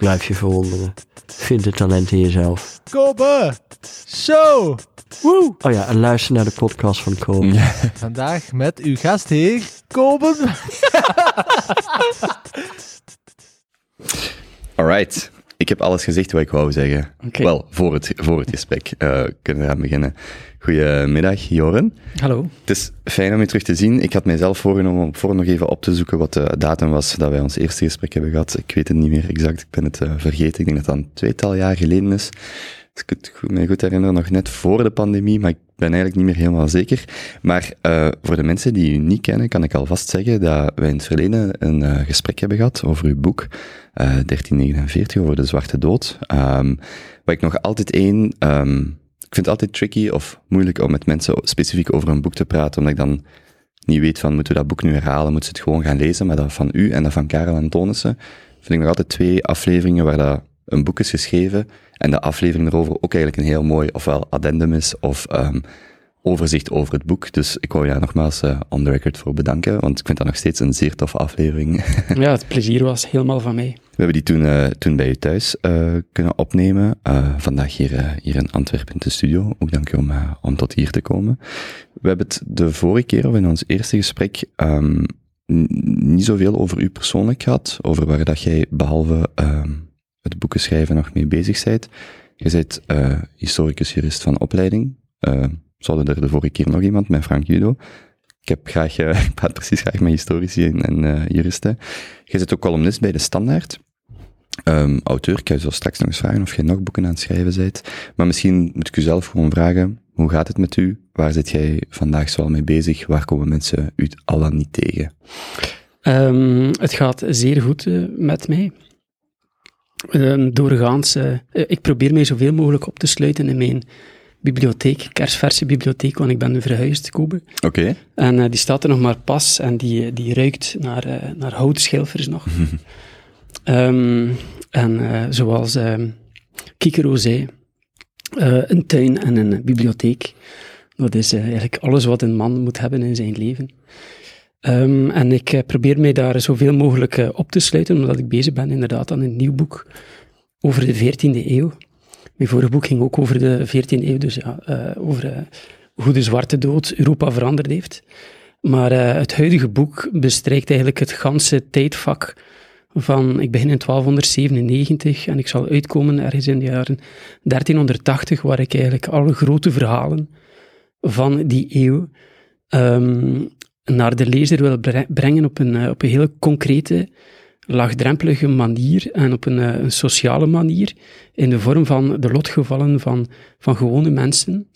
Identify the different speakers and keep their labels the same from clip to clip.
Speaker 1: Blijf je verwonderen. Vind het talent in jezelf.
Speaker 2: Kobe Show. Woe.
Speaker 1: Oh ja, en luister naar de podcast van Kobe.
Speaker 2: Vandaag met uw gastheer, Kobe.
Speaker 3: Alright. Ik heb alles gezegd wat ik wou zeggen. Wel, voor het, voor het gesprek eh, kunnen we gaan beginnen. Goedemiddag, Joren.
Speaker 4: Hallo.
Speaker 3: Het is fijn om je terug te zien. Ik had mijzelf voorgenomen om voor nog even op te zoeken wat de datum was dat wij ons eerste gesprek hebben gehad. Ik weet het niet meer exact, ik ben het eh, vergeten. Ik denk dat dat een tweetal jaar geleden is. Als ik het goed, me goed herinner, nog net voor de pandemie, maar ik ben eigenlijk niet meer helemaal zeker. Maar eh, voor de mensen die u niet kennen, kan ik alvast zeggen dat wij in het verleden een eh, gesprek hebben gehad over uw boek, eh 1349, over de Zwarte Dood. Ehm waar ik nog altijd één... ehm, ik vind het altijd tricky of moeilijk om met mensen specifiek over een boek te praten, omdat ik dan niet weet van, moeten we dat boek nu herhalen, moeten ze het gewoon gaan lezen, maar dat van u en dat van Karel Antonissen, vind ik nog altijd twee afleveringen waar dat een boek is geschreven en de aflevering erover ook eigenlijk een heel mooi, ofwel addendum is, of ehm, overzicht over het boek. Dus ik wou je daar nogmaals eh, on the record voor bedanken, want ik vind dat nog steeds een zeer toffe aflevering.
Speaker 4: Ja, het plezier was helemaal van mij.
Speaker 3: We hebben die toen, eh, toen bij u thuis eh, kunnen opnemen. Vandaag hier, hier in Antwerpen in de studio. Ook dank u om, om tot hier te komen. We hebben het de vorige keer, of in ons eerste gesprek, n- niet zoveel over u persoonlijk gehad. Over waar dat jij, behalve ehm, het boeken schrijven, nog mee bezig bent. Je bent eh, historicus jurist van opleiding. Eh we hadden er de vorige keer nog iemand, met Frank Judo. Ik heb graag, eh, ik praat precies graag met historici en, en juristen. Je zit ook columnist bij De Standaard. Ehm, auteur, ik ga je zo straks nog eens vragen of jij nog boeken aan het schrijven bent. Maar misschien moet ik u zelf gewoon vragen, hoe gaat het met u? Waar zit jij vandaag zoal mee bezig? Waar komen mensen u al dan niet tegen?
Speaker 4: Ehm, het gaat zeer goed met mij. Ehm, doorgaans, eh, eh, ik probeer mij zoveel mogelijk op te sluiten in mijn bibliotheek, kersverse bibliotheek, want ik ben nu verhuisd, Kobe.
Speaker 3: Oké.
Speaker 4: En eh, die staat er nog maar pas en die, die ruikt naar, eh naar houtschilfers nog. Ehm, en eh, zoals ehm Kikero zei, eh, een tuin en een bibliotheek. Dat is eh, eigenlijk alles wat een man moet hebben in zijn leven. Ehm, en ik eh, probeer mij daar zoveel mogelijk eh, op te sluiten, omdat ik bezig ben inderdaad aan een nieuw boek over de 14e eeuw. Mijn vorige boek ging ook over de 14e eeuw, dus ja, eh, over hoe de Zwarte Dood Europa veranderd heeft. Maar het huidige boek bestrijkt eigenlijk het ganse tijdvak van, ik begin in 1297 en ik zal uitkomen ergens in de jaren 1380, waar ik eigenlijk alle grote verhalen van die eeuw ehm, naar de lezer wil bre- brengen op een, eh, op een hele concrete, laagdrempelige manier en op een, eh, een sociale manier, in de vorm van de lotgevallen van, van gewone mensen,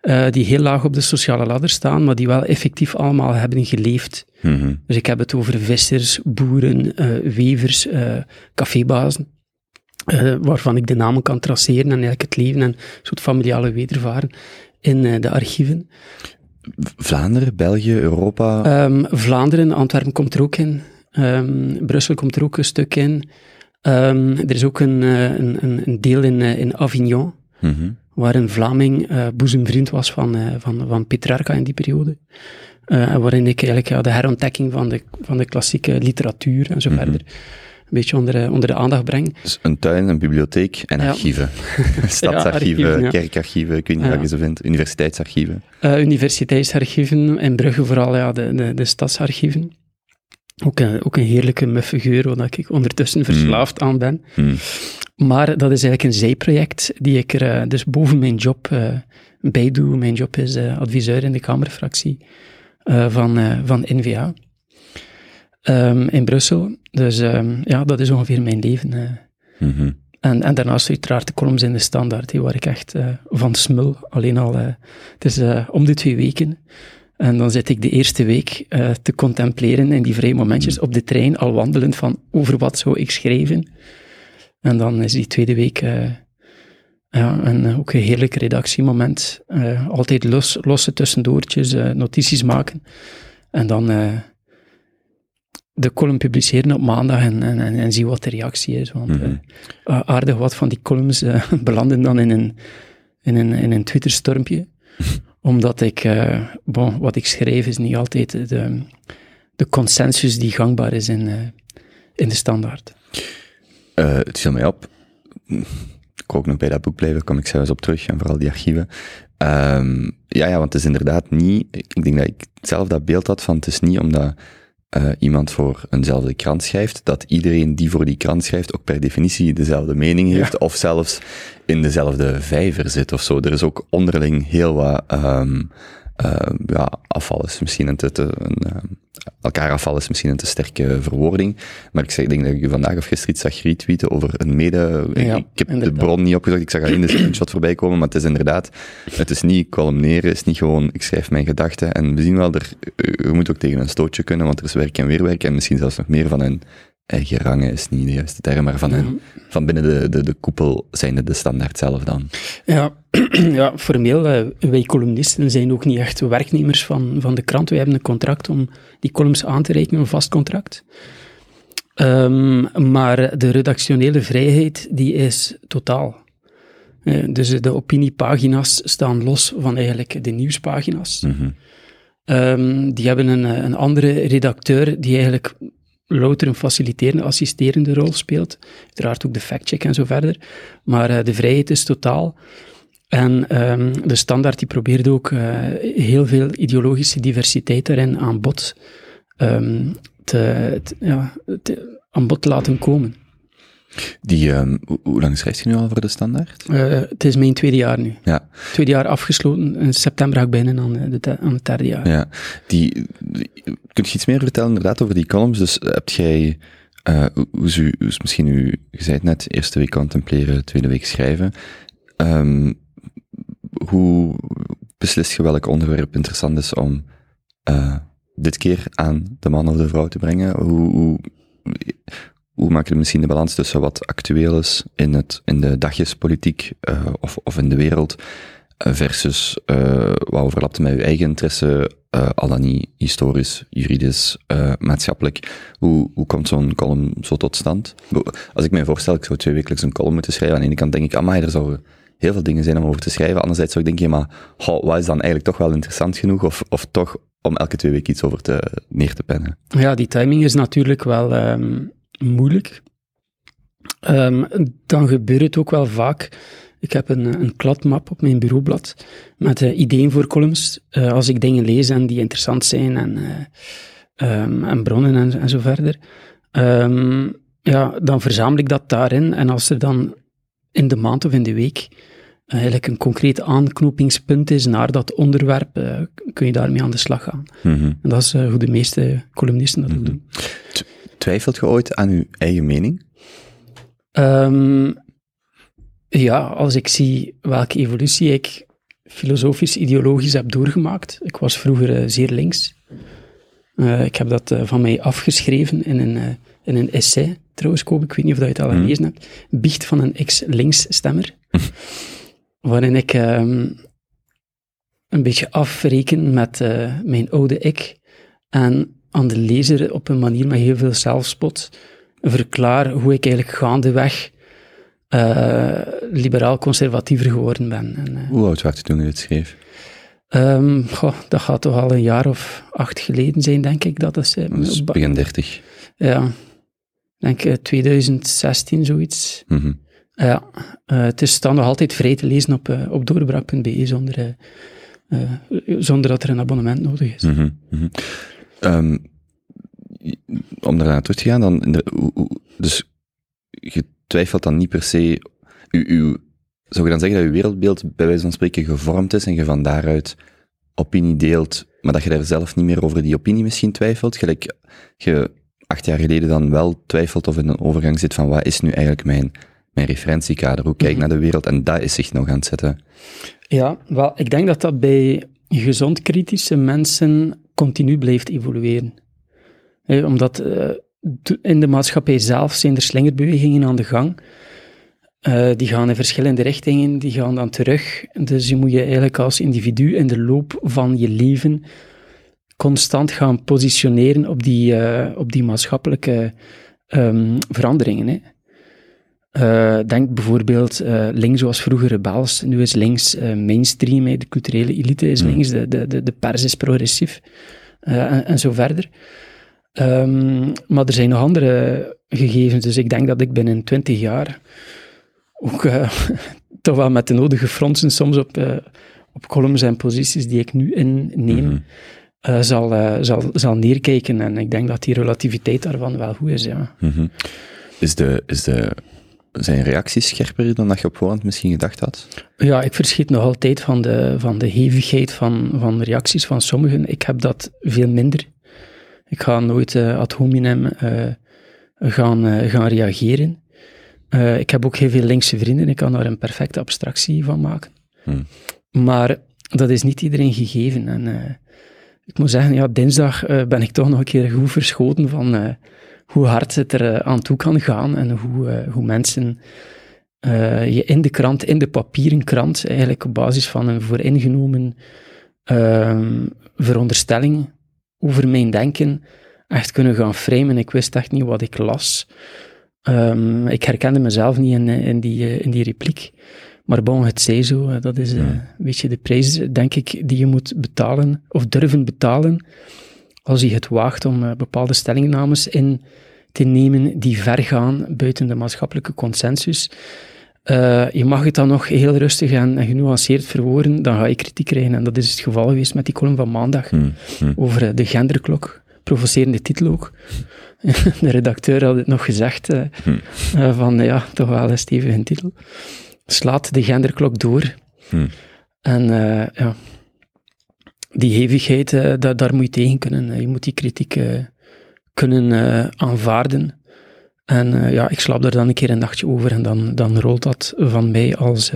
Speaker 4: eh, die heel laag op de sociale ladder staan, maar die wel effectief allemaal hebben geleefd.
Speaker 3: Mhm.
Speaker 4: Dus ik heb het over vissers, boeren, wevers, eh cafébazen, waarvan ik de namen kan traceren en eigenlijk het leven en een soort familiale wedervaren in de archieven.
Speaker 3: Vlaanderen, België, Europa.
Speaker 4: Ehm, Vlaanderen, Antwerpen komt er ook in. Ehm, Brussel komt er ook een stuk in. Ehm, er is ook een, eh, een, een, een deel in, eh, in Avignon,
Speaker 3: Mhm.
Speaker 4: waar een Vlaming eh, boezemvriend was van, van, van Petrarca in die periode. Waarin ik eigenlijk ja, de herontdekking van de, van de klassieke literatuur en zo
Speaker 3: Mhm.
Speaker 4: verder beetje onder, eh, onder de aandacht breng.
Speaker 3: Dus een tuin, een bibliotheek en
Speaker 4: Ja.
Speaker 3: archieven. Stadsarchieven,
Speaker 4: archieven,
Speaker 3: kerkarchieven, ik weet niet waar je ze vindt. Universiteitsarchieven.
Speaker 4: Eh, universiteitsarchieven, in Brugge vooral ja, de, de, de stadsarchieven. Ook, een- ook een heerlijke muffe geur, waar ik ondertussen verslaafd aan ben.
Speaker 3: Hmm.
Speaker 4: Maar dat is eigenlijk een zijproject die ik er eh, dus boven mijn job eh, bij doe. Mijn job is adviseur in de Kamerfractie van, van NVA ehm, in Brussel. Dus ehm, ja, dat is ongeveer mijn leven. eh.
Speaker 3: Mhm.
Speaker 4: En, en daarnaast uiteraard de columns in de standaard, hè, waar ik echt eh, van smul. Alleen al, eh, het is om de twee weken. En dan zit ik de eerste week te contempleren in die vrije momentjes op de trein, al wandelend van over wat zou ik schrijven. En dan is die tweede week Ja, en eh, ook een heerlijk redactiemoment. Altijd los, losse tussendoortjes, notities maken. En dan de column publiceren op maandag en, en, en, en zien wat de reactie is. Want
Speaker 3: Mhm.
Speaker 4: eh, aardig wat van die columns eh, belanden dan in een, in een, in een Twitter-stormpje. Omdat ik, eh, bon, wat ik schrijf is niet altijd de, de consensus die gangbaar is in, eh, in de standaard.
Speaker 3: Eh, het viel mij op. Ik ook nog bij dat boek blijven, kom ik zelfs op terug, en vooral die archieven. Ehm, ja, ja, want het is inderdaad niet... Ik denk dat ik zelf dat beeld had van, het is niet omdat eh, iemand voor eenzelfde krant schrijft, dat iedereen die voor die krant schrijft ook per definitie dezelfde mening heeft, of zelfs in dezelfde vijver zit of zo. Er is ook onderling heel wat... eh, ja, afval is misschien een te, een, eh, elkaar afval is misschien een te sterke verwoording. Maar ik, zeg, ik denk dat ik u vandaag of gisteren iets zag retweeten over een mede...
Speaker 4: Ja,
Speaker 3: ik heb
Speaker 4: inderdaad.
Speaker 3: de bron niet opgezocht, ik zag alleen de screenshot voorbij komen, maar het is inderdaad, het is niet columneren, het is niet gewoon, ik schrijf mijn gedachten. En we zien wel, er, je moet ook tegen een stootje kunnen, want er is werk en weerwerk, en misschien zelfs nog meer van een eigen rangen is niet de juiste term, maar van, een, van binnen de, de, de koepel zijn de, de standaard zelf dan.
Speaker 4: Ja, ja formeel, eh, wij columnisten zijn ook niet echt werknemers van, van de krant. Wij hebben een contract om die columns aan te rekenen, een vast contract. Ehm, maar de redactionele vrijheid, die is totaal. Eh, dus de opiniepagina's staan los van eigenlijk de nieuwspagina's.
Speaker 3: Mhm.
Speaker 4: Ehm, die hebben een, eh, een andere redacteur die eigenlijk louter een faciliterende, assisterende rol speelt. Uiteraard ook de factcheck en zo verder. Maar eh, de vrijheid is totaal. En ehm, de standaard die probeert ook eh, heel veel ideologische diversiteit daarin aan ehm, te, ja, aan bod te laten komen.
Speaker 3: Die, ehm, hoe, hoe lang schrijft je nu al voor de standaard?
Speaker 4: Eh, het is mijn tweede jaar nu.
Speaker 3: Ja,
Speaker 4: Tweede jaar afgesloten. In september ga ik beginnen aan, eh, de, aan het derde jaar.
Speaker 3: ja. Die, die- kunt je iets meer vertellen inderdaad over die columns? Dus hebt jij, eh, hoe is, u, hoe is misschien u, je zei het net, eerste week contempleren, tweede week schrijven. Ehm, hoe beslist je welk onderwerp interessant is om eh, dit keer aan de man of de vrouw te brengen? Hoe, hoe, hoe maak je misschien de balans tussen wat actueel is in, het, in de dagjespolitiek eh, of, of in de wereld, eh, versus eh, wat overlapt met je eigen interesse, al dan niet historisch, juridisch, maatschappelijk. Hoe, hoe komt zo'n column zo tot stand? Als ik mij voorstel, ik zou twee wekelijks een column moeten schrijven, aan de ene kant denk ik, amai, er zouden heel veel dingen zijn om over te schrijven. Anderzijds zou ik denken, maar wat is dan eigenlijk toch wel interessant genoeg? Of, of toch om elke twee weken iets over te, neer te pennen?
Speaker 4: Ja, die timing is natuurlijk wel ehm, moeilijk. Ehm, dan gebeurt het ook wel vaak. Ik heb een, een kladmap op mijn bureaublad met eh, ideeën voor columns. Eh, als ik dingen lees en die interessant zijn en, eh, ehm, en bronnen en, en zo verder, ehm, ja, dan verzamel ik dat daarin. En als er dan in de maand of in de week eigenlijk een concreet aanknopingspunt is naar dat onderwerp, kun je daarmee aan de slag gaan.
Speaker 3: Mhm.
Speaker 4: En dat is hoe de meeste columnisten dat
Speaker 3: Mhm.
Speaker 4: doen.
Speaker 3: Twijfelt je ooit aan je eigen mening?
Speaker 4: Ehm, ja, als ik zie welke evolutie ik filosofisch, ideologisch heb doorgemaakt. Ik was vroeger eh, zeer links. Eh, ik heb dat eh, van mij afgeschreven in een, in een essay, trouwens. Ik weet niet of dat je het al
Speaker 3: Mhm.
Speaker 4: gelezen hebt. Biecht van een ex-links-stemmer. waarin ik ehm, een beetje afreken met mijn oude ik. En aan de lezer op een manier met heel veel zelfspot verklaar hoe ik eigenlijk gaandeweg eh liberaal-conservatiever geworden ben. En, eh,
Speaker 3: Hoe oud was je toen je dit schreef?
Speaker 4: ehm, goh, dat gaat toch al een jaar of acht geleden zijn, denk ik. Dat is, eh,
Speaker 3: Dat is
Speaker 4: ba-
Speaker 3: begin dertig.
Speaker 4: ja, denk eh, 2016, zoiets.
Speaker 3: Mhm.
Speaker 4: Ja, eh, het is dan nog altijd vrij te lezen op, eh, op doorbraak.be zonder, eh, eh, zonder dat er een abonnement nodig is.
Speaker 3: Mhm, mhm. Ehm, om daarna terug te gaan, dan, dus je twijfelt dan niet per se, u, u, zou je dan zeggen dat je wereldbeeld bij wijze van spreken gevormd is en je van daaruit opinie deelt, maar dat je daar zelf niet meer over die opinie misschien twijfelt, gelijk je acht jaar geleden dan wel twijfelt of in een overgang zit van wat is nu eigenlijk mijn, mijn referentiekader, hoe kijk ik
Speaker 4: Mhm.
Speaker 3: naar de wereld en dat is zich nog aan het zetten.
Speaker 4: Ja, wel, ik denk dat dat bij gezond kritische mensen continu blijft evolueren. Omdat eh, in de maatschappij zelf zijn er slingerbewegingen aan de gang. Eh, die gaan in verschillende richtingen, die gaan dan terug. Dus je moet je eigenlijk als individu in de loop van je leven constant gaan positioneren op die, eh, op die maatschappelijke ehm, veranderingen. Eh, denk bijvoorbeeld, eh, links was vroeger rebels, nu is links eh, mainstream, de culturele elite is
Speaker 3: Mm.
Speaker 4: links, de, de, de, de pers is progressief en, en zo verder. Ehm, maar er zijn nog andere gegevens, dus ik denk dat ik binnen 20 jaar ook toch wel met de nodige fronsen soms op, op columns en posities die ik nu inneem, eh, zal, zal, zal neerkijken. En ik denk dat die relativiteit daarvan wel goed is, ja.
Speaker 3: Mhm. Is de, is de, zijn reacties scherper dan dat je op voorhand misschien gedacht had?
Speaker 4: Ja, ik verschiet nog altijd van de, van de hevigheid van, van de reacties van sommigen. Ik heb dat veel minder. Ik ga nooit eh, ad hominem eh, gaan, eh, gaan reageren. Ik heb ook heel veel linkse vrienden. Ik kan daar een perfecte abstractie van maken.
Speaker 3: Hmm.
Speaker 4: Maar dat is niet iedereen gegeven. En ik moet zeggen, ja, dinsdag ben ik toch nog een keer goed verschoten van hoe hard het er eh, aan toe kan gaan en hoe, eh, hoe mensen eh, je in de krant, in de papieren krant, eigenlijk op basis van een vooringenomen ehm, veronderstelling over mijn denken, echt kunnen gaan framen. Ik wist echt niet wat ik las. Ehm, ik herkende mezelf niet in, in, die, in die repliek. Maar bon, het zij zo. Dat is
Speaker 3: Ja.
Speaker 4: een beetje de prijs, denk ik, die je moet betalen, of durven betalen, als je het waagt om eh, bepaalde stellingnames in te nemen die ver gaan buiten de maatschappelijke consensus. Eh, je mag het dan nog heel rustig en, en genuanceerd verwoorden, dan ga je kritiek krijgen. En dat is het geval geweest met die column van maandag
Speaker 3: Hmm. Hmm.
Speaker 4: over eh, de genderklok. Provocerende titel ook. De redacteur had het nog gezegd,
Speaker 3: Hmm.
Speaker 4: van ja, toch wel een stevige titel. Slaat de genderklok door. En ja, die hevigheid, eh, da- daar moet je tegen kunnen. Eh, Je moet die kritiek eh, kunnen aanvaarden. En ja, ik slaap daar dan een keer een nachtje over en dan, dan rolt dat van mij als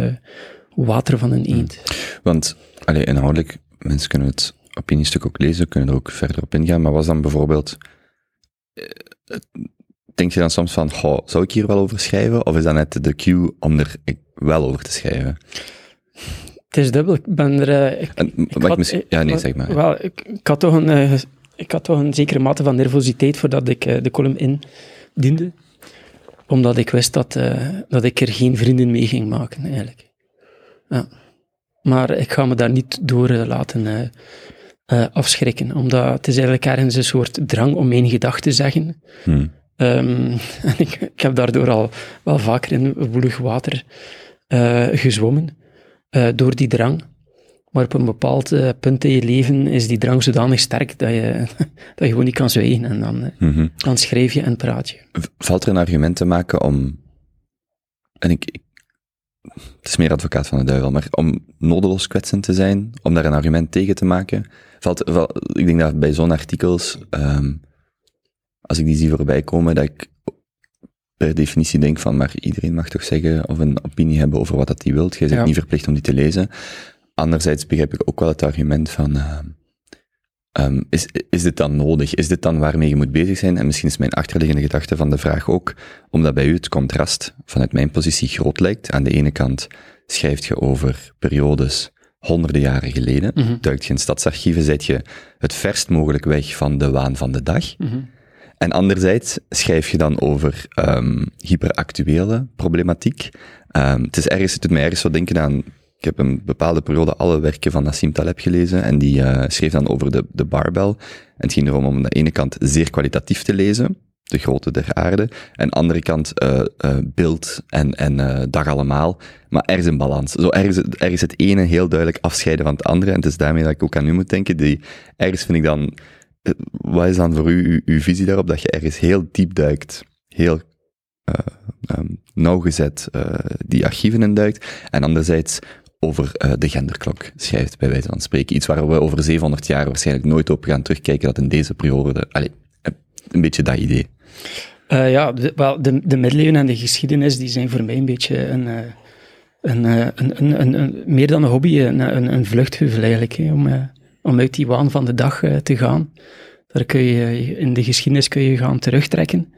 Speaker 4: water van een eend.
Speaker 3: Want, allee, inhoudelijk, mensen kunnen het opiniestuk ook lezen, kunnen er ook verder op ingaan, maar was dan bijvoorbeeld, denk je dan soms van, goh, zou ik hier wel over schrijven? Of is dat net de cue om er wel over te schrijven?
Speaker 4: Het is dubbel. Ik ben er... eh, ik-
Speaker 3: En, wat ik
Speaker 4: had-
Speaker 3: misschien, ja, nee, zeg maar.
Speaker 4: Wel, ik, ik had toch een, eh, ik had toch een zekere mate van nervositeit voordat ik eh, de column indiende. Omdat ik wist dat, dat ik er geen vrienden mee ging maken, eigenlijk. Ja. Maar ik ga me daar niet door laten afschrikken. Omdat het is eigenlijk ergens een soort drang om mijn gedachten te zeggen.
Speaker 3: Hmm.
Speaker 4: Ehm, en ik, ik heb daardoor al wel vaker in woelig water gezwommen, eh, door die drang. Maar op een bepaald eh, punt in je leven is die drang zodanig sterk dat je, dat je gewoon niet kan zwijgen. En dan, eh,
Speaker 3: Mhm.
Speaker 4: dan schrijf je en praat je.
Speaker 3: Valt er een argument te maken om, en ik, ik- het is meer advocaat van de duivel, maar om nodeloos kwetsend te zijn, om daar een argument tegen te maken, valt, val- ik denk dat bij zo'n artikels, ehm, als ik die zie voorbij komen, dat ik per definitie denk van, maar iedereen mag toch zeggen of een opinie hebben over wat dat hij wilt, je bent
Speaker 4: Ja.
Speaker 3: niet verplicht om die te lezen. Anderzijds begrijp ik ook wel het argument van, ehm, ehm, is, is dit dan nodig? Is dit dan waarmee je moet bezig zijn? En misschien is mijn achterliggende gedachte van de vraag ook, omdat bij u het contrast vanuit mijn positie groot lijkt. Aan de ene kant schrijft je over periodes honderden jaren geleden,
Speaker 4: Mhm.
Speaker 3: duikt je in stadsarchieven, zet je het verst mogelijk weg van de waan van de dag.
Speaker 4: Mhm.
Speaker 3: En anderzijds schrijf je dan over ehm, hyperactuele problematiek. Ehm, het is ergens, het doet mij ergens zo denken aan, ik heb een bepaalde periode alle werken van Nassim Taleb gelezen en die eh, schreef dan over de, de barbel. En het ging erom om aan de ene kant zeer kwalitatief te lezen, de grootte der aarde, en aan de andere kant eh, eh, beeld en, en dag allemaal, maar er is een balans. Zo ergens, ergens het ene heel duidelijk afscheiden van het andere, en het is daarmee dat ik ook aan u moet denken, die, ergens vind ik dan wat is dan voor u uw, visie daarop, dat je ergens heel diep duikt, heel eh, ehm, nauwgezet eh, die archieven induikt, en anderzijds over eh, de genderklok schrijft, bij wijze van spreken. Iets waar we over 700 jaar waarschijnlijk nooit op gaan terugkijken, dat in deze periode, allee, eh, een beetje dat idee.
Speaker 4: Eh, ja, de, wel, de, de middeleeuwen en de geschiedenis die zijn voor mij een beetje een, eh, een, eh, een, een, meer dan een hobby, een, een, eigenlijk, om, eh, om uit die waan van de dag eh, te gaan. Daar kun je, in de geschiedenis kun je gaan terugtrekken.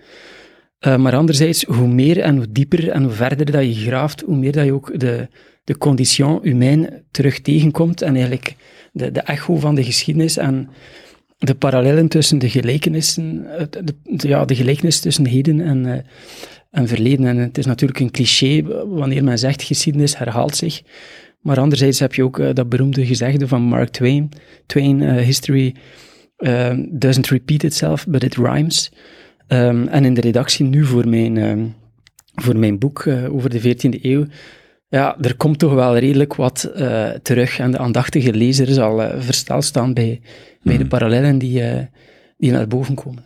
Speaker 4: Eh, maar anderzijds, hoe meer en hoe dieper en hoe verder dat je graaft, hoe meer dat je ook de, de condition humain terug tegenkomt en eigenlijk de, de echo van de geschiedenis en de parallellen tussen de gelijkenissen, de, ja, de gelijkenis tussen heden en, eh, en verleden. En het is natuurlijk een cliché wanneer men zegt geschiedenis herhaalt zich. Maar anderzijds heb je ook eh, dat beroemde gezegde van Mark Twain. Twain, eh, history eh, doesn't repeat itself, but it rhymes. Ehm, en in de redactie nu voor mijn, ehm, voor mijn boek over de 14e eeuw, ja, er komt toch wel redelijk wat terug. En de aandachtige lezer zal eh, versteld staan bij, bij de parallellen die, die naar boven komen.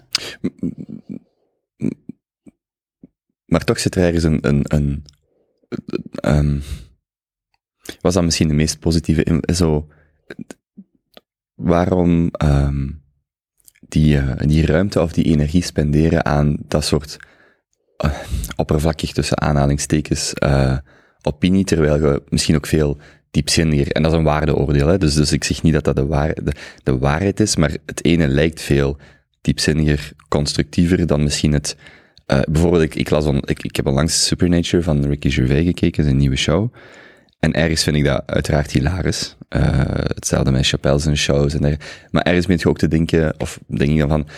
Speaker 3: Maar toch zit er ergens een, een, een, ehm, was dat misschien de meest positieve, zo, waarom ehm, die, eh, die ruimte of die energie spenderen aan dat soort eh, oppervlakkig tussen aanhalingstekens eh, opinie, terwijl je misschien ook veel diepzinniger, en dat is een waardeoordeel, hè, dus, dus ik zeg niet dat dat de, waar, de, de waarheid is, maar het ene lijkt veel diepzinniger, constructiever dan misschien het, bijvoorbeeld, ik, ik, las on, ik, ik heb onlangs Supernature van Ricky Gervais gekeken, zijn nieuwe show. En ergens vind ik dat uiteraard hilarisch. Eh, hetzelfde met Chappelle zijn shows. En der, maar ergens ben je ook te denken, of denk ik dan van,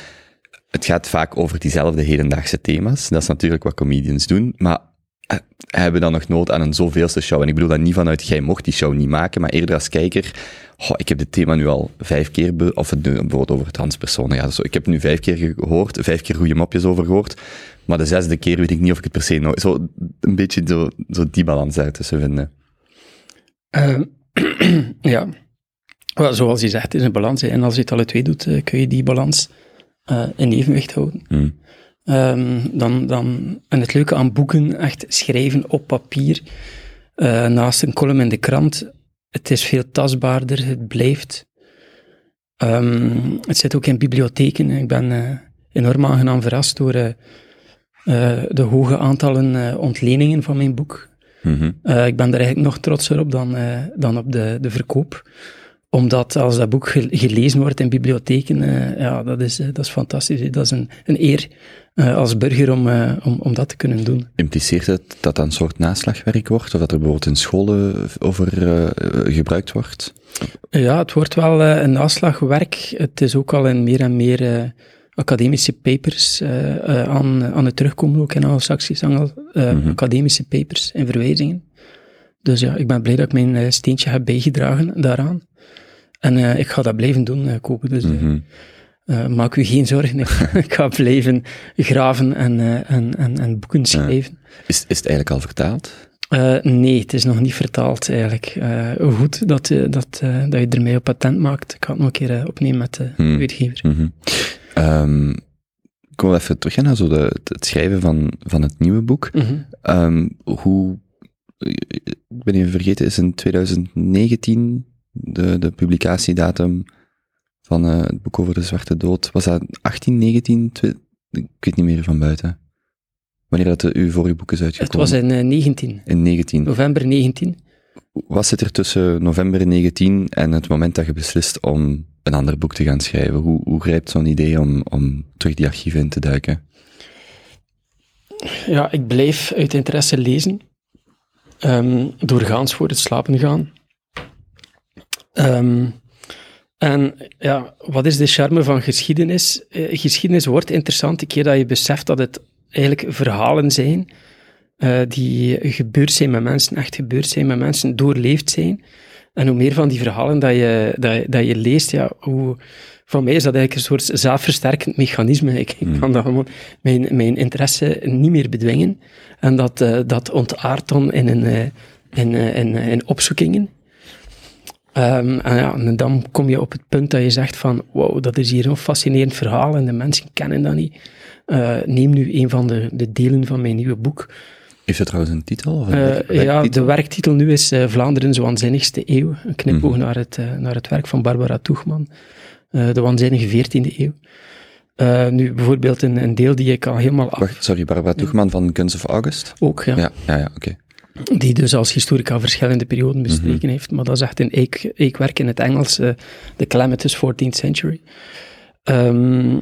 Speaker 3: het gaat vaak over diezelfde hedendaagse thema's. Dat is natuurlijk wat comedians doen, maar eh, hebben dan nog nood aan een zoveelste show? En ik bedoel dat niet vanuit, jij mocht die show niet maken, maar eerder als kijker, ik heb dit thema nu al vijf keer, of het bijvoorbeeld over transpersonen, ja, zo, ik heb het nu vijf keer gehoord, vijf keer goede mopjes over gehoord, maar de zesde keer weet ik niet of ik het per se nog, zo een beetje zo, zo die balans daartussen vinden.
Speaker 4: Ehm, ja, zoals je zegt, het is een balans. hè. En als je het alle twee doet, eh, kun je die balans eh, in evenwicht houden.
Speaker 3: Hmm.
Speaker 4: Ehm, dan, dan, en het leuke aan boeken, echt schrijven op papier, eh, naast een column in de krant, het is veel tastbaarder, het blijft. Ehm, het zit ook in bibliotheken. Ik ben enorm aangenaam verrast door de hoge aantallen ontleningen van mijn boek.
Speaker 3: Mhm.
Speaker 4: Eh, ik ben daar eigenlijk nog trotser op dan, eh, dan op de, de verkoop. Omdat als dat boek gel- gelezen wordt in bibliotheken, eh, ja, dat is, dat is fantastisch. Dat is een, een eer als burger om, om, om dat te kunnen doen.
Speaker 3: Impliceert het dat dat een soort naslagwerk wordt, of dat er bijvoorbeeld in scholen over gebruikt wordt?
Speaker 4: Ja, het wordt wel een naslagwerk. Het is ook al in meer en meer academische papers eh, eh, aan, aan het terugkomen, ook in Anglo-Saxisch eh,
Speaker 3: Mhm.
Speaker 4: academische papers en verwijzingen. Dus ja, ik ben blij dat ik mijn steentje heb bijgedragen daaraan. En ik ga dat blijven doen, eh, kopen. Dus
Speaker 3: Mhm.
Speaker 4: maak u geen zorgen. ik, ga blijven graven en, en, en, en boeken schrijven.
Speaker 3: Is, is het eigenlijk al vertaald?
Speaker 4: Nee, het is nog niet vertaald eigenlijk. Goed dat, dat, dat je ermee op patent maakt. Ik ga het nog een keer opnemen met de
Speaker 3: Hmm.
Speaker 4: uitgever.
Speaker 3: Mhm. Ehm, ik wil even terug naar zo de, het, het schrijven van, van het nieuwe boek. Ehm, hoe, ik ben even vergeten, is in 2019 de, de publicatiedatum van eh, het boek over de Zwarte Dood. Was dat 18, 19? Twe- ik weet niet meer van buiten. Wanneer dat de, uw vorige boek is
Speaker 4: Het
Speaker 3: uitgekomen?
Speaker 4: was in eh, 19,
Speaker 3: in 19.
Speaker 4: november 19.
Speaker 3: Wat zit er tussen november 19 en het moment dat je beslist om een ander boek te gaan schrijven? Hoe, hoe grijpt zo'n idee om, om terug die archieven in te duiken?
Speaker 4: Ja, ik blijf uit interesse lezen. Ehm, doorgaans voor het slapen gaan. Ehm, en ja, wat is de charme van geschiedenis? Eh, geschiedenis wordt interessant een keer dat je beseft dat het eigenlijk verhalen zijn eh, die gebeurd zijn met mensen, echt gebeurd zijn met mensen, doorleefd zijn. En hoe meer van die verhalen dat je, dat je, dat je leest, ja, hoe, voor mij is dat eigenlijk een soort zelfversterkend mechanisme. Ik, ik kan dat gewoon mijn, mijn interesse niet meer bedwingen. En dat, eh, dat ontaart dan in, een, eh, in, eh, in, in opzoekingen. Ehm, en, ja, en dan kom je op het punt dat je zegt van, wow, dat is hier een fascinerend verhaal en de mensen kennen dat niet. Neem nu een van de, de delen van mijn nieuwe boek.
Speaker 3: Heeft het trouwens een titel? Of een
Speaker 4: Eh,
Speaker 3: werk-
Speaker 4: ja, de werktitel nu is eh, Vlaanderen, zo waanzinnigste eeuw. Een knipoog
Speaker 3: Mhm.
Speaker 4: naar, het, eh, naar het werk van Barbara Toegman. De waanzinnige 14e eeuw. Nu bijvoorbeeld een, een deel die ik al helemaal af...
Speaker 3: Wacht, sorry, Barbara Toegman van Guns of August?
Speaker 4: Ook, ja.
Speaker 3: Ja, ja, ja oké.
Speaker 4: Die dus als historica verschillende perioden bestreken
Speaker 3: Mhm.
Speaker 4: heeft. Maar dat is echt een eik, eikwerk in het Engels. eh, The Calamitous 14th Century. Ehm,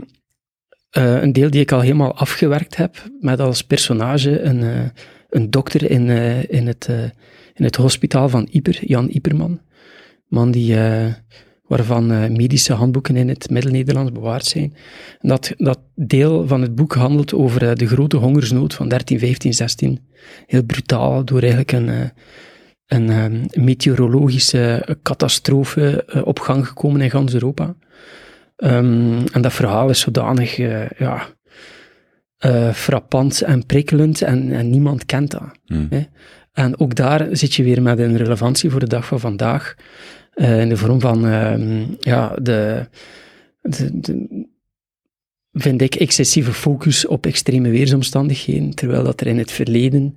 Speaker 4: Eh, een deel die ik al helemaal afgewerkt heb, met als personage een, eh, een dokter in, eh, in, het, in het hospitaal van Iper, Jan Iperman. Man die, waarvan medische handboeken in het Middel-Nederlands bewaard zijn. Dat, dat deel van het boek handelt over de grote hongersnood van 13, 15, 16. Heel brutaal, door eigenlijk een, een meteorologische catastrofe op gang gekomen in gans Europa. Ehm, en dat verhaal is zodanig eh, ja, eh, frappant en prikkelend en, en niemand kent dat.
Speaker 3: Hmm.
Speaker 4: Hè? En ook daar zit je weer met een relevantie voor de dag van vandaag, eh, in de vorm van ehm, ja, de, de, de- vind ik, excessieve focus op extreme weersomstandigheden, terwijl dat er in het verleden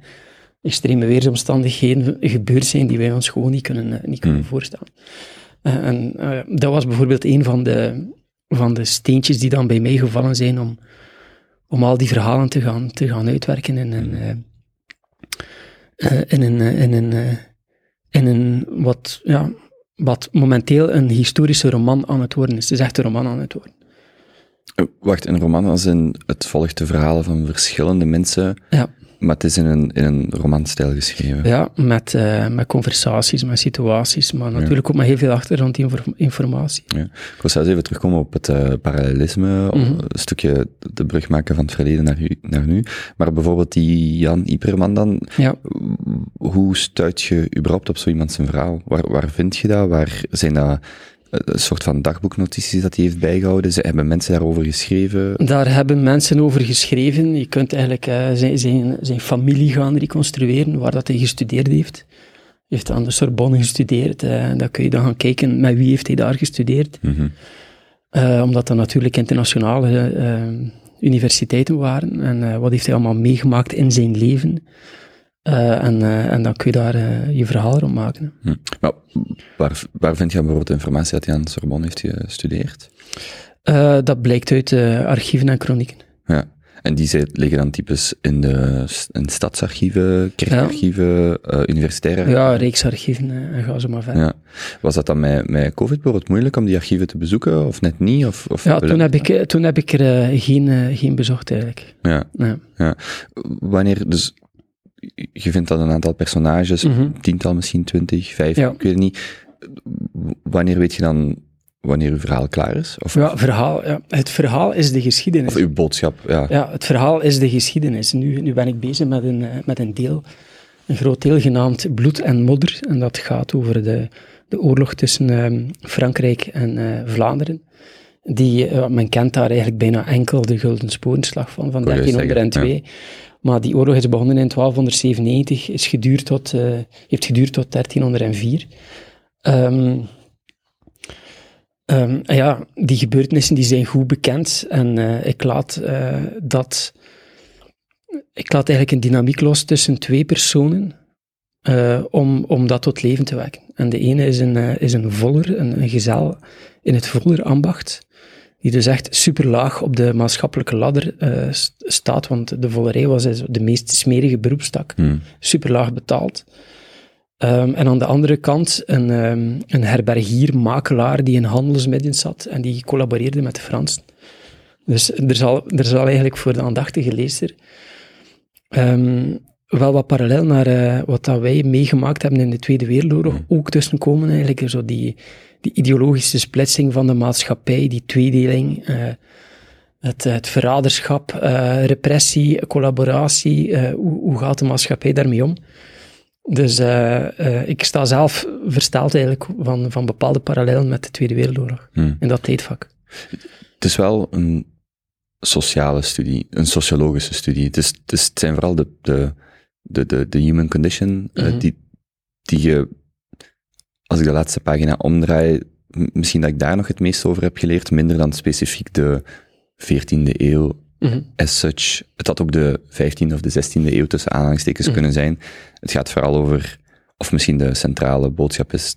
Speaker 4: extreme weersomstandigheden gebeurd zijn die wij ons gewoon niet kunnen, niet kunnen
Speaker 3: Hmm.
Speaker 4: voorstellen. En dat was bijvoorbeeld een van de, van de steentjes die dan bij mij gevallen zijn om, om al die verhalen te gaan, te gaan uitwerken in een, eh, eh, in een, eh, in een, in een wat, ja, wat momenteel een historische roman aan het worden is. Het is echt een roman aan het worden.
Speaker 3: Wacht, een roman als in, het volgt de verhalen van verschillende mensen,
Speaker 4: Ja.
Speaker 3: Maar het is in een, in een romanstijl geschreven.
Speaker 4: Ja, met, eh, met conversaties, met situaties, maar natuurlijk ook met heel veel achtergrondinformatie.
Speaker 3: Ja. Ik wil zelfs even terugkomen op het eh, parallelisme,
Speaker 4: Mhm.
Speaker 3: een stukje de brug maken van het verleden naar, u- naar nu. Maar bijvoorbeeld die Jan Iperman dan,
Speaker 4: Ja.
Speaker 3: hoe stuit je überhaupt op zo iemand zijn verhaal? Waar, waar vind je dat? Waar zijn dat een soort van dagboeknotities dat hij heeft bijgehouden? Ze, hebben mensen daarover geschreven?
Speaker 4: Daar hebben mensen over geschreven. Je kunt eigenlijk eh, zijn, zijn, zijn familie gaan reconstrueren, waar dat hij gestudeerd heeft. Hij heeft aan de Sorbonne gestudeerd. eh, dan kun je dan gaan kijken met wie heeft hij daar gestudeerd. Eh, omdat dat natuurlijk internationale eh, universiteiten waren. En eh, wat heeft hij allemaal meegemaakt in zijn leven. Eh, en, eh, en dan kun je daar eh, je verhaal rond maken.
Speaker 3: Hm. Waar, waar vind je bijvoorbeeld informatie dat hij aan de Sorbonne heeft gestudeerd?
Speaker 4: Dat blijkt uit archieven en chronieken.
Speaker 3: Ja. En die liggen dan types in de in stadsarchieven, kerkarchieven, eh, universitaire
Speaker 4: Ja,
Speaker 3: archieven?
Speaker 4: reeksarchieven en ga zo maar verder.
Speaker 3: Ja. Was dat dan met, met COVID bijvoorbeeld moeilijk om die archieven te bezoeken, of net niet? Of, of
Speaker 4: Ja, toen heb ik, toen heb ik er geen, geen bezocht eigenlijk.
Speaker 3: Ja,
Speaker 4: Ja.
Speaker 3: ja. Wanneer, dus, je vindt dat een aantal personages,
Speaker 4: Mhm.
Speaker 3: tiental misschien, twintig, vijf,
Speaker 4: Ja.
Speaker 3: ik weet het niet. Wanneer weet je dan wanneer uw verhaal klaar is? Of,
Speaker 4: Ja, verhaal, ja. Het verhaal is de geschiedenis.
Speaker 3: of uw boodschap, ja.
Speaker 4: Ja, het verhaal is de geschiedenis. Nu, nu ben ik bezig met een, eh, met een deel, een groot deel genaamd Bloed en Modder. En dat gaat over de, de oorlog tussen ehm, Frankrijk en eh, Vlaanderen. Die, eh, men kent daar eigenlijk bijna enkel de Gulden Sporenslag van, van
Speaker 3: Ik wou juist
Speaker 4: 1302. Maar die oorlog is begonnen in 1297, is geduurd tot, eh, heeft geduurd tot 1304. Ehm, Ehm, ja, die gebeurtenissen die zijn goed bekend en eh, ik, laat, dat, ik laat eigenlijk een dynamiek los tussen twee personen om, om dat tot leven te wekken. En de ene is een, is een voller, een, een gezel in het vollerambacht, die dus echt super laag op de maatschappelijke ladder eh, st- staat, want de vollerij was dus de meest smerige beroepstak
Speaker 3: Hm.
Speaker 4: super laag betaald. Ehm, en aan de andere kant een, ehm, een herbergier, makelaar die in handelsmidden zat en die collaboreerde met de Fransen. Dus er zal, er zal eigenlijk voor de aandachtige lezer ehm, wel wat parallel naar eh, wat dat wij meegemaakt hebben in de Tweede Wereldoorlog ook tussenkomen. Eigenlijk zo die, die ideologische splitsing van de maatschappij, die tweedeling, eh, het, het verraderschap, eh, repressie, collaboratie. eh, hoe, hoe gaat de maatschappij daarmee om? Dus eh, eh, ik sta zelf versteld eigenlijk van, van bepaalde parallellen met de Tweede Wereldoorlog
Speaker 3: Hm.
Speaker 4: in dat tijdvak.
Speaker 3: Het is wel een sociale studie, een sociologische studie. Het, is, het, is, het zijn vooral de, de, de, de, de human condition eh,
Speaker 4: Mhm.
Speaker 3: die, die je, als ik de laatste pagina omdraai, misschien dat ik daar nog het meest over heb geleerd, minder dan specifiek de 14e eeuw
Speaker 4: Mhm.
Speaker 3: as such. Het had ook de 15e of de 16e eeuw tussen aanhalingstekens
Speaker 4: Mhm.
Speaker 3: kunnen zijn. Het gaat vooral over, of misschien de centrale boodschap is,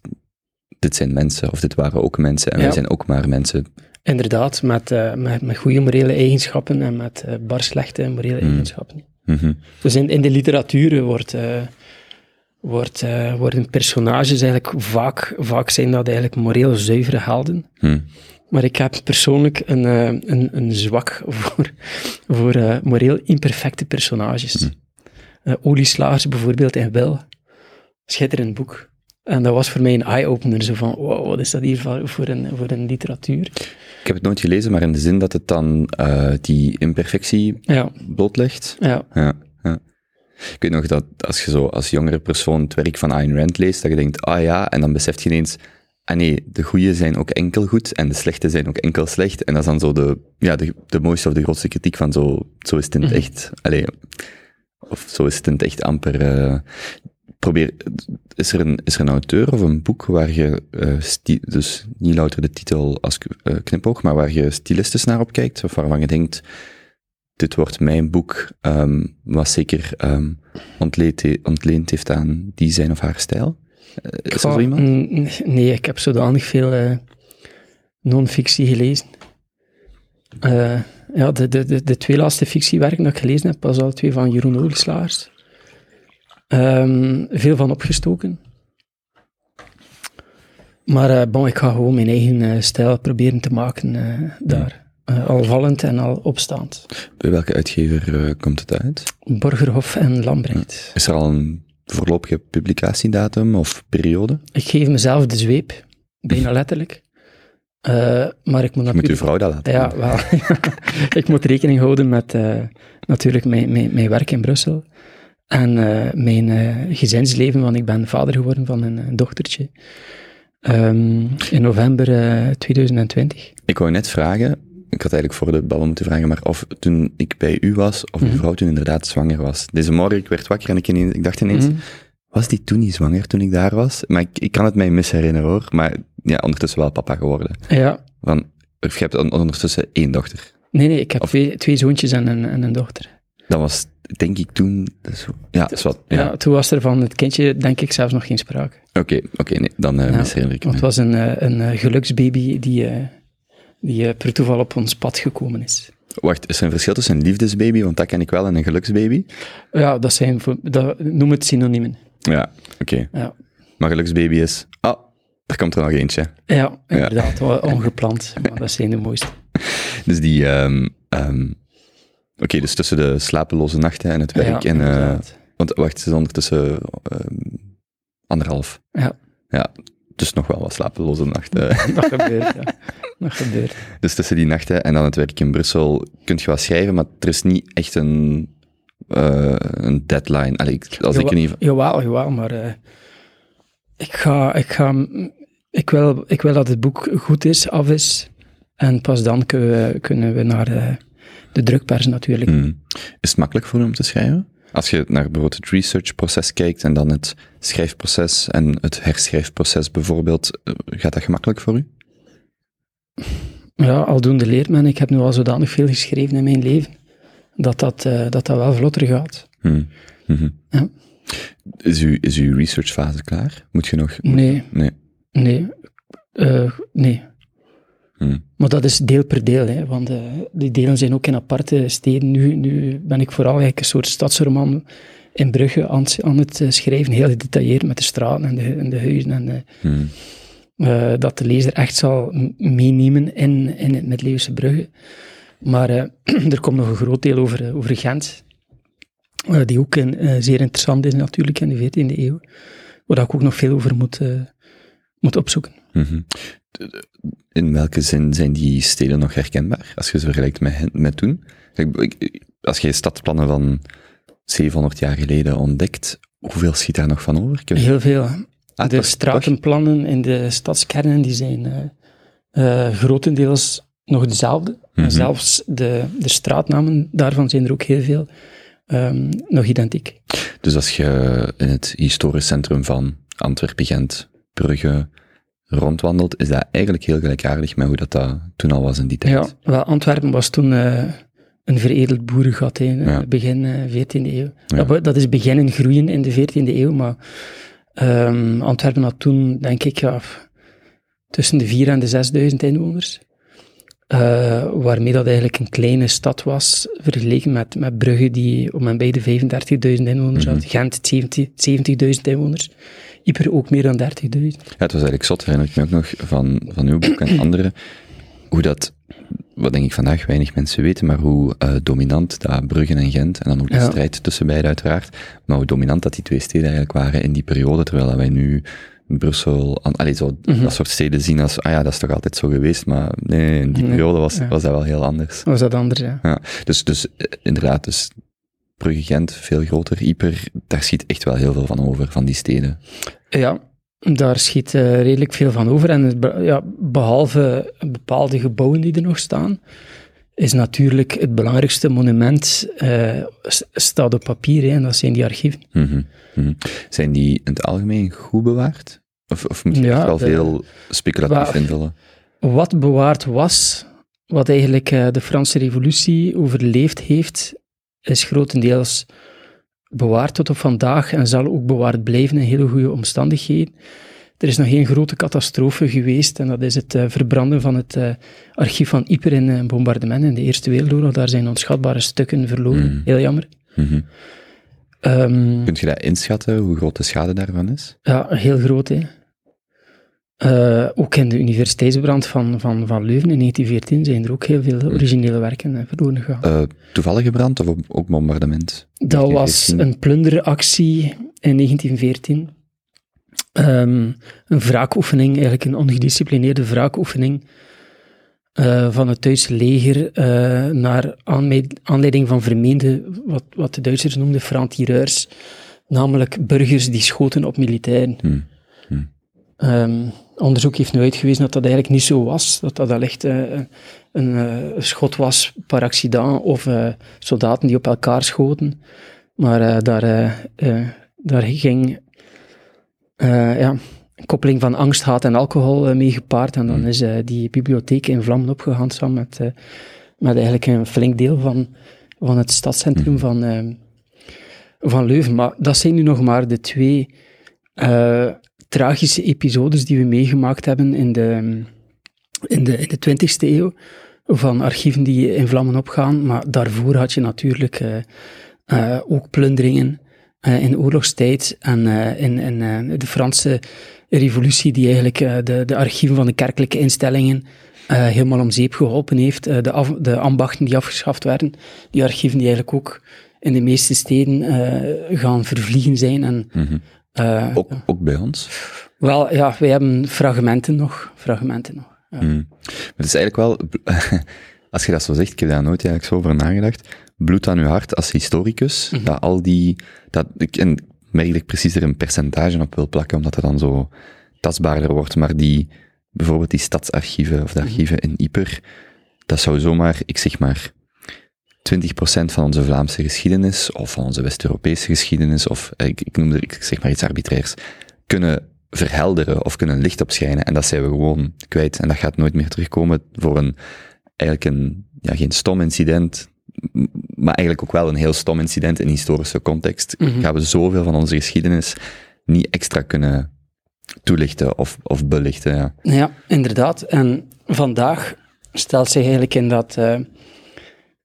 Speaker 3: dit zijn mensen, of dit waren ook mensen, en
Speaker 4: Ja.
Speaker 3: wij zijn ook maar mensen.
Speaker 4: Inderdaad, met, eh, met, met goede morele eigenschappen en met eh, bar slechte morele
Speaker 3: Mm.
Speaker 4: eigenschappen.
Speaker 3: Mhm.
Speaker 4: Dus in, in de literatuur wordt, eh, wordt, eh, worden personages eigenlijk vaak, vaak zijn dat eigenlijk moreel zuivere helden.
Speaker 3: Hm.
Speaker 4: Maar ik heb persoonlijk een, eh, een, een zwak voor, voor eh, moreel imperfecte personages. Eh Olieslagers bijvoorbeeld in Wil. Schitterend boek. En dat was voor mij een eye-opener, zo van, wow, wat is dat hier voor een, voor een literatuur?
Speaker 3: Ik heb het nooit gelezen, maar in de zin dat het dan die imperfectie
Speaker 4: Ja,
Speaker 3: blootlegt.
Speaker 4: Ja,
Speaker 3: ja. Ik weet nog dat als je zo als jongere persoon het werk van Ayn Rand leest, dat je denkt, ah ja, en dan beseft je ineens, ah nee, de goede zijn ook enkel goed en de slechte zijn ook enkel slecht. En dat is dan zo de, ja, de, de mooiste of de grootste kritiek van zo, zo is het in het
Speaker 4: Mhm.
Speaker 3: echt. Allee, of zo is het in het echt amper. eh, probeer, is er, een, is er een auteur of een boek waar je, eh, dus niet louter de titel als eh, knipoog, maar waar je stilistisch naar op kijkt, of waarvan je denkt, dit wordt mijn boek, ehm, wat zeker ehm, ontleend, he- ontleend heeft aan die zijn of haar stijl? Eh, is er zo iemand?
Speaker 4: Nee, ik heb zodanig veel eh, non-fictie gelezen. Eh, ja, de, de, de, de twee laatste fictiewerken dat ik gelezen heb, was al twee van Jeroen Olieslaars. Ehm, veel van opgestoken. Maar bon, ik ga gewoon mijn eigen stijl proberen te maken daar. Eh, al vallend en al opstaand.
Speaker 3: Bij welke uitgever eh, komt het uit?
Speaker 4: Borgerhof en Lambrecht.
Speaker 3: Is er al een voorlopige publicatiedatum of periode?
Speaker 4: Ik geef mezelf de zweep, bijna letterlijk. Eh, maar ik moet
Speaker 3: Moet
Speaker 4: natuurlijk...
Speaker 3: uw vrouw dat laten
Speaker 4: Ja, wel. ik moet rekening houden met natuurlijk mijn, mijn, mijn werk in Brussel. En mijn gezinsleven, want ik ben vader geworden van een, dochtertje. Ehm, in november eh, 2020.
Speaker 3: Ik wou net vragen, ik had eigenlijk voor de ballen moeten vragen, maar of toen ik bij u was, of uw
Speaker 4: Mhm.
Speaker 3: vrouw toen inderdaad zwanger was. Deze morgen, ik werd wakker en ik, ineens, ik dacht ineens,
Speaker 4: Mhm.
Speaker 3: was die toen niet zwanger toen ik daar was? Maar ik, ik kan het mij misherinneren hoor, maar ja, ondertussen wel papa geworden.
Speaker 4: Ja,
Speaker 3: Want, of je hebt on- ondertussen één dochter.
Speaker 4: nee, nee, ik heb
Speaker 3: Of-
Speaker 4: twee, twee zoontjes en een, en een dochter.
Speaker 3: Dat was, denk ik, toen, ja, dat is wat,
Speaker 4: Ja.
Speaker 3: ja.
Speaker 4: toen was er van het kindje, denk ik, zelfs nog geen sprake.
Speaker 3: Oké, oké, nee, dan eh
Speaker 4: Ja,
Speaker 3: misherinner ik
Speaker 4: Want het was een, eh, een eh, geluksbaby die, die eh, per toeval op ons pad gekomen is.
Speaker 3: Wacht, is er een verschil tussen een liefdesbaby, want dat ken ik wel, en een geluksbaby?
Speaker 4: Ja, dat zijn, dat, noem het synoniemen.
Speaker 3: Ja, oké.
Speaker 4: Ja.
Speaker 3: Maar geluksbaby is, ah, er komt er nog eentje.
Speaker 4: Ja, inderdaad, wel ongepland, maar dat zijn de mooiste.
Speaker 3: Dus die, ehm ehm oké, dus tussen de slapeloze nachten en het werk
Speaker 4: ja,
Speaker 3: en, eh, want wacht, het is ondertussen ehm, anderhalf.
Speaker 4: Ja.
Speaker 3: Ja, dus nog wel wat slapeloze nachten.
Speaker 4: dat gebeurt, ja.
Speaker 3: Dus tussen die nachten en dan het werk in Brussel kun je wel schrijven, maar er is niet echt een, eh, een deadline. Allee, ik- als ik
Speaker 4: Jawel-
Speaker 3: in ieder geval...
Speaker 4: Jawel, jawel, maar eh, ik, ga, ik, ga, ik, wil, ik wil dat het boek goed is, af is, en pas dan kunnen we, kunnen we naar eh, de drukpers natuurlijk.
Speaker 3: Hmm. Is het makkelijk voor u om te schrijven? Als je naar bijvoorbeeld het researchproces kijkt en dan het schrijfproces en het herschrijfproces bijvoorbeeld, gaat dat gemakkelijk voor u?
Speaker 4: Ja, aldoende leert men. Ik heb nu al zodanig veel geschreven in mijn leven, dat dat, eh, dat, dat wel vlotter gaat.
Speaker 3: Hmm. Mhm.
Speaker 4: Ja.
Speaker 3: Is, uw, is uw researchfase klaar? Moet je nog...
Speaker 4: Nee,
Speaker 3: Nee.
Speaker 4: nee, eh, nee.
Speaker 3: Hmm.
Speaker 4: Maar dat is deel per deel, hè, want eh, die delen zijn ook in aparte steden. Nu, nu ben ik vooral eigenlijk een soort stadsroman in Brugge aan, het- aan het schrijven, heel gedetailleerd met de straten en de, en de huizen. En
Speaker 3: Hmm.
Speaker 4: Eh, dat de lezer echt zal meenemen in, in het middeleeuwse Brugge. Maar eh, er komt nog een groot deel over, eh, over Gent, die ook een, zeer interessant is natuurlijk in de 14e eeuw, waar ik ook nog veel over moet, moet opzoeken.
Speaker 3: Mhm. In welke zin zijn die steden nog herkenbaar, als je ze vergelijkt met, met toen? Als je stadsplannen van 700 jaar geleden ontdekt, hoeveel schiet daar nog van over? Heb-
Speaker 4: Heel veel.
Speaker 3: Ah,
Speaker 4: de
Speaker 3: toch-
Speaker 4: stratenplannen in de stadskernen die zijn eh, eh, grotendeels nog dezelfde. En zelfs de, de straatnamen daarvan zijn er ook heel veel ehm, nog identiek.
Speaker 3: Dus als je in het historisch centrum van Antwerpen, Gent, Brugge rondwandelt, is dat eigenlijk heel gelijkaardig met hoe dat, dat toen al was in die tijd.
Speaker 4: Ja, wel, Antwerpen was toen eh, een veredeld boerengat,
Speaker 3: Ja.
Speaker 4: begin eh, 14e eeuw.
Speaker 3: Ja.
Speaker 4: Dat, dat is beginnen groeien in de 14e eeuw, maar ehm, Antwerpen had toen, denk ik, ja, tussen de 4 en de 6000 inwoners. Eh, waarmee dat eigenlijk een kleine stad was, vergeleken met, met Brugge, die om en bij de 35.000 inwoners had. Gent 70 70.000 inwoners. Yper ook meer dan 30.000.
Speaker 3: Ja, het was eigenlijk zot, herinner ik me ook nog van, van uw boek en andere. hoe dat, wat denk ik vandaag weinig mensen weten, maar hoe eh, dominant dat Brugge en Gent, en dan ook de
Speaker 4: Ja.
Speaker 3: strijd tussen beiden uiteraard, maar hoe dominant dat die twee steden eigenlijk waren in die periode, terwijl dat wij nu Brussel, an- allee, zo,
Speaker 4: Mhm.
Speaker 3: dat soort steden zien als, ah ja, dat is toch altijd zo geweest, maar nee, in die
Speaker 4: Nee,
Speaker 3: periode was,
Speaker 4: ja.
Speaker 3: was dat wel heel anders.
Speaker 4: Was dat anders, ja.
Speaker 3: Ja, dus, dus eh, inderdaad, dus Brugge-Gent veel groter, Yper, daar schiet echt wel heel veel van over, van die steden.
Speaker 4: Ja, daar schiet eh, redelijk veel van over. En ja, behalve bepaalde gebouwen die er nog staan, is natuurlijk het belangrijkste monument eh, staat op papier, hè, en dat zijn die archieven.
Speaker 3: Mhm, mhm. Zijn die in het algemeen goed bewaard? Of, of moet je
Speaker 4: Ja,
Speaker 3: echt wel
Speaker 4: de-
Speaker 3: veel speculatief invullen?
Speaker 4: Wat bewaard was, wat eigenlijk eh, de Franse revolutie overleefd heeft, is grotendeels bewaard tot op vandaag en zal ook bewaard blijven in hele goede omstandigheden. Er is nog één grote catastrofe geweest en dat is het eh, verbranden van het eh, archief van Yper in een bombardement in de Eerste Wereldoorlog. Daar zijn onschatbare stukken verloren.
Speaker 3: Mm.
Speaker 4: Heel jammer.
Speaker 3: Mhm.
Speaker 4: Ehm,
Speaker 3: Kunt je dat inschatten, hoe groot de schade daarvan is?
Speaker 4: Ja, heel groot, hè. Eh, ook in de universiteitsbrand van, van, van Leuven in 1914 zijn er ook heel veel originele werken eh, verloren gegaan.
Speaker 3: Eh toevallige brand of ook- bombardement?
Speaker 4: dat was
Speaker 3: 1914?
Speaker 4: een plunderactie in 1914. Ehm, een wraakoefening, eigenlijk een ongedisciplineerde wraakoefening van het Duitse leger naar aanleid- aanleiding van vermeende, wat, wat de Duitsers noemden, franc-tireurs, namelijk burgers die schoten op militairen.
Speaker 3: Hmm.
Speaker 4: Onderzoek heeft nu uitgewezen dat dat eigenlijk niet zo was, dat dat echt eh, een eh, schot was par accident of eh, soldaten die op elkaar schoten. Maar daar, daar ging ja, een koppeling van angst, haat en alcohol mee gepaard. En dan
Speaker 3: Hmm.
Speaker 4: is die bibliotheek in vlammen opgegaan samen met, met eigenlijk een flink deel van, van het stadscentrum
Speaker 3: Hmm.
Speaker 4: van, van Leuven. Maar dat zijn nu nog maar de twee tragische episodes die we meegemaakt hebben in de, in de, in de 20e eeuw. Van archieven die in vlammen opgaan. Maar daarvoor had je natuurlijk eh, eh, ook plunderingen eh, in oorlogstijd. En in, in de Franse revolutie, die eigenlijk de, de archieven van de kerkelijke instellingen helemaal om zeep geholpen heeft. De, af, de ambachten die afgeschaft werden. Die archieven die eigenlijk ook in de meeste steden gaan vervliegen zijn. En,
Speaker 3: Mhm.
Speaker 4: Eh,
Speaker 3: Ook, ook bij ons?
Speaker 4: wel, ja, wij hebben fragmenten nog. Fragmenten nog. Ja.
Speaker 3: Hmm. Het is eigenlijk wel, als je dat zo zegt, ik heb daar nooit eigenlijk zo over nagedacht, bloed aan uw hart als historicus,
Speaker 4: Mhm.
Speaker 3: dat al die, dat, ik, en merk dat ik precies er een percentage op wil plakken, omdat het dan zo tastbaarder wordt, maar die, bijvoorbeeld die stadsarchieven of de
Speaker 4: Mhm.
Speaker 3: archieven in Yper, dat zou zomaar, ik zeg maar, 20% van onze Vlaamse geschiedenis, of van onze West-Europese geschiedenis, of eh, ik, ik noem er, ik zeg maar iets arbitrairs, kunnen verhelderen of kunnen licht op schijnen. En dat zijn we gewoon kwijt. En dat gaat nooit meer terugkomen voor een, eigenlijk een, ja, geen stom incident, maar eigenlijk ook wel een heel stom incident in historische context.
Speaker 4: Mhm.
Speaker 3: Gaan we zoveel van onze geschiedenis niet extra kunnen toelichten of, of belichten. Ja.
Speaker 4: Ja, inderdaad. En vandaag stelt zich eigenlijk in, dat, eh,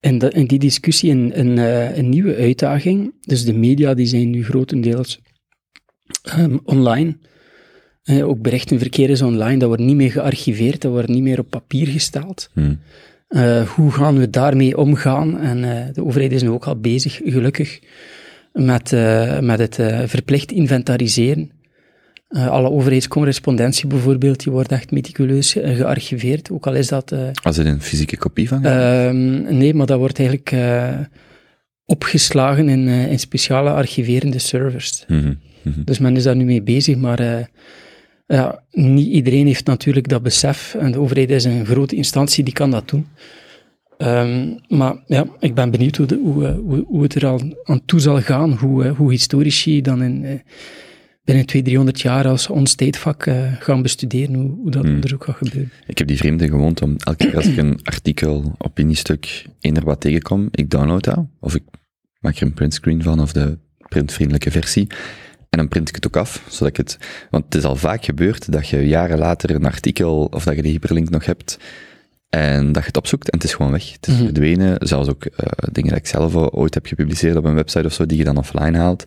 Speaker 4: in, de, in die discussie een, een, eh, een nieuwe uitdaging. Dus de media die zijn nu grotendeels ehm, online. Eh, ook berichtenverkeer is online, dat wordt niet meer gearchiveerd, dat wordt niet meer op papier gesteld.
Speaker 3: Hm.
Speaker 4: Eh, hoe gaan we daarmee omgaan? En de overheid is nu ook al bezig, gelukkig, met, met het verplicht inventariseren. Eh, alle overheidscorrespondentie bijvoorbeeld, die wordt echt meticuleus eh, gearchiveerd, ook al is dat... eh,
Speaker 3: Als er een fysieke kopie van?
Speaker 4: Ehm, nee, maar dat wordt eigenlijk opgeslagen in, in speciale archiverende servers.
Speaker 3: Mhm, mhm.
Speaker 4: Dus men is daar nu mee bezig, maar ja, niet iedereen heeft natuurlijk dat besef. En de overheid is een grote instantie die kan dat doen. Ehm, maar ja, ik ben benieuwd hoe, de, hoe, hoe, hoe het er al aan toe zal gaan, hoe, hoe historici dan in, binnen 200, 300 jaar als ons tijdvak eh, gaan bestuderen, hoe, hoe dat
Speaker 3: Hmm.
Speaker 4: onderzoek gaat gebeuren.
Speaker 3: Ik heb die vreemde gewoonte om elke keer als ik een artikel, opiniestuk, eender wat tegenkom, ik download dat, of ik maak er een printscreen van, of de printvriendelijke versie, en dan print ik het ook af, zodat ik het, want het is al vaak gebeurd dat je jaren later een artikel, of dat je de hyperlink nog hebt, en dat je het opzoekt en het is gewoon weg. Het is
Speaker 4: Mhm.
Speaker 3: verdwenen, zelfs ook eh, dingen dat ik zelf ooit heb gepubliceerd op een website of zo, die je dan offline haalt.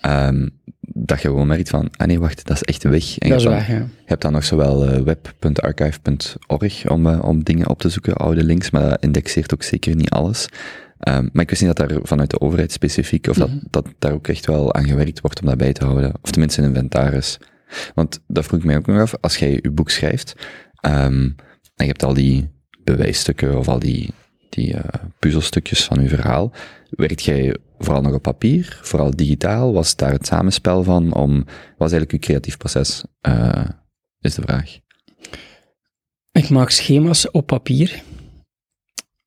Speaker 3: Ehm, dat je gewoon merkt van, ah nee, wacht, dat is echt weg. En je
Speaker 4: Dat is
Speaker 3: hebt dan-
Speaker 4: ja.
Speaker 3: Je hebt dan nog zowel eh, web.archive.org om, eh, om dingen op te zoeken, oude links, maar dat indexeert ook zeker niet alles. Ehm, maar ik wist niet dat daar vanuit de overheid specifiek, of
Speaker 4: Mhm.
Speaker 3: dat, dat daar ook echt wel aan gewerkt wordt om dat bij te houden. Of tenminste een inventaris. Want dat vroeg ik mij ook nog af, als jij je boek schrijft, ehm, en je hebt al die bewijsstukken of al die, die eh, puzzelstukjes van je verhaal, werkt jij vooral nog op papier, vooral digitaal? Was daar het samenspel van om, was eigenlijk je creatief proces, eh, is de vraag.
Speaker 4: Ik maak schema's op papier.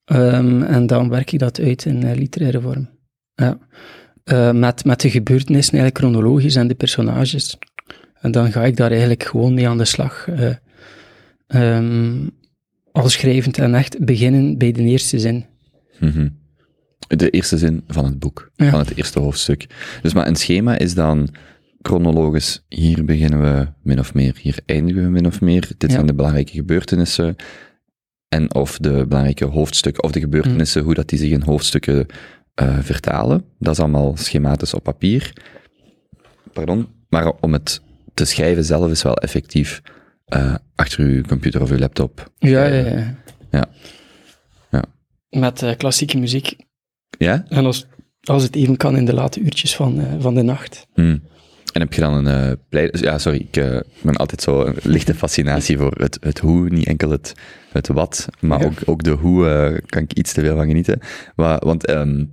Speaker 4: Ehm, en dan werk ik dat uit in eh, literaire vorm. Ja. Met, met de gebeurtenissen eigenlijk chronologisch en de personages. En dan ga ik daar eigenlijk gewoon mee aan de slag. ehm, al schrijvend en echt beginnen bij de eerste zin.
Speaker 3: Mhm. De eerste zin van het boek,
Speaker 4: Ja.
Speaker 3: van het eerste hoofdstuk. Dus maar een schema is dan chronologisch, hier beginnen we min of meer, hier eindigen we min of meer, dit
Speaker 4: Ja.
Speaker 3: zijn de belangrijke gebeurtenissen, en of de belangrijke hoofdstukken, of de gebeurtenissen,
Speaker 4: Mm.
Speaker 3: hoe dat die zich in hoofdstukken eh, vertalen. Dat is allemaal schematisch op papier. Pardon. Maar om het te schrijven zelf is wel effectief eh, achter uw computer of uw laptop.
Speaker 4: Ja, ja,
Speaker 3: schrijven.
Speaker 4: ja.
Speaker 3: Ja. Ja.
Speaker 4: Met eh, klassieke muziek.
Speaker 3: Ja?
Speaker 4: En als, als het even kan in de late uurtjes van, eh, van de nacht.
Speaker 3: Hmm. En heb je dan een eh playlist? Ja, sorry, ik eh, ben altijd zo een lichte fascinatie voor het, het hoe, niet enkel het, het wat, maar
Speaker 4: Ja.
Speaker 3: ook, ook de hoe eh, kan ik iets te veel van genieten. Maar, want ehm,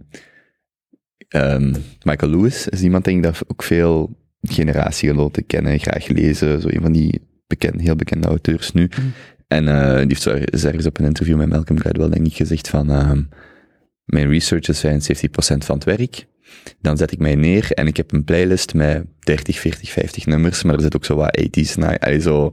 Speaker 3: ehm, Michael Lewis is iemand, denk ik, dat ook veel generatiegenoten kennen, graag lezen, zo een van die bekend, heel bekende auteurs nu.
Speaker 4: Hmm.
Speaker 3: En eh, die heeft zo er- is ergens op een interview met Malcolm Gladwell, denk ik, gezegd van, ehm, mijn research is 75% van het werk. Dan zet ik mij neer en ik heb een playlist met 30, 40, 50 nummers, maar er zit ook zo wat 80s, na, allee, zo.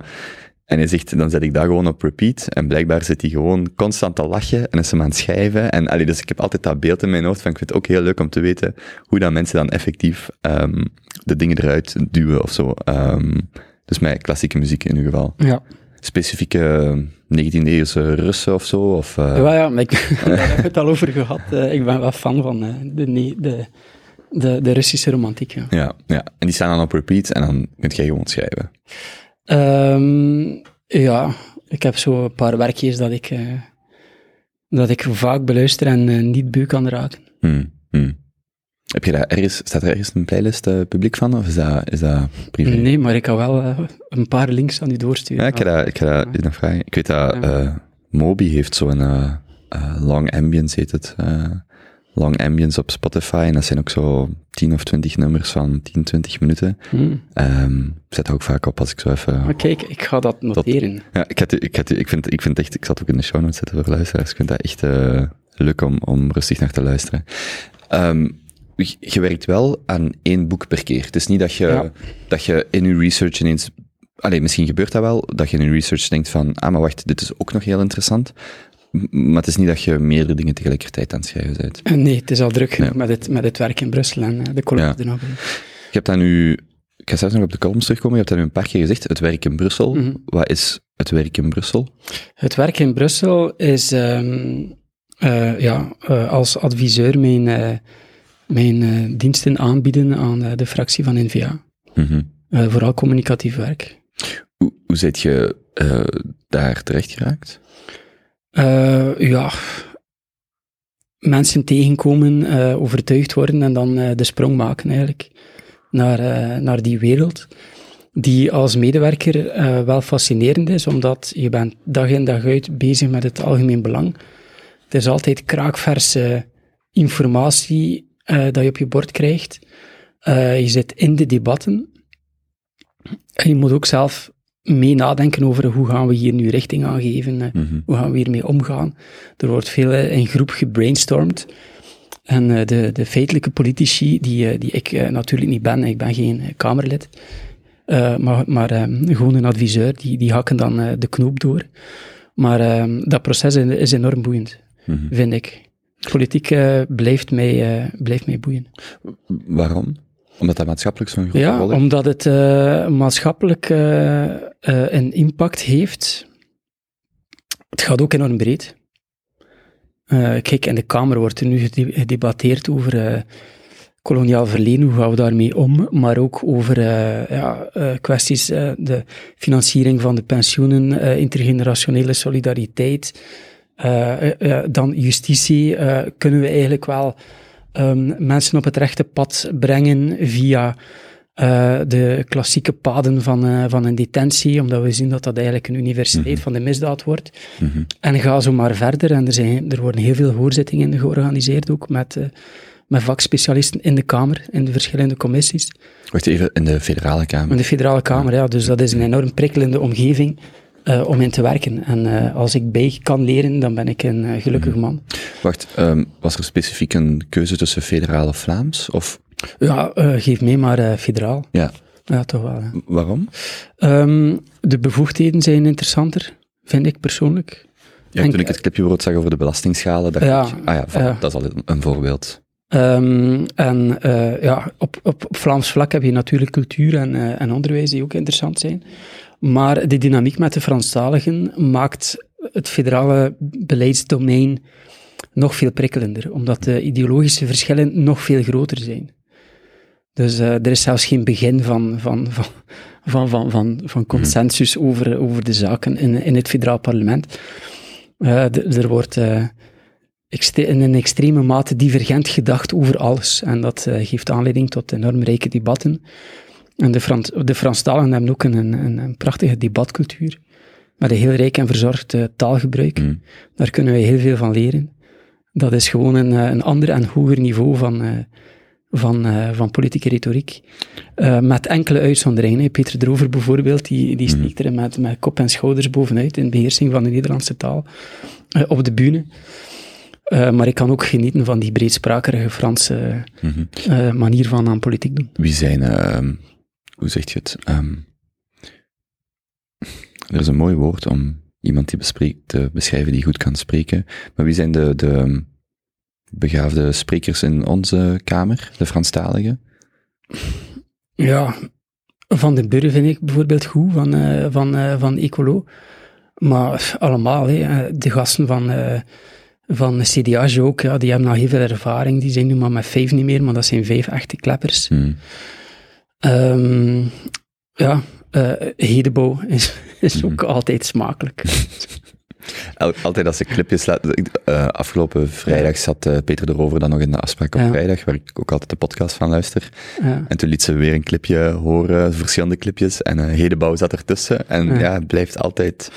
Speaker 3: En hij zegt, dan zet ik dat gewoon op repeat. En blijkbaar zit hij gewoon constant te lachen en is hem aan het schrijven. En allee, dus ik heb altijd dat beeld in mijn hoofd van, ik vind het ook heel leuk om te weten hoe dan mensen dan effectief ehm, de dingen eruit duwen of zo. Ehm, dus met klassieke muziek in ieder geval.
Speaker 4: Ja.
Speaker 3: Specifieke 19e-eeuwse Russen of zo? Of, eh,
Speaker 4: Ja, ja, maar ik, daar hebben we het al over gehad. Eh, ik ben wel fan van eh, de, de, de, de Russische romantiek. Ja.
Speaker 3: ja, ja, en die staan dan op repeat en dan kunt jij gewoon schrijven.
Speaker 4: Ehm, ja, ik heb zo een paar werkjes dat ik, eh, dat ik vaak beluister en eh, niet beu kan raken.
Speaker 3: Hmm, hmm. Heb je daar ergens, staat er ergens een playlist eh, publiek van, of is dat, is dat privé?
Speaker 4: Nee, maar ik kan wel eh, een paar links aan u doorsturen.
Speaker 3: Ja, ik ga dat, ik ga dat eens nog vragen. Ik weet dat eh, Moby heeft zo'n long ambience, heet het. long ambience op Spotify. En dat zijn ook zo 10 of 20 nummers van 10, 20 minuten.
Speaker 4: Hmm.
Speaker 3: Ehm, ik zet dat ook vaak op als ik zo even...
Speaker 4: Maar kijk, ik ga dat noteren.
Speaker 3: Ja, ik, had, ik, had, ik, vind, ik vind echt, ik zat ook in de show notes zetten voor luisteraars. Ik vind dat echt leuk om, om rustig naar te luisteren. Ehm, je, werkt wel aan één boek per keer. Het is niet dat je,
Speaker 4: Ja.
Speaker 3: dat je in je research ineens... Allee, misschien gebeurt dat wel, dat je in je research denkt van, ah, maar wacht, dit is ook nog heel interessant. Maar het is niet dat je meerdere dingen tegelijkertijd aan het schrijven bent.
Speaker 4: Eh, Nee, het is al druk met, het, met het werk in Brussel en eh, de colleges
Speaker 3: Ja.
Speaker 4: er bij.
Speaker 3: Je hebt dat nu... Ik ga zelfs nog op de columns terugkomen. Je hebt dat nu een paar keer gezegd. Het werk in Brussel.
Speaker 4: Mhm.
Speaker 3: Wat is het werk in Brussel?
Speaker 4: Het werk in Brussel is ehm, eh, ja, als adviseur mijn, mijn eh, diensten aanbieden aan eh, de fractie van NVA.
Speaker 3: Mhm.
Speaker 4: Eh, vooral communicatief werk.
Speaker 3: Hoe, hoe zit je daar terecht geraakt?
Speaker 4: Ja, mensen tegenkomen, overtuigd worden en dan de sprong maken eigenlijk naar, naar die wereld. Die als medewerker wel fascinerend is, omdat je bent dag in dag uit bezig met het algemeen belang. Het is altijd kraakverse informatie eh, dat je op je bord krijgt. Eh, je zit in de debatten. En je moet ook zelf mee nadenken over hoe gaan we hier nu richting aan geven.
Speaker 3: Mhm.
Speaker 4: hoe gaan we hiermee omgaan? Er wordt veel eh, in groep gebrainstormd. En de, de feitelijke politici, die, die ik natuurlijk niet ben, ik ben geen Kamerlid, maar, maar eh, gewoon een adviseur, die, die hakken dan de knoop door. Maar eh, dat proces is, is enorm boeiend,
Speaker 3: Mhm.
Speaker 4: vind ik. Politiek eh, blijft, mij, eh, blijft mij boeien.
Speaker 3: Waarom? Omdat dat maatschappelijk zo'n grote
Speaker 4: Ja,
Speaker 3: rol heeft?
Speaker 4: omdat het eh, maatschappelijk een impact heeft. Het gaat ook enorm breed. Kijk, in de Kamer wordt er nu gede- gedebatteerd over koloniaal verleden, hoe gaan we daarmee om, maar ook over ja, kwesties, eh, de financiering van de pensioenen, intergenerationele solidariteit, dan justitie, eh, kunnen we eigenlijk wel ehm, mensen op het rechte pad brengen via eh, de klassieke paden van, eh, van een detentie, omdat we zien dat dat eigenlijk een universiteit
Speaker 3: Mhm.
Speaker 4: van de misdaad wordt.
Speaker 3: Mhm.
Speaker 4: En ga zo maar verder. En er, zijn, er worden heel veel hoorzittingen georganiseerd, ook met, eh, met vakspecialisten in de Kamer, in de verschillende commissies.
Speaker 3: Wacht even, in de federale
Speaker 4: In
Speaker 3: kamer.
Speaker 4: de federale Kamer, ja. Dus dat is een enorm prikkelende omgeving eh, om in te werken. En eh, als ik bij kan leren, dan ben ik een eh, gelukkig man.
Speaker 3: Wacht, ehm, was er specifiek een keuze tussen federaal of Vlaams? Of
Speaker 4: Ja, geef mee maar federaal.
Speaker 3: ja,
Speaker 4: Ja, toch wel.
Speaker 3: waarom?
Speaker 4: Ehm, de bevoegdheden zijn interessanter, vind ik persoonlijk.
Speaker 3: Ja,
Speaker 4: En-
Speaker 3: toen ik het clipje bijvoorbeeld zag over de belastingschalen, dacht
Speaker 4: Ja,
Speaker 3: ik, ah ja, van, dat is al een, voorbeeld.
Speaker 4: Ehm, en ja, op, op, Vlaams vlak heb je natuurlijk cultuur en, en onderwijs die ook interessant zijn. Maar de dynamiek met de Franstaligen maakt het federale beleidsdomein nog veel prikkelender, omdat de ideologische verschillen nog veel groter zijn. Dus eh, er is zelfs geen begin van, van, van, van, van, van, van consensus over, over de zaken in, in het federaal parlement. Eh, er wordt eh, in een extreme mate divergent gedacht over alles. En dat geeft aanleiding tot enorm rijke debatten. En de, Frans, de Franstaligen hebben ook een, een, een prachtige debatcultuur, met een heel rijk en verzorgd eh, taalgebruik.
Speaker 3: Mm.
Speaker 4: Daar kunnen wij heel veel van leren. Dat is gewoon een, eh, een ander en hoger niveau van, eh, van, van politieke retoriek. Met enkele uitzonderingen. hè. Peter Drover bijvoorbeeld, die, die steekt er met, met kop en schouders bovenuit in beheersing van de Nederlandse taal op de bühne. Maar ik kan ook genieten van die breedsprakerige Franse
Speaker 3: Mhm.
Speaker 4: manier van aan politiek doen.
Speaker 3: Wie zijn, ehm, hoe zeg je het? Ehm, er is een mooi woord om iemand die bespreekt, te beschrijven die goed kan spreken. Maar wie zijn de, de begaafde sprekers in onze kamer, de Franstaligen?
Speaker 4: Ja, Van den Burre vind ik bijvoorbeeld goed, van, eh, van, eh, van Ecolo. Maar allemaal, hè, eh, de gasten van, eh van CDA ook, ja, die hebben al heel veel ervaring. Die zijn nu maar met vijf niet meer, maar dat zijn vijf echte kleppers.
Speaker 3: Hmm.
Speaker 4: Ehm, ja, eh Hedebouw is, is ook altijd smakelijk.
Speaker 3: El- Altijd als ik clipjes laat. eh, afgelopen vrijdag zat eh, Peter de Rover dan nog in de afspraak op
Speaker 4: Ja.
Speaker 3: vrijdag, waar ik ook altijd de podcast van luister.
Speaker 4: Ja.
Speaker 3: En toen liet ze weer een clipje horen, verschillende clipjes. En eh Hedebouw zat ertussen. En
Speaker 4: Ja.
Speaker 3: ja, het blijft altijd,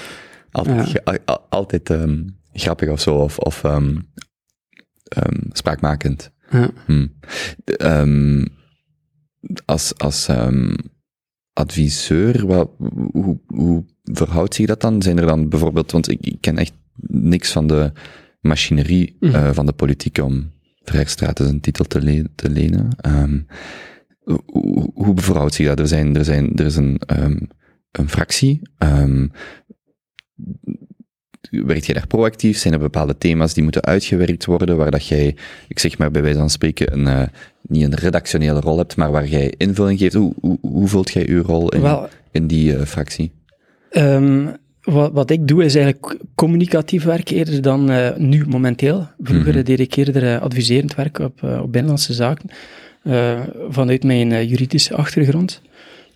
Speaker 3: altijd, ehm, grappig of zo. Of, of ehm, spraakmakend. Hm. De- ehm, als als ehm, adviseur, wat, hoe, hoe verhoudt zich dat dan? Zijn er dan bijvoorbeeld, want ik, ik ken echt niks van de machinerie
Speaker 4: Mhm.
Speaker 3: eh, van de politiek om Verheerstraat een titel te, le- te lenen. Ehm, hoe, hoe verhoudt zich dat? Er, zijn, er, zijn, er is een, ehm, een fractie. Werkt jij daar proactief? Zijn er bepaalde thema's die moeten uitgewerkt worden, waar dat jij, ik zeg maar bij wijze van spreken, een, eh, niet een redactionele rol hebt, maar waar jij invulling geeft? Hoe, hoe, hoe vult jij uw rol in,
Speaker 4: Wel,
Speaker 3: in die eh, fractie?
Speaker 4: Ehm, wat, wat ik doe is eigenlijk communicatief werk eerder dan eh, nu momenteel. Vroeger
Speaker 3: Mhm.
Speaker 4: deed ik eerder adviserend werk op, op binnenlandse zaken, vanuit mijn juridische achtergrond.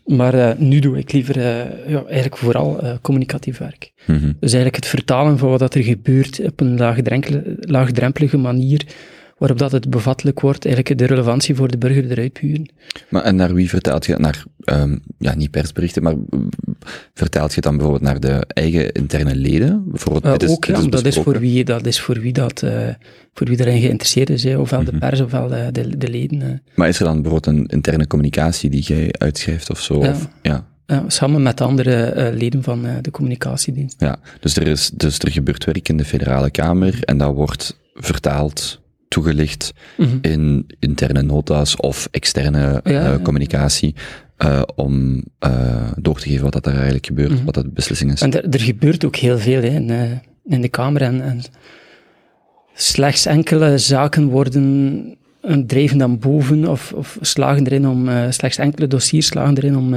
Speaker 4: Maar eh, nu doe ik liever eh, ja, eigenlijk vooral eh, communicatief werk.
Speaker 3: Mhm.
Speaker 4: Dus eigenlijk het vertalen van wat er gebeurt op een laagdrempelige, laagdrempelige manier, waarop dat het bevattelijk wordt, eigenlijk de relevantie voor de burger eruit puren.
Speaker 3: Maar en naar wie vertaalt je dat? Naar, ehm, ja, niet persberichten, maar vertaalt je het dan bijvoorbeeld naar de eigen interne leden? Bijvoorbeeld,
Speaker 4: Eh,
Speaker 3: dit is,
Speaker 4: ook,
Speaker 3: dit
Speaker 4: ja,
Speaker 3: is
Speaker 4: dat, is voor wie, dat is voor wie, dat, eh, voor wie daarin geïnteresseerd is, hè, ofwel
Speaker 3: Mhm.
Speaker 4: de pers ofwel de, de, de leden. eh.
Speaker 3: Maar is er dan bijvoorbeeld een interne communicatie die jij uitschrijft of zo?
Speaker 4: Ja.
Speaker 3: Of, ja,
Speaker 4: samen met andere eh, leden van eh, de communicatiedienst.
Speaker 3: ja. Dus, er is, dus er gebeurt werk in de federale kamer en dat wordt vertaald, toegelicht
Speaker 4: Mhm.
Speaker 3: in interne nota's of externe
Speaker 4: Ja,
Speaker 3: eh, communicatie eh, om eh, door te geven wat dat er eigenlijk gebeurt,
Speaker 4: Mhm.
Speaker 3: wat dat de beslissing is.
Speaker 4: En er, gebeurt ook heel veel hè, in, in de Kamer. En, en slechts enkele zaken worden drijven dan boven of, of slagen erin om, slechts enkele dossiers slagen erin om,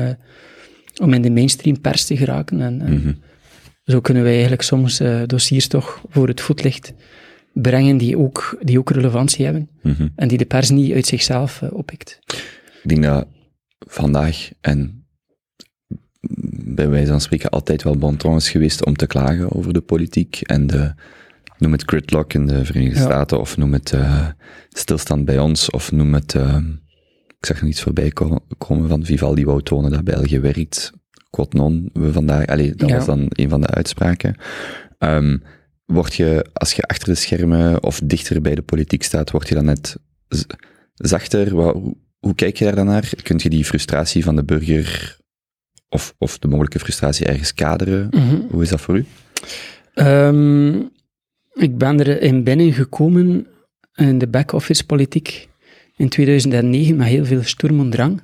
Speaker 4: om in de mainstream pers te geraken. En, en
Speaker 3: Mhm.
Speaker 4: zo kunnen wij eigenlijk soms dossiers toch voor het voetlicht brengen die ook, die ook relevantie hebben
Speaker 3: Mhm.
Speaker 4: en die de pers niet uit zichzelf eh, oppikt.
Speaker 3: Ik denk dat vandaag en bij wijze van spreken altijd wel bon ton is geweest om te klagen over de politiek en de, noem het gridlock in de Verenigde
Speaker 4: Ja.
Speaker 3: Staten, of noem het eh, stilstand bij ons, of noem het, eh, ik zag nog iets voorbij ko- komen van Vivaldi wou tonen dat België werkt, quod non, we vandaag, allee, dat
Speaker 4: Ja.
Speaker 3: was dan een van de uitspraken. Ehm, word je, als je achter de schermen of dichter bij de politiek staat, word je dan net zachter? Hoe, hoe kijk je daar dan naar? Kun je die frustratie van de burger of, of de mogelijke frustratie ergens kaderen?
Speaker 4: Mhm.
Speaker 3: Hoe is dat voor u?
Speaker 4: Ehm, ik ben erin binnengekomen in de back-office politiek in 2009 met heel veel sturm en drang.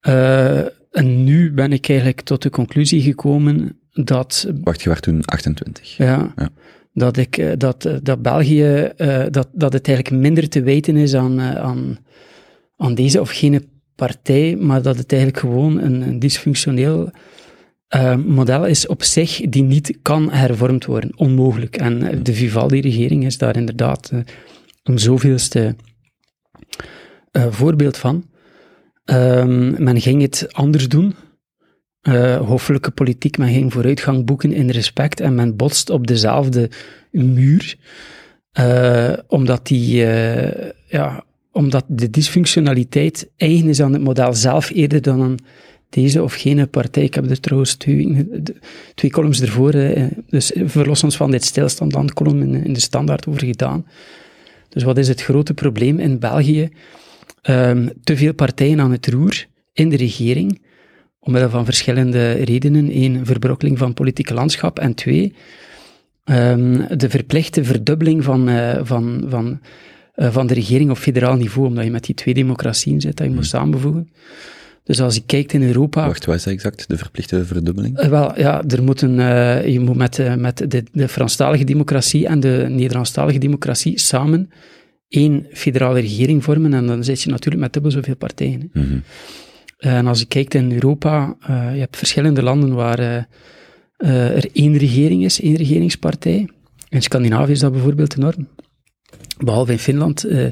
Speaker 4: Eh, en nu ben ik eigenlijk tot de conclusie gekomen dat,
Speaker 3: Wacht, je was toen 28.
Speaker 4: ja,
Speaker 3: Ja.
Speaker 4: dat, ik, eh, dat, eh, dat België, eh, dat, dat het eigenlijk minder te wijten is aan, aan, aan deze of gene partij, maar dat het eigenlijk gewoon een, een dysfunctioneel model is op zich die niet kan hervormd worden. Onmogelijk. En de Vivaldi-regering is daar inderdaad een zoveelste voorbeeld van. Ehm, men ging het anders doen. Eh, hoffelijke politiek, men ging vooruitgang boeken in respect en men botst op dezelfde muur. Eh, omdat, die, eh, ja, omdat de dysfunctionaliteit eigen is aan het model zelf eerder dan aan deze of gene partij. Ik heb er trouwens twee, twee columns ervoor, dus verlos ons van dit stilstandland column in, in de standaard over gedaan. Dus wat is het grote probleem in België? Ehm, te veel partijen aan het roer in de regering, omwille van verschillende redenen. Eén, verbrokkeling van politieke landschap. En twee, ehm, de verplichte verdubbeling van, eh, van, van, eh, van de regering op federaal niveau, omdat je met die twee democratieën zit, dat je moet samenvoegen. Dus als je kijkt in Europa...
Speaker 3: Wacht, wat is dat exact? De verplichte verdubbeling?
Speaker 4: Eh, wel, ja, er moeten, eh, je moet met, met de, de Franstalige democratie en de Nederlandstalige democratie samen één federale regering vormen en dan zit je natuurlijk met dubbel zoveel partijen. hè.
Speaker 3: Mhm.
Speaker 4: En als je kijkt in Europa, eh, je hebt verschillende landen waar eh, eh, er één regering is, één regeringspartij. In Scandinavië is dat bijvoorbeeld enorm. Behalve in Finland eh,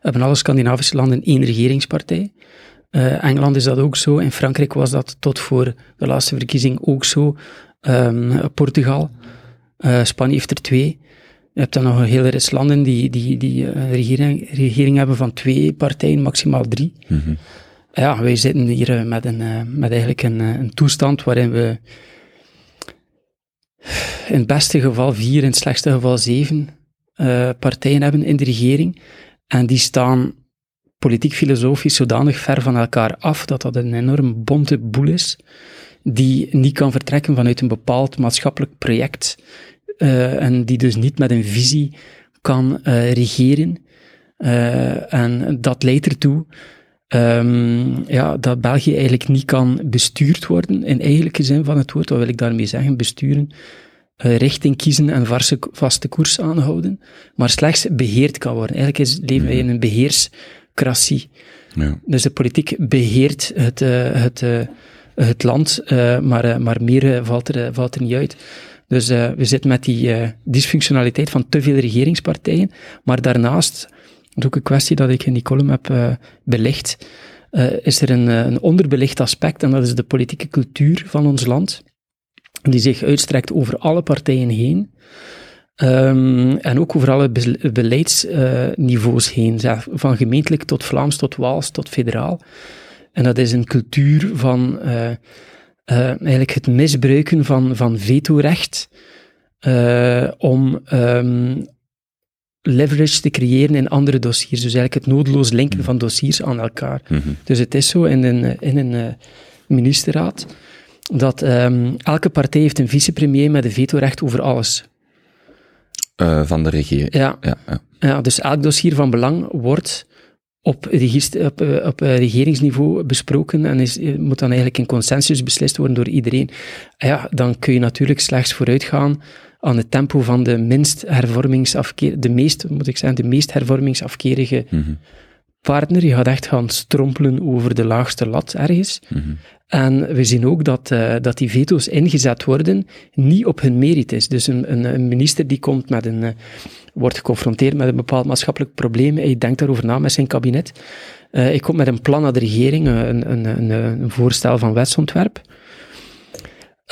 Speaker 4: hebben alle Scandinavische landen één regeringspartij. Eh, Engeland is dat ook zo. In Frankrijk was dat tot voor de laatste verkiezing ook zo. Ehm, Portugal. Eh, Spanje heeft er twee. Je hebt dan nog een hele rits landen die, die, die eh, een regering, regering hebben van twee partijen, maximaal drie.
Speaker 3: Mhm.
Speaker 4: Ja, wij zitten hier eh, met, een, eh, met eigenlijk een, eh, een toestand waarin we in het beste geval vier, in het slechtste geval zeven partijen hebben in de regering. En die staan politiek-filosofisch zodanig ver van elkaar af dat dat een enorm bonte boel is, die niet kan vertrekken vanuit een bepaald maatschappelijk project en die dus niet met een visie kan regeren. En dat leidt ertoe ehm, ja, dat België eigenlijk niet kan bestuurd worden, in eigenlijke zin van het woord. Wat wil ik daarmee zeggen? Besturen, eh, richting kiezen en varse, vaste koers aanhouden, maar slechts beheerd kan worden. Eigenlijk is, leven wij in een beheerscratie.
Speaker 3: Ja.
Speaker 4: Dus de politiek beheert het, eh, het, eh, het land, maar, maar meer valt, er, valt er niet uit. Dus we zitten met die dysfunctionaliteit van te veel regeringspartijen, maar daarnaast, ook een kwestie dat ik in die column heb eh, belicht, eh, is er een, eh, een onderbelicht aspect en dat is de politieke cultuur van ons land, die zich uitstrekt over alle partijen heen. Ehm, en ook over alle be- beleidsniveaus heen, van gemeentelijk tot Vlaams, tot Waals, tot federaal. En dat is een cultuur van eigenlijk het misbruiken van, van vetorecht om ehm, leverage te creëren in andere dossiers. Dus eigenlijk het nodeloos linken van dossiers aan elkaar.
Speaker 3: Mhm.
Speaker 4: Dus het is zo in een, in een eh, ministerraad dat ehm, elke partij heeft een vicepremier met een vetorecht over alles.
Speaker 3: Eh, van de regering.
Speaker 4: Ja,
Speaker 3: Ja, ja.
Speaker 4: ja, dus elk dossier van belang wordt op, op, eh, op regeringsniveau besproken en is, moet dan eigenlijk in consensus beslist worden door iedereen. Ja, dan kun je natuurlijk slechts vooruitgaan aan het tempo van de minst hervormingsafkeer, de meest, moet ik zeggen, de meest hervormingsafkerige
Speaker 3: Mhm.
Speaker 4: partner. Je gaat echt gaan strompelen over de laagste lat ergens.
Speaker 3: Mhm.
Speaker 4: En we zien ook dat, uh, dat die veto's ingezet worden niet op hun merites. Dus een, een, een minister die komt met een, uh, wordt geconfronteerd met een bepaald maatschappelijk probleem, hij denkt daarover na met zijn kabinet. Uh, hij komt met een plan naar de regering, een, een, een, een voorstel van wetsontwerp.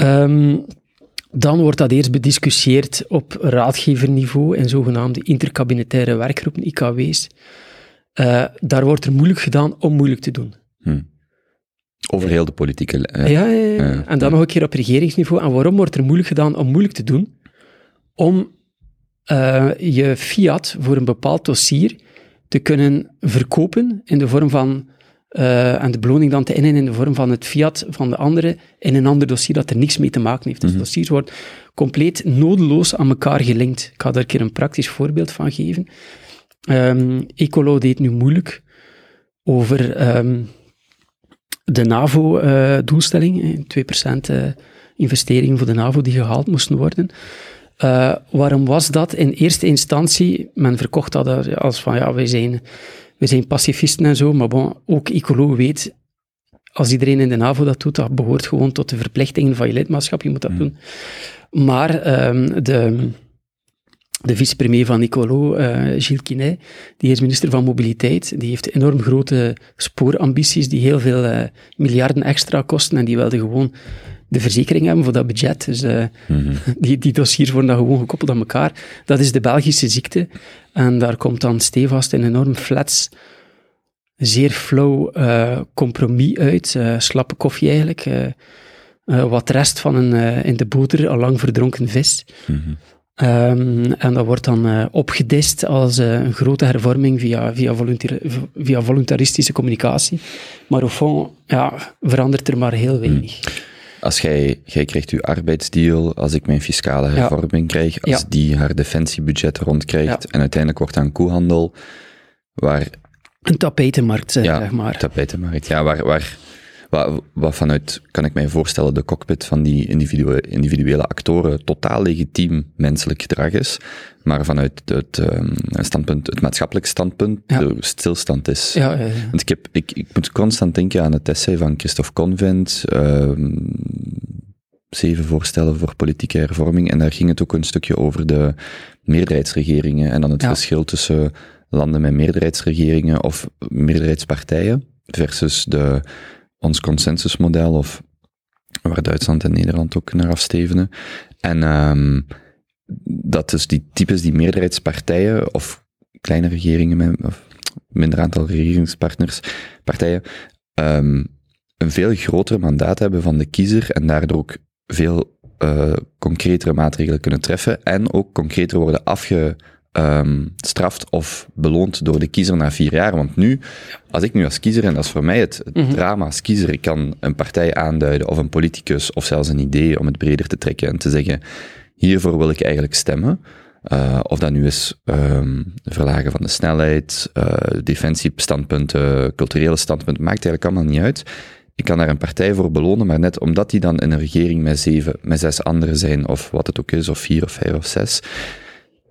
Speaker 4: Um, dan wordt dat eerst bediscussieerd op raadgeverniveau in zogenaamde interkabinetaire werkgroepen, IKW's. Uh, daar wordt er moeilijk gedaan om moeilijk te doen.
Speaker 3: Hm. Over heel de politieke... Uh,
Speaker 4: ja, ja, ja. en dan nog een keer op regeringsniveau. En waarom wordt er moeilijk gedaan om moeilijk te doen? Om je fiat voor een bepaald dossier te kunnen verkopen in de vorm van uh, en de beloning dan te innen in de vorm van het fiat van de andere in een ander dossier dat er niks mee te maken heeft. Dus mm -hmm. dossiers wordt compleet nodeloos aan elkaar gelinkt. Ik ga daar een keer een praktisch voorbeeld van geven. Um, Ecolo deed nu moeilijk over um, de NAVO-doelstelling, uh, 2% uh, investeringen voor de NAVO die gehaald moesten worden. Uh, waarom was dat? In eerste instantie, men verkocht dat als van ja, wij zijn we zijn pacifisten en zo, maar bon, ook Ecolo weet, als iedereen in de NAVO dat doet, dat behoort gewoon tot de verplichtingen van je lidmaatschap, je moet dat mm. doen. Maar um, de, de vicepremier van Nicolo, uh, Gilles Quinet, die is minister van Mobiliteit, die heeft enorm grote spoorambities, die heel veel uh, miljarden extra kosten en die wilde gewoon de verzekering hebben voor dat budget. Dus uh, mm -hmm. die, die dossiers worden dan gewoon gekoppeld aan elkaar. Dat is de Belgische ziekte. En daar komt dan stevast een enorm flats, zeer flow uh, compromis uit. Uh, slappe koffie eigenlijk. wat rest van een in de boter al lang verdronken vis. Mm -hmm. Um, en dat wordt dan uh, opgedist als uh, een grote hervorming via, via, via voluntaristische communicatie. Maar au fond ja, verandert er maar heel weinig. Mm
Speaker 3: als jij, jij krijgt uw arbeidsdeal, als ik mijn fiscale hervorming ja. krijg, als ja. die haar defensiebudget rondkrijgt ja. en uiteindelijk wordt aan koehandel, waar...
Speaker 4: Een tapetenmarkt, zeg maar.
Speaker 3: tapetenmarkt, ja, waar, waar, wat, wat vanuit, kan ik mij voorstellen, de cockpit van die individue, individuele actoren totaal legitiem menselijk gedrag is, maar vanuit het, um, standpunt, het maatschappelijk standpunt ja. de stilstand is.
Speaker 4: Ja, ja,
Speaker 3: Want ik, heb, ik, ik moet constant denken aan het essay van Christophe Convent, um, zeven voorstellen voor politieke hervorming, en daar ging het ook een stukje over de meerderheidsregeringen en dan het verschil tussen landen met meerderheidsregeringen of meerderheidspartijen versus de ons consensusmodel, of waar Duitsland en Nederland ook naar afstevenen. En um, dat dus die types, die meerderheidspartijen, of kleine regeringen met of minder aantal regeringspartners, partijen, um, een veel groter mandaat hebben van de kiezer en daardoor ook veel uh, concretere maatregelen kunnen treffen en ook concreter worden afge um, straft of beloond door de kiezer na vier jaar. Want nu, als ik nu als kiezer, en dat is voor mij het, het mm -hmm. drama als kiezer, ik kan een partij aanduiden of een politicus of zelfs een idee om het breder te trekken en te zeggen, hiervoor wil ik eigenlijk stemmen. Uh, of dat nu is um, verlagen van de snelheid, uh, defensiestandpunten, culturele standpunten, maakt eigenlijk allemaal niet uit. Ik kan daar een partij voor belonen, maar net omdat die dan in een regering met zeven, met zes anderen zijn, of wat het ook is, of vier of vijf of zes,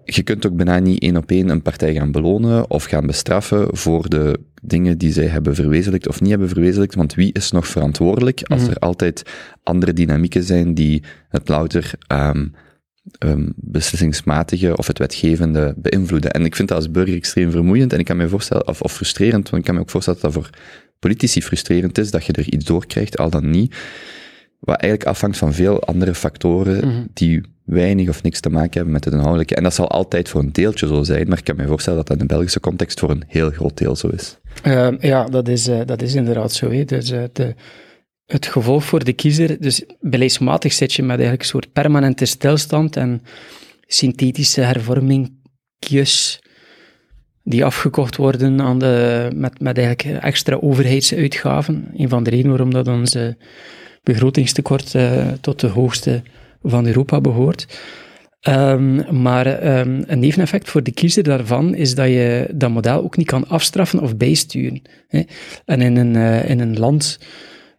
Speaker 3: je kunt ook bijna niet één op één een partij gaan belonen of gaan bestraffen voor de dingen die zij hebben verwezenlijkt of niet hebben verwezenlijkt, want wie is nog verantwoordelijk als mm. er altijd andere dynamieken zijn die het louter um, um, beslissingsmatige of het wetgevende beïnvloeden. En ik vind dat als burger extreem vermoeiend en ik kan me voorstellen, of, of frustrerend, want ik kan me ook voorstellen dat dat voor politici frustrerend is, dat je er iets door krijgt, al dan niet, wat eigenlijk afhangt van veel andere factoren mm. die weinig of niks te maken hebben met het inhoudelijke. En dat zal altijd voor een deeltje zo zijn, maar ik kan me voorstellen dat dat in de Belgische context voor een heel groot deel zo is.
Speaker 4: Uh, ja, dat is, uh, dat is inderdaad zo. Hè. Dus, uh, de, het gevolg voor de kiezer, dus beleidsmatig zit je met eigenlijk een soort permanente stilstand en synthetische hervormingjes die afgekocht worden aan de, met, met eigenlijk extra overheidsuitgaven. Een van de redenen waarom dat onze begrotingstekort tot de hoogste van Europa behoort. Um, maar um, een neveneffect voor de kiezer daarvan is dat je dat model ook niet kan afstraffen of bijsturen. Hè. En in een, uh, in een land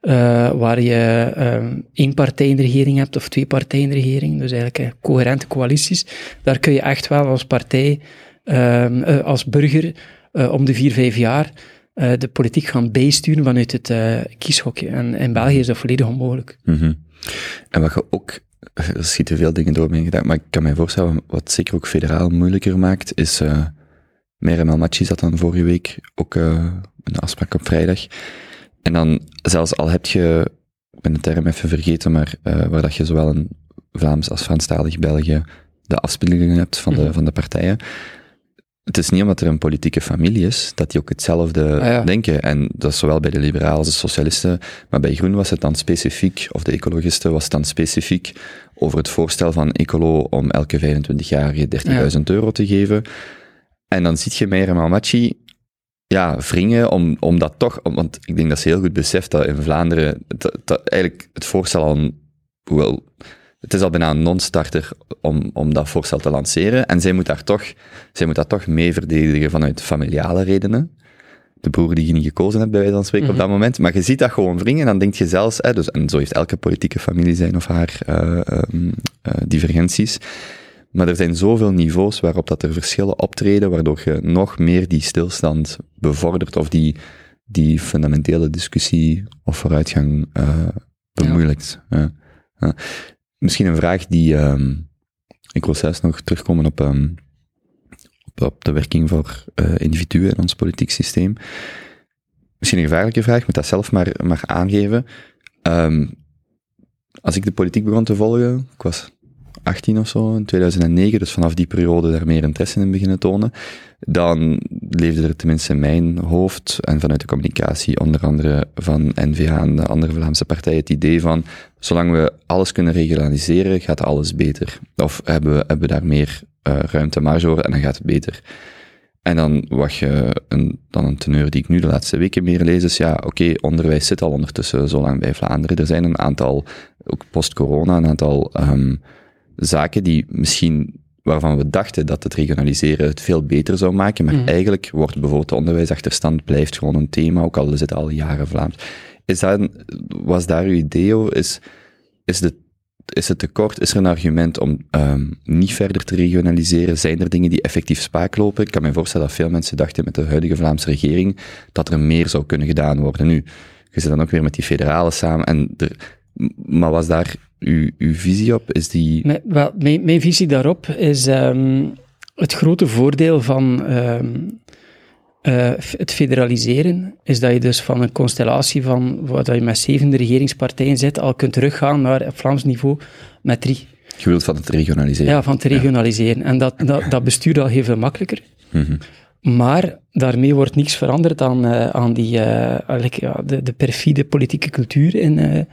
Speaker 4: uh, waar je um, één partij in de regering hebt of twee partijen in de regering, dus eigenlijk uh, coherente coalities, daar kun je echt wel als partij, als burger, om de vier, vijf jaar eh, de politiek gaan bijsturen vanuit het eh, kieshokje. En in België is dat volledig onmogelijk.
Speaker 3: Mhm. En wat je ook, er schieten veel dingen door mijn gedachten, maar ik kan mij voorstellen, wat zeker ook federaal moeilijker maakt, is, uh, Merem Elmachi zat dan vorige week ook uh, een afspraak op vrijdag. En dan, zelfs al heb je, ik ben de term even vergeten, maar uh, waar dat je zowel een Vlaams als Franstalig België de afspiegelingen hebt van, de,
Speaker 4: Mhm.
Speaker 3: van de partijen. Het is niet omdat er een politieke familie is, dat die ook hetzelfde
Speaker 4: Ah, ja.
Speaker 3: denken. En dat is zowel bij de liberalen als de socialisten. Maar bij Groen was het dan specifiek, of de ecologisten was het dan specifiek over het voorstel van Ecolo om elke 25-jarige 30.000 euro te geven. En dan ziet je Meijer Malmachi ja, wringen om, om dat toch, om- want ik denk dat ze heel goed beseft dat in Vlaanderen, dat, dat eigenlijk het voorstel al, hoewel, het is al bijna een non-starter om, om dat voorstel te lanceren. En zij moet daar toch, zij moet dat toch mee verdedigen vanuit familiale redenen. De broer die je niet gekozen hebt, bij wijze van spreken,
Speaker 4: Mhm.
Speaker 3: op dat moment. Maar je ziet dat gewoon wringen, en dan denk je zelfs, hè, dus, en zo heeft elke politieke familie zijn of haar eh, ehm, eh, divergenties. Maar er zijn zoveel niveaus waarop dat er verschillen optreden, waardoor je nog meer die stilstand bevordert of die, die fundamentele discussie of vooruitgang eh bemoeilijkt. Ja. Ja. Misschien een vraag die, ehm, ik wil zelfs nog terugkomen op, ehm, op, de werking voor eh, individuen in ons politiek systeem. Misschien een gevaarlijke vraag, moet dat zelf maar, maar aangeven. Ehm, als ik de politiek begon te volgen, ik was 18 of zo, in 2009, dus vanaf die periode daar meer interesse in beginnen tonen, dan leefde er tenminste in mijn hoofd en vanuit de communicatie, onder andere van NVA en de andere Vlaamse partijen, het idee van, zolang we alles kunnen regionaliseren, gaat alles beter. Of hebben we, hebben daar meer uh, ruimte, marge voor, en dan gaat het beter. En dan wat je een, dan een teneur die ik nu de laatste weken meer lees, is ja, oké, onderwijs zit al ondertussen zo lang bij Vlaanderen. Er zijn een aantal, ook post-corona, een aantal um, zaken die misschien, waarvan we dachten dat het regionaliseren het veel beter zou maken, maar mm. eigenlijk wordt bijvoorbeeld de onderwijsachterstand blijft gewoon een thema, ook al is het al jaren Vlaams. Is dat, een, was daar uw idee Is, is de is het tekort? Is er een argument om um, niet verder te regionaliseren? Zijn er dingen die effectief spaak lopen? Ik kan me voorstellen dat veel mensen dachten met de huidige Vlaamse regering dat er meer zou kunnen gedaan worden. Nu, je zit dan ook weer met die federale samen. En er, maar was daar uw, uw visie op? Is die...
Speaker 4: Mijn, wel, mijn, mijn visie daarop is um, het grote voordeel van um, uh, het federaliseren is dat je dus van een constellatie van wat je met zeven regeringspartijen zit, al kunt teruggaan naar op Vlaams niveau met drie.
Speaker 3: Je wilt van het regionaliseren?
Speaker 4: Ja, van het regionaliseren. Ja. En dat, dat, dat bestuurt al heel veel makkelijker.
Speaker 3: Mm -hmm.
Speaker 4: Maar daarmee wordt niets veranderd aan, uh, aan die, uh, ja, de, de perfide politieke cultuur. In,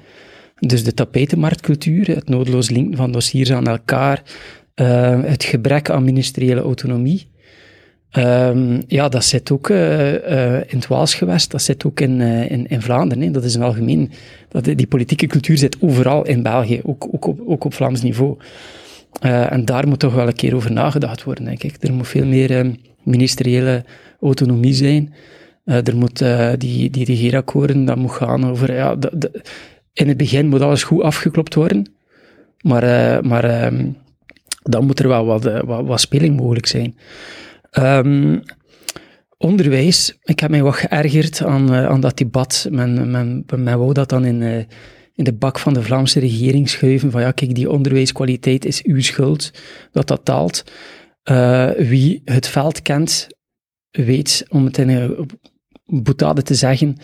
Speaker 4: dus de tapijtenmarktcultuur, het noodloos linken van dossiers aan elkaar, het gebrek aan ministeriële autonomie. Um, ja, dat zit ook uh, uh, in het Waalsgewest, dat zit ook in, uh, in, in Vlaanderen. Dat is een algemeen. Dat, die politieke cultuur zit overal in België, ook, ook, op, ook op Vlaams niveau. en daar moet toch wel een keer over nagedacht worden, denk ik. Er moet veel meer um, ministeriële autonomie zijn. er moet die, die regeerakkoorden, dat moet gaan over. Ja, in het begin moet alles goed afgeklopt worden, maar, maar um, dan moet er wel wat, wat, wat speling mogelijk zijn. Um, onderwijs, ik heb mij wat geërgerd aan, uh, aan dat debat. Men, men, men wou dat dan in, in de bak van de Vlaamse regering schuiven. Van ja, kijk, die onderwijskwaliteit is uw schuld, dat dat taalt. Uh, wie het veld kent, weet, om het in een boetade te zeggen,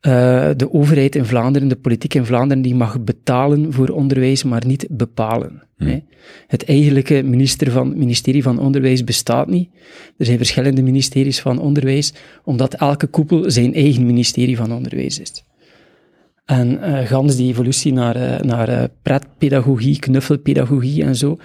Speaker 4: uh, de overheid in Vlaanderen, de politiek in Vlaanderen, die mag betalen voor onderwijs, maar niet bepalen.
Speaker 3: Hm.
Speaker 4: Hè. Het eigenlijke minister van, ministerie van Onderwijs bestaat niet. Er zijn verschillende ministeries van Onderwijs, omdat elke koepel zijn eigen ministerie van Onderwijs is. En uh, gans die evolutie naar, uh, naar pretpedagogie, knuffelpedagogie en zo,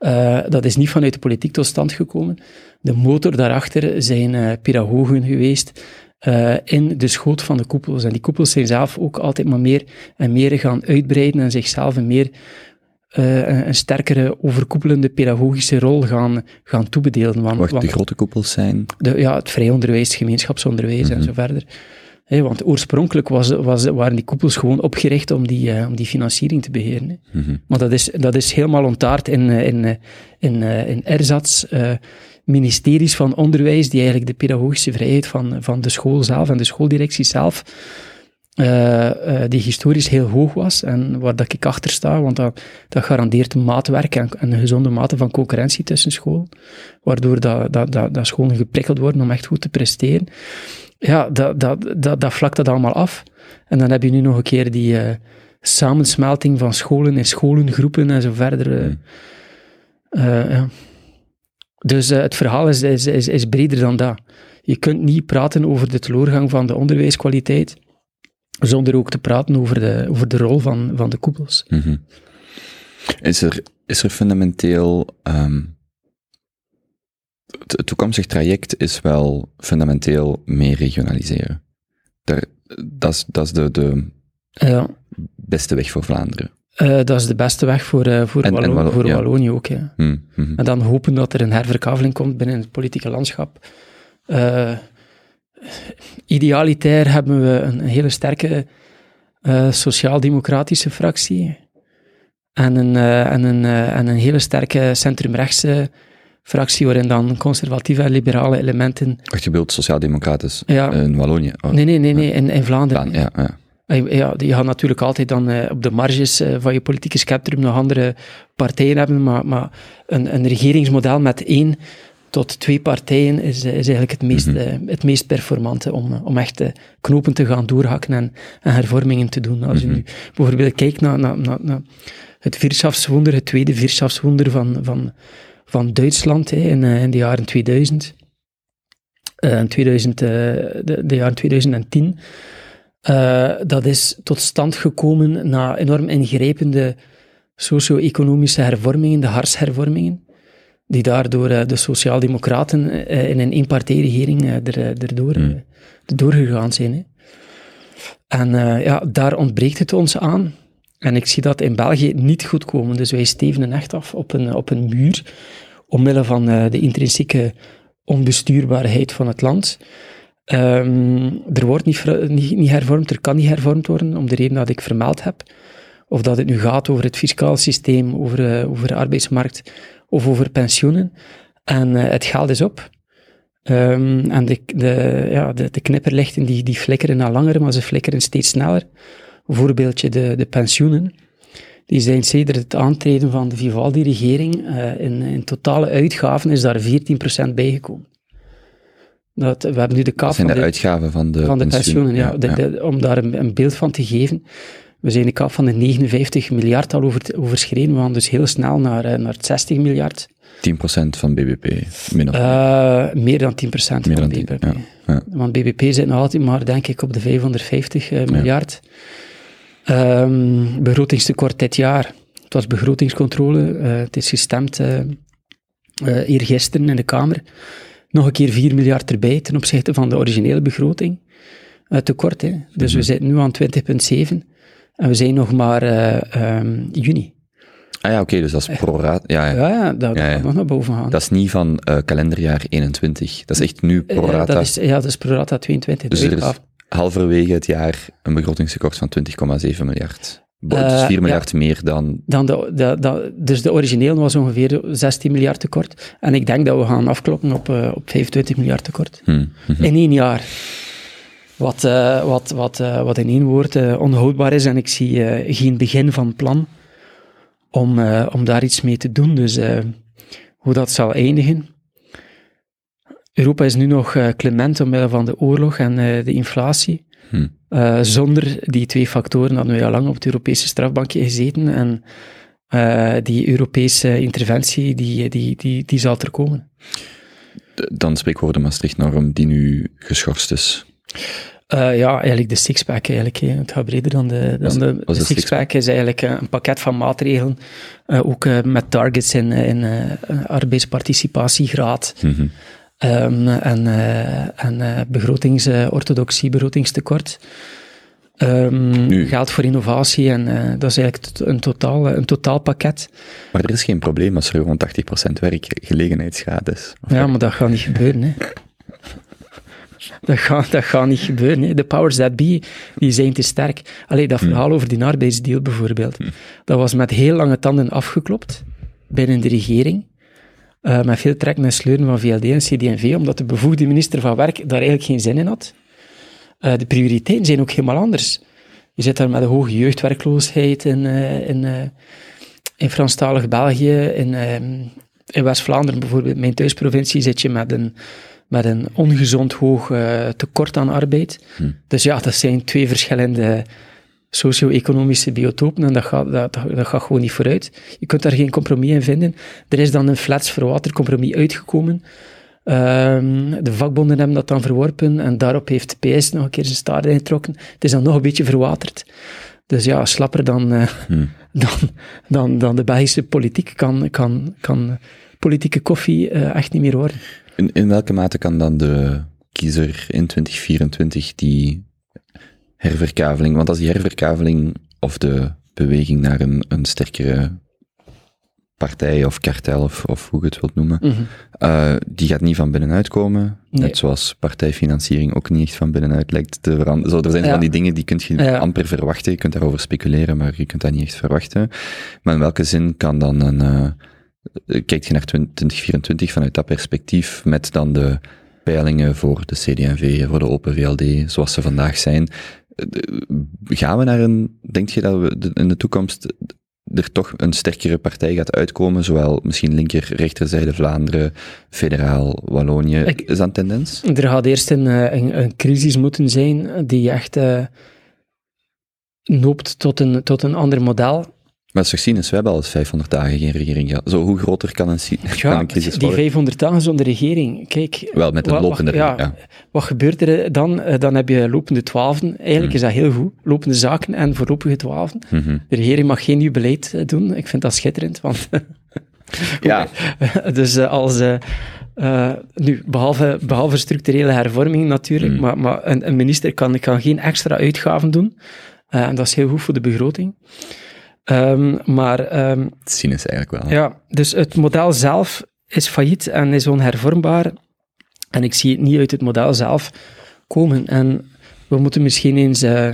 Speaker 4: uh, dat is niet vanuit de politiek tot stand gekomen. De motor daarachter zijn uh, pedagogen geweest uh, in de schoot van de koepels. En die koepels zijn zelf ook altijd maar meer en meer gaan uitbreiden en zichzelf een meer uh, een, een, sterkere overkoepelende pedagogische rol gaan, gaan toebedelen. Want,
Speaker 3: Wat
Speaker 4: want
Speaker 3: de grote koepels zijn?
Speaker 4: De, ja, het vrij onderwijs, het gemeenschapsonderwijs mm -hmm. en zo verder. Want oorspronkelijk was, was, waren die koepels gewoon opgericht om die, eh, om die financiering te beheren.
Speaker 3: Mhm.
Speaker 4: Maar dat is, dat is helemaal ontaard in, eh, in, eh, in, eh, in erzats, eh, ministeries van onderwijs, die eigenlijk de pedagogische vrijheid van, van de school zelf en de schooldirectie zelf, eh, eh, die historisch heel hoog was en waar dat ik achter sta, want dat, dat garandeert maatwerk en, en een gezonde mate van concurrentie tussen school, waardoor dat, dat, dat, dat scholen geprikkeld worden om echt goed te presteren. Ja, dat, dat, dat, dat vlakt dat allemaal af. En dan heb je nu nog een keer die eh, samensmelting van scholen en scholengroepen en zo verder. Eh, ja. Dus eh, het verhaal is, is, is, is breder dan dat. Je kunt niet praten over de teleurgang van de onderwijskwaliteit zonder ook te praten over de, over de rol van, van de koepels.
Speaker 3: Mhm. Is er, is er fundamenteel, ehm, het, toekomstig traject is wel fundamenteel meer regionaliseren. Daar, dat is, dat is de, de
Speaker 4: Ja,
Speaker 3: beste weg voor Vlaanderen.
Speaker 4: Eh, dat is de beste weg voor, eh, voor,
Speaker 3: En- en
Speaker 4: Wallo-
Speaker 3: Wallo-
Speaker 4: voor
Speaker 3: ja.
Speaker 4: Wallonië ook. Ja.
Speaker 3: Hm, mhm.
Speaker 4: En dan hopen dat er een herverkaveling komt binnen het politieke landschap. Eh, idealitair hebben we een, een hele sterke sociaal-democratische fractie. En een, en, een, en een hele sterke centrumrechtse fractie, waarin dan conservatieve en liberale elementen.
Speaker 3: Wacht, je bedoelt sociaal-democratisch
Speaker 4: Ja.
Speaker 3: in Wallonië? Oh,
Speaker 4: Nee, nee, nee, nee in, in Vlaanderen.
Speaker 3: Daan, ja, ja.
Speaker 4: Ja, je gaat natuurlijk altijd dan eh, op de marges eh, van je politieke spectrum nog andere partijen hebben, maar, maar een, een regeringsmodel met één tot twee partijen is, eh, is eigenlijk het meest,
Speaker 3: Mhm.
Speaker 4: het meest performante om, om echt knopen te gaan doorhakken en, en hervormingen te doen. Als je
Speaker 3: Mhm.
Speaker 4: nu bijvoorbeeld kijkt naar, naar, naar, naar het Wirtschaftswunder, het tweede Wirtschaftswunder van, van, van Duitsland hè, in, in de jaren 2000, eh, in 2000 eh, de, de jaren 2010, eh, dat is tot stand gekomen na enorm ingrijpende socio-economische hervormingen, de harshervormingen, die daardoor eh, de Sociaaldemocraten eh, in een eenpartijregering er, erdoor, erdoor gegaan zijn. Hè. En ja, daar ontbreekt het ons aan. En ik zie dat in België niet goed komen. Dus wij stevenen echt af op een, op een muur, omwille van de intrinsieke onbestuurbaarheid van het land. Ehm, er wordt niet, niet, niet hervormd, er kan niet hervormd worden, om de reden dat ik vermeld heb. Of dat het nu gaat over het fiscaal systeem, over, eh, over de arbeidsmarkt of over pensioenen. En eh, het geld is op. Ehm, en de, de, ja, de, de knipperlichten die, die flikkeren al langer, maar ze flikkeren steeds sneller. Voorbeeldje de, de pensioenen. Die zijn sedert het aantreden van de Vivaldi-regering, eh, in, in totale uitgaven is daar 14% bijgekomen. Dat, we hebben nu de kaap
Speaker 3: Dat zijn
Speaker 4: van
Speaker 3: de
Speaker 4: de,
Speaker 3: uitgaven van de,
Speaker 4: van de
Speaker 3: pensioen.
Speaker 4: pensioenen, ja. De- om daar een, een beeld van te geven. We zijn de kap van de 59 miljard al over, overschreden. We gaan dus heel snel naar, eh, naar het 60 miljard.
Speaker 3: 10% van BBP, min of meer.
Speaker 4: Eh, meer dan 10% van
Speaker 3: Meer dan
Speaker 4: BBP.
Speaker 3: 10, ja.
Speaker 4: Want BBP zit nog altijd maar, denk ik, op de 550 eh, miljard. Ehm, begrotingstekort dit jaar. Het was begrotingscontrole. het is gestemd eergisteren in de Kamer. Nog een keer 4 miljard erbij ten opzichte van de originele begroting. Eh, tekort, hè. Dus we zitten nu aan 20,7. En we zijn nog maar eh, ehm, juni.
Speaker 3: Ah ja, oké, dus dat is pro rata. Ja, ja.
Speaker 4: Ja, ja, dat
Speaker 3: Ja,
Speaker 4: nog naar boven gaan.
Speaker 3: Dat is niet van eh, kalenderjaar 21. Dat is echt nu pro
Speaker 4: Eh, dat is, ja, dat is pro rata 22.
Speaker 3: dus er is halverwege het jaar een begrotingstekort van 20,7 miljard. Bo-
Speaker 4: Eh,
Speaker 3: dus 4
Speaker 4: ja.
Speaker 3: miljard meer dan...
Speaker 4: Dan de, de, de, dus de origineel was ongeveer 16 miljard tekort. En ik denk dat we gaan afkloppen op, eh, op 25 miljard tekort.
Speaker 3: Hm, hm.
Speaker 4: In één jaar. Wat, eh, wat, wat, eh, wat in één woord eh, onhoudbaar is. En ik zie eh, geen begin van plan om, eh, om daar iets mee te doen. Dus eh, hoe dat zal eindigen. Europa is nu nog eh, clement omwille van de oorlog en eh, de inflatie.
Speaker 3: Hm.
Speaker 4: Eh, zonder die twee factoren hadden we al lang op het Europese strafbankje gezeten. En eh, die Europese interventie, die, die, die, die zal er komen.
Speaker 3: Dan spreekwoorden Maastricht-norm die nu geschorst is.
Speaker 4: Eh, ja, eigenlijk de sixpack eigenlijk. hè. Het gaat breder dan de,
Speaker 3: Was-
Speaker 4: dan de,
Speaker 3: was
Speaker 4: de
Speaker 3: de
Speaker 4: sixpack. is eigenlijk een pakket van maatregelen. ook met targets in, in arbeidsparticipatiegraad.
Speaker 3: Mhm.
Speaker 4: Ehm, en eh, en eh, begrotingsorthodoxie, begrotingstekort. Ehm,
Speaker 3: Nu-
Speaker 4: Geld voor innovatie en eh, dat is eigenlijk een totaal, een totaalpakket.
Speaker 3: Maar er is geen probleem als er gewoon 80% werkgelegenheidsgraad is.
Speaker 4: Ja, maar dat gaat niet gebeuren. Hè. dat, gaat, dat gaat niet gebeuren. Hè. De powers that be, die zijn te sterk. Allee, dat verhaal over die arbeidsdeal bijvoorbeeld, dat was met heel lange tanden afgeklopt binnen de regering. Eh, met veel trekken en sleuren van VLD en CD&V, omdat de bevoegde minister van Werk daar eigenlijk geen zin in had. Eh, de prioriteiten zijn ook helemaal anders. Je zit daar met een hoge jeugdwerkloosheid in, eh, in, in Franstalig België, in, in West-Vlaanderen bijvoorbeeld, mijn thuisprovincie, zit je met een, met een ongezond hoog tekort aan arbeid. Dus ja, dat zijn twee verschillende socio-economische biotopen en dat gaat, dat, dat, gaat gewoon niet vooruit. Je kunt daar geen compromis in vinden. Er is dan een flats voor water compromis uitgekomen. Ehm, de vakbonden hebben dat dan verworpen en daarop heeft PS nog een keer zijn staart ingetrokken. Het is dan nog een beetje verwaterd. Dus ja, slapper dan, eh, dan, dan, dan de Belgische politiek kan, kan, kan politieke koffie eh, echt niet meer worden.
Speaker 3: In, in welke mate kan dan de kiezer in 2024 die herverkaveling, want als die herverkaveling of de beweging naar een, een sterkere partij of kartel of, of hoe je het wilt noemen, eh, die gaat niet van binnenuit komen.
Speaker 4: Mhm. Nee.
Speaker 3: Net zoals partijfinanciering ook niet echt van binnenuit lijkt te veranderen. Zo, er zijn
Speaker 4: Ja.
Speaker 3: van die dingen die kun je
Speaker 4: Ja.
Speaker 3: amper verwachten. Je kunt daarover speculeren, maar je kunt dat niet echt verwachten. Maar in welke zin kan dan een... eh, kijkt je naar 2024 vanuit dat perspectief, met dan de peilingen voor de CD&V, voor de Open VLD, zoals ze vandaag zijn. Gaan we naar een, denk je dat we in de toekomst er toch een sterkere partij gaat uitkomen, zowel misschien linker, rechterzijde Vlaanderen, federaal, Wallonië?
Speaker 4: Ik-
Speaker 3: Is dat een tendens?
Speaker 4: Er gaat eerst een, eh, een, een crisis moeten zijn die echt eh, noopt tot een, tot een ander model.
Speaker 3: Maar je is, we hebben al eens 500 dagen geen regering gehad. Zo, hoe groter kan een,
Speaker 4: Ja,
Speaker 3: crisis
Speaker 4: die
Speaker 3: worden?
Speaker 4: 500 dagen zonder regering. Kijk,
Speaker 3: Wel, met een
Speaker 4: wat- wat-
Speaker 3: lopende
Speaker 4: ja. Wat gebeurt er dan? Eh, Dan heb je lopende twaalfden. Eigenlijk
Speaker 3: Hmm.
Speaker 4: is dat heel goed. Lopende zaken en voorlopige twaalfden.
Speaker 3: Mhm.
Speaker 4: De regering mag geen nieuw beleid eh, doen. Ik vind dat schitterend, want
Speaker 3: Ja,
Speaker 4: dus eh, als... eh, eh, nu, behalve, behalve structurele hervorming natuurlijk,
Speaker 3: Mm.
Speaker 4: maar, maar een, een minister kan, kan geen extra uitgaven doen. Eh, en dat is heel goed voor de begroting. Ehm, maar ehm,
Speaker 3: het zien is eigenlijk wel.
Speaker 4: ja, dus het model zelf is failliet en is onhervormbaar. En ik zie het niet uit het model zelf komen. En we moeten misschien eens eh,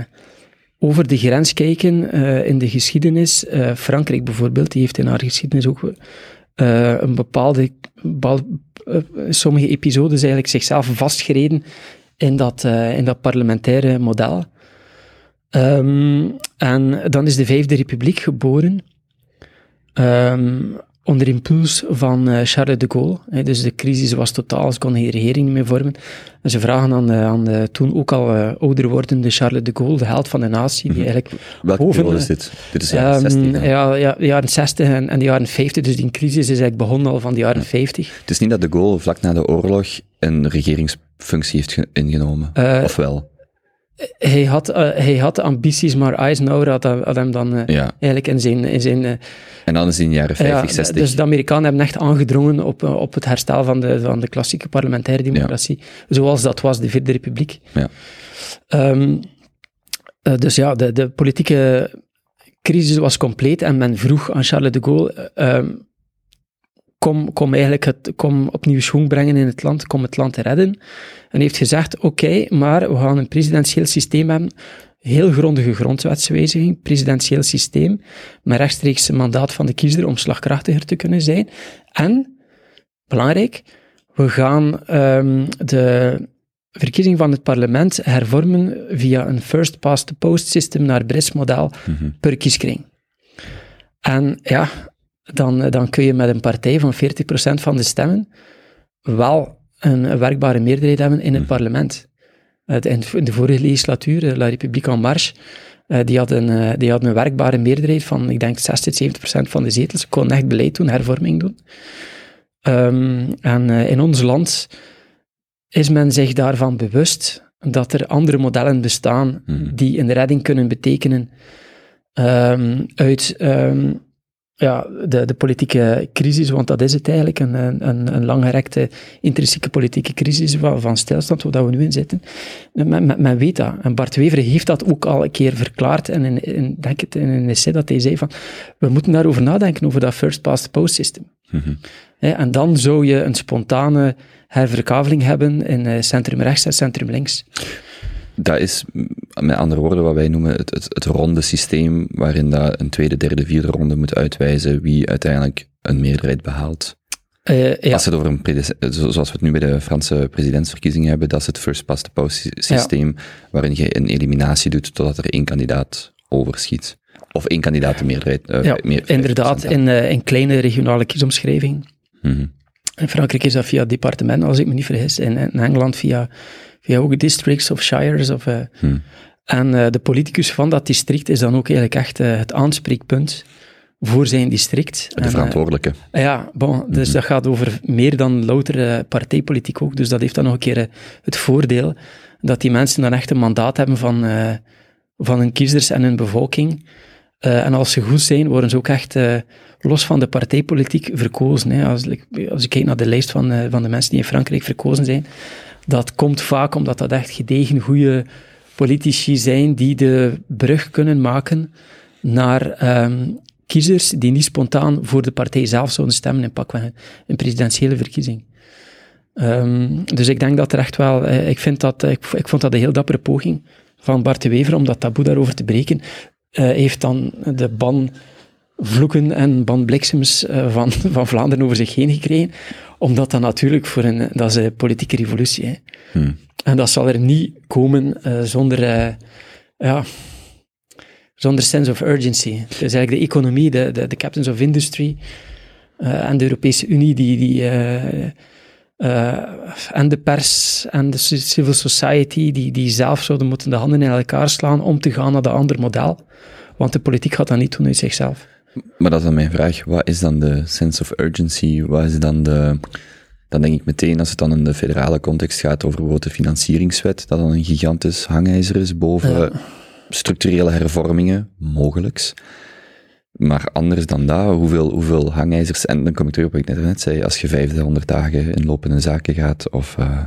Speaker 4: over de grens kijken eh, in de geschiedenis. Eh, Frankrijk bijvoorbeeld, die heeft in haar geschiedenis ook een bepaalde, bepaal- sommige episodes eigenlijk zichzelf vastgereden in dat, in dat parlementaire model. Ehm, en dan is de Vijfde Republiek geboren ehm, onder impuls van eh, Charles de Gaulle. Dus de crisis was totaal, ze kon geen regering meer vormen. En ze vragen aan de, aan de toen ook al eh, ouder wordende Charles de Gaulle, de held van de natie, die eigenlijk
Speaker 3: Welke
Speaker 4: boven,
Speaker 3: is
Speaker 4: eh,
Speaker 3: dit? Dit is jaren
Speaker 4: Ehm,
Speaker 3: 60. dan.
Speaker 4: ja, ja, de jaren 60 en, en de jaren 50, dus die crisis is eigenlijk begonnen al van de jaren 50.
Speaker 3: Het is niet dat de Gaulle vlak na de oorlog een regeringsfunctie heeft ge- ingenomen.
Speaker 4: Eh,
Speaker 3: of wel?
Speaker 4: Hij had, eh, hij had ambities, maar Eisenhower had, hem- had hem dan eh,
Speaker 3: Ja.
Speaker 4: eigenlijk in zijn... In zijn eh,
Speaker 3: En dan is in de jaren 50,
Speaker 4: ja,
Speaker 3: 60.
Speaker 4: Dus de Amerikanen hebben echt aangedrongen op, op het herstel van de, van de klassieke parlementaire democratie, zoals dat was de Vierde Republiek.
Speaker 3: Ja.
Speaker 4: Ehm, eh, dus ja, de, de politieke crisis was compleet en men vroeg aan Charles de Gaulle, eh, ehm, kom, kom eigenlijk het, kom opnieuw schoen brengen in het land, kom het land te redden. En heeft gezegd, oké, maar we gaan een presidentieel systeem hebben, heel grondige grondwetswijziging, presidentieel systeem, met rechtstreeks mandaat van de kiezer om slagkrachtiger te kunnen zijn. En, belangrijk, we gaan ehm, de verkiezing van het parlement hervormen via een first past the post system naar Brits model
Speaker 3: Mhm.
Speaker 4: per kieskring. En ja, dan, dan kun je met een partij van 40% van de stemmen wel een werkbare meerderheid hebben in het parlement. Eh, de- In de vorige legislatuur, eh, La République en Marche, eh, die hadden, eh, die hadden een werkbare meerderheid van, ik denk, 60, 70% van de zetels. Ze konden echt beleid doen, hervorming doen. Ehm, en eh, in ons land is men zich daarvan bewust dat er andere modellen bestaan
Speaker 3: Mhm.
Speaker 4: die een redding kunnen betekenen ehm, uit, ehm, ja, de, de politieke crisis, want dat is het eigenlijk, een, een, een langgerekte intrinsieke politieke crisis van, van stilstand, waar we nu in zitten. Men, men, men weet dat. En Bart Wever heeft dat ook al een keer verklaard, en in, in, denk het in een essay dat hij zei van, we moeten daarover nadenken, over dat first past post system. en dan zou je een spontane herverkaveling hebben in uh, centrum rechts en centrum links.
Speaker 3: Dat is met andere woorden wat wij noemen het, het, het ronde systeem, waarin dat een tweede, derde, vierde ronde moet uitwijzen wie uiteindelijk een meerderheid behaalt.
Speaker 4: Uh, ja.
Speaker 3: Als het over een zoals we het nu bij de Franse presidentsverkiezingen hebben, dat is het first past the post systeem, waarin je een eliminatie doet totdat er één kandidaat overschiet. Of één kandidaat de meerderheid. Uh,
Speaker 4: ja, meer, inderdaad, in, uh, in kleine regionale kiesomschrijving.
Speaker 3: Mm
Speaker 4: In Frankrijk is dat via departement, als ik me niet vergis. In, in Engeland via, via ook districts of shires. Of,
Speaker 3: hmm.
Speaker 4: En uh, de politicus van dat district is dan ook eigenlijk echt uh, het aanspreekpunt voor zijn district.
Speaker 3: De verantwoordelijke.
Speaker 4: En, ja, bon, dus mm -hmm. dat gaat over meer dan louter partijpolitiek ook. Dus dat heeft dan nog een keer het voordeel dat die mensen dan echt een mandaat hebben van, van hun kiezers en hun bevolking. en als ze goed zijn, worden ze ook echt los van de partijpolitiek verkozen. Hè. Als, als ik kijk naar de lijst van, van de mensen die in Frankrijk verkozen zijn, dat komt vaak omdat dat echt gedegen, goede politici zijn die de brug kunnen maken naar um, kiezers die niet spontaan voor de partij zelf zouden stemmen in pakweg een presidentiële verkiezing. Um, dus ik denk dat er echt wel, ik, vind dat, ik, ik vond dat een heel dappere poging van Bart de Wever om dat taboe daarover te breken. Uh, heeft dan de ban vloeken en banbliksems uh, van, van Vlaanderen over zich heen gekregen, omdat dat natuurlijk voor een, dat is een politieke revolutie. Hè.
Speaker 3: Hmm.
Speaker 4: En dat zal er niet komen uh, zonder, uh, ja, zonder sense of urgency. Het is eigenlijk de economie, de, de, de captains of industry uh, en de Europese Unie die, die en de pers en de civil society die, die zelf zouden moeten de handen in elkaar slaan om te gaan naar dat andere model. Want de politiek gaat dat niet doen uit zichzelf.
Speaker 3: Maar dat is dan mijn vraag. Wat is dan de sense of urgency? Wat is dan de dan denk ik meteen, als het dan in de federale context gaat over bijvoorbeeld de financieringswet, dat dan een gigantisch hangijzer is boven
Speaker 4: Ja.
Speaker 3: structurele hervormingen, mogelijks. Maar anders dan dat, hoeveel, hoeveel hangijzers, en dan kom ik terug op wat ik net, zei, als je 500 dagen in lopende zaken gaat, of uh,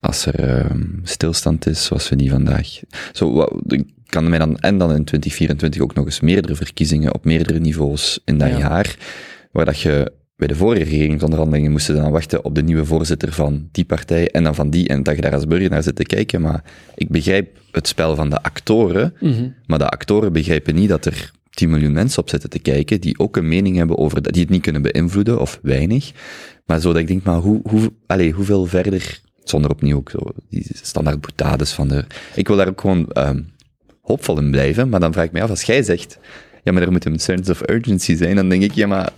Speaker 3: als er uh, stilstand is, zoals we die vandaag. Zo, wat, kan mij dan, en dan in 2024 ook nog eens meerdere verkiezingen op meerdere niveaus in dat
Speaker 4: Ja.
Speaker 3: jaar, waar dat je bij de vorige regeringsonderhandelingen moesten dan wachten op de nieuwe voorzitter van die partij en dan van die, en dat je daar als burger naar zit te kijken. Maar ik begrijp het spel van de actoren,
Speaker 4: Mhm.
Speaker 3: maar de actoren begrijpen niet dat er 10 miljoen mensen op zitten te kijken, die ook een mening hebben over dat, die het niet kunnen beïnvloeden, of weinig. Maar zo dat ik denk, maar hoe, hoe, allez, hoeveel verder, zonder opnieuw ook zo, die standaard boutades van de, ik wil daar ook gewoon um, hoopvol in blijven, maar dan vraag ik me af, als jij zegt, ja, maar er moet een sense of urgency zijn, dan denk ik, ja, maar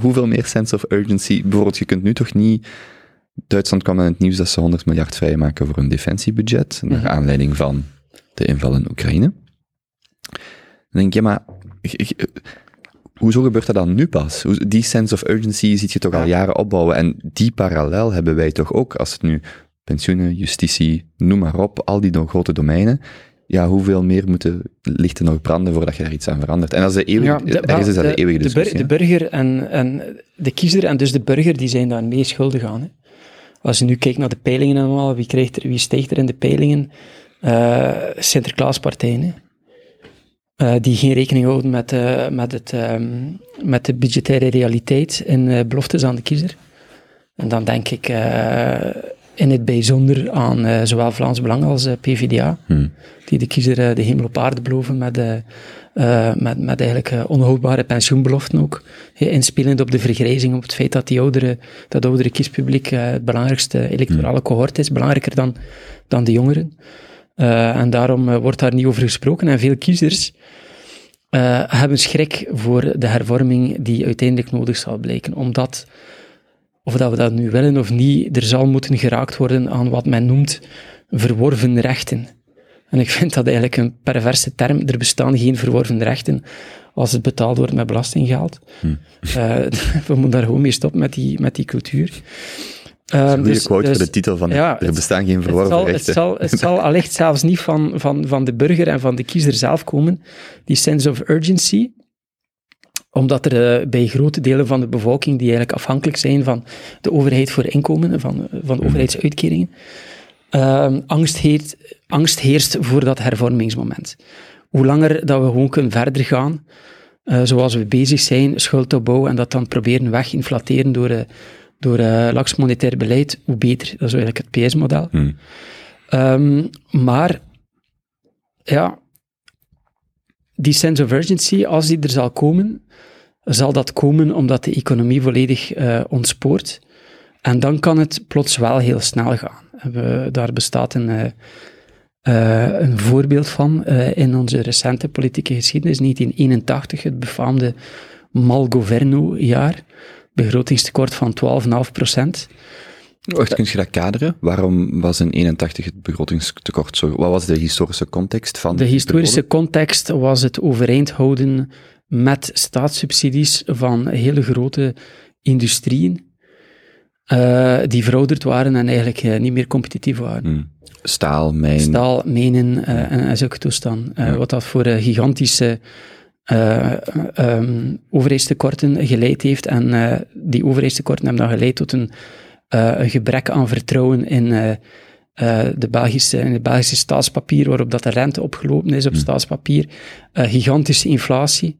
Speaker 3: hoeveel meer sense of urgency? Bijvoorbeeld, je kunt nu toch niet... Duitsland kwam in het nieuws dat ze 100 miljard vrijmaken voor een defensiebudget, naar
Speaker 4: Mhm.
Speaker 3: aanleiding van de inval in Oekraïne. Dan denk je, maar hoezo gebeurt dat dan nu pas? Die sense of urgency ziet je toch al jaren opbouwen. En die parallel hebben wij toch ook, als het nu pensioenen, justitie, noem maar op, al die grote domeinen. Ja, hoeveel meer moeten lichten nog branden voordat je daar iets aan verandert? En als de eeuwige,
Speaker 4: Ja, de-
Speaker 3: is dat de, eeuwige
Speaker 4: de,
Speaker 3: discussie.
Speaker 4: de burger en, en de kiezer en dus de burger, die zijn daar mee schuldig aan. Hè. Als je nu kijkt naar de peilingen en allemaal, wie, krijgt er, wie stijgt er in de peilingen? Eh Sinterklaaspartijen, hè. Eh, die geen rekening houden met, eh, met, het, ehm, met de budgettaire realiteit in eh, beloftes aan de kiezer. En dan denk ik in het bijzonder aan eh, zowel Vlaams Belang als eh, PvdA
Speaker 3: Hmm.
Speaker 4: die de kiezer eh, de hemel op aarde beloven met, met, met eigenlijk onhoudbare pensioenbeloften ook. Inspelend op de vergrijzing, op het feit dat die oudere, dat oudere kiespubliek het belangrijkste electorale cohort is, belangrijker dan, dan de jongeren. En daarom wordt daar niet over gesproken. En veel kiezers hebben schrik voor de hervorming die uiteindelijk nodig zal blijken. Omdat, of dat we dat nu willen of niet, er zal moeten geraakt worden aan wat men noemt verworven rechten. En ik vind dat eigenlijk een perverse term. Er bestaan geen verworven rechten als het betaald wordt met belastinggeld. Eh, we moeten daar gewoon mee stoppen met die, met die cultuur.
Speaker 3: Dat is een goede quote voor de titel van
Speaker 4: ja,
Speaker 3: Er
Speaker 4: het-
Speaker 3: bestaan geen
Speaker 4: het
Speaker 3: verworven
Speaker 4: zal, het
Speaker 3: rechten.
Speaker 4: zal, het zal allicht zelfs niet van, van, van de burger en van de kiezer zelf komen, die sense of urgency. Omdat er eh, bij grote delen van de bevolking die eigenlijk afhankelijk zijn van de overheid voor inkomen, van, van overheidsuitkeringen, ehm, angst, heert, angst heerst voor dat hervormingsmoment. Hoe langer dat we gewoon kunnen verder gaan, eh, zoals we bezig zijn, schuld opbouwen en dat dan proberen weginflateren door, eh, door eh, laks monetair beleid, hoe beter. Dat is eigenlijk het PS-model.
Speaker 3: Hmm.
Speaker 4: Ehm, maar, ja, die sense of urgency, als die er zal komen, zal dat komen omdat de economie volledig eh, ontspoort. En dan kan het plots wel heel snel gaan. We, daar bestaat een, eh, eh, een voorbeeld van in onze recente politieke geschiedenis, 1981, het befaamde Malgoverno-jaar, begrotingstekort van 12,5 procent.
Speaker 3: Wacht, kun je dat kaderen? Waarom was in 81 het begrotingstekort zo? Wat was de historische context van
Speaker 4: De historische
Speaker 3: begroting?
Speaker 4: context was het overeind houden met staatssubsidies van hele grote industrieën, eh, die verouderd waren en eigenlijk eh, niet meer competitief waren.
Speaker 3: Hmm. Staal, mijn...
Speaker 4: Staal, eh, en, en zulke toestanden.
Speaker 3: Ja.
Speaker 4: Wat dat voor gigantische eh, ehm, overheidstekorten geleid heeft. En die overheidstekorten hebben dan geleid tot een, een gebrek aan vertrouwen in, eh, eh, de Belgische, in het Belgische staatspapier, waarop dat de rente opgelopen is op
Speaker 3: Hmm.
Speaker 4: staatspapier. Eh, gigantische inflatie.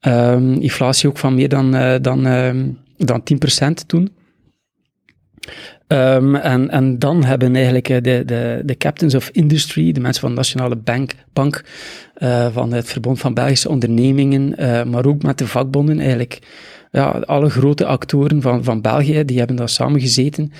Speaker 4: Ehm, inflatie ook van meer dan, eh, dan, ehm, dan 10% toen. Ehm, en, en dan hebben eigenlijk eh, de, de, de captains of industry, de mensen van de Nationale Bank, bank eh, van het Verbond van Belgische Ondernemingen, eh, maar ook met de vakbonden, eigenlijk ja, alle grote actoren van, van België, die hebben daar samengezeten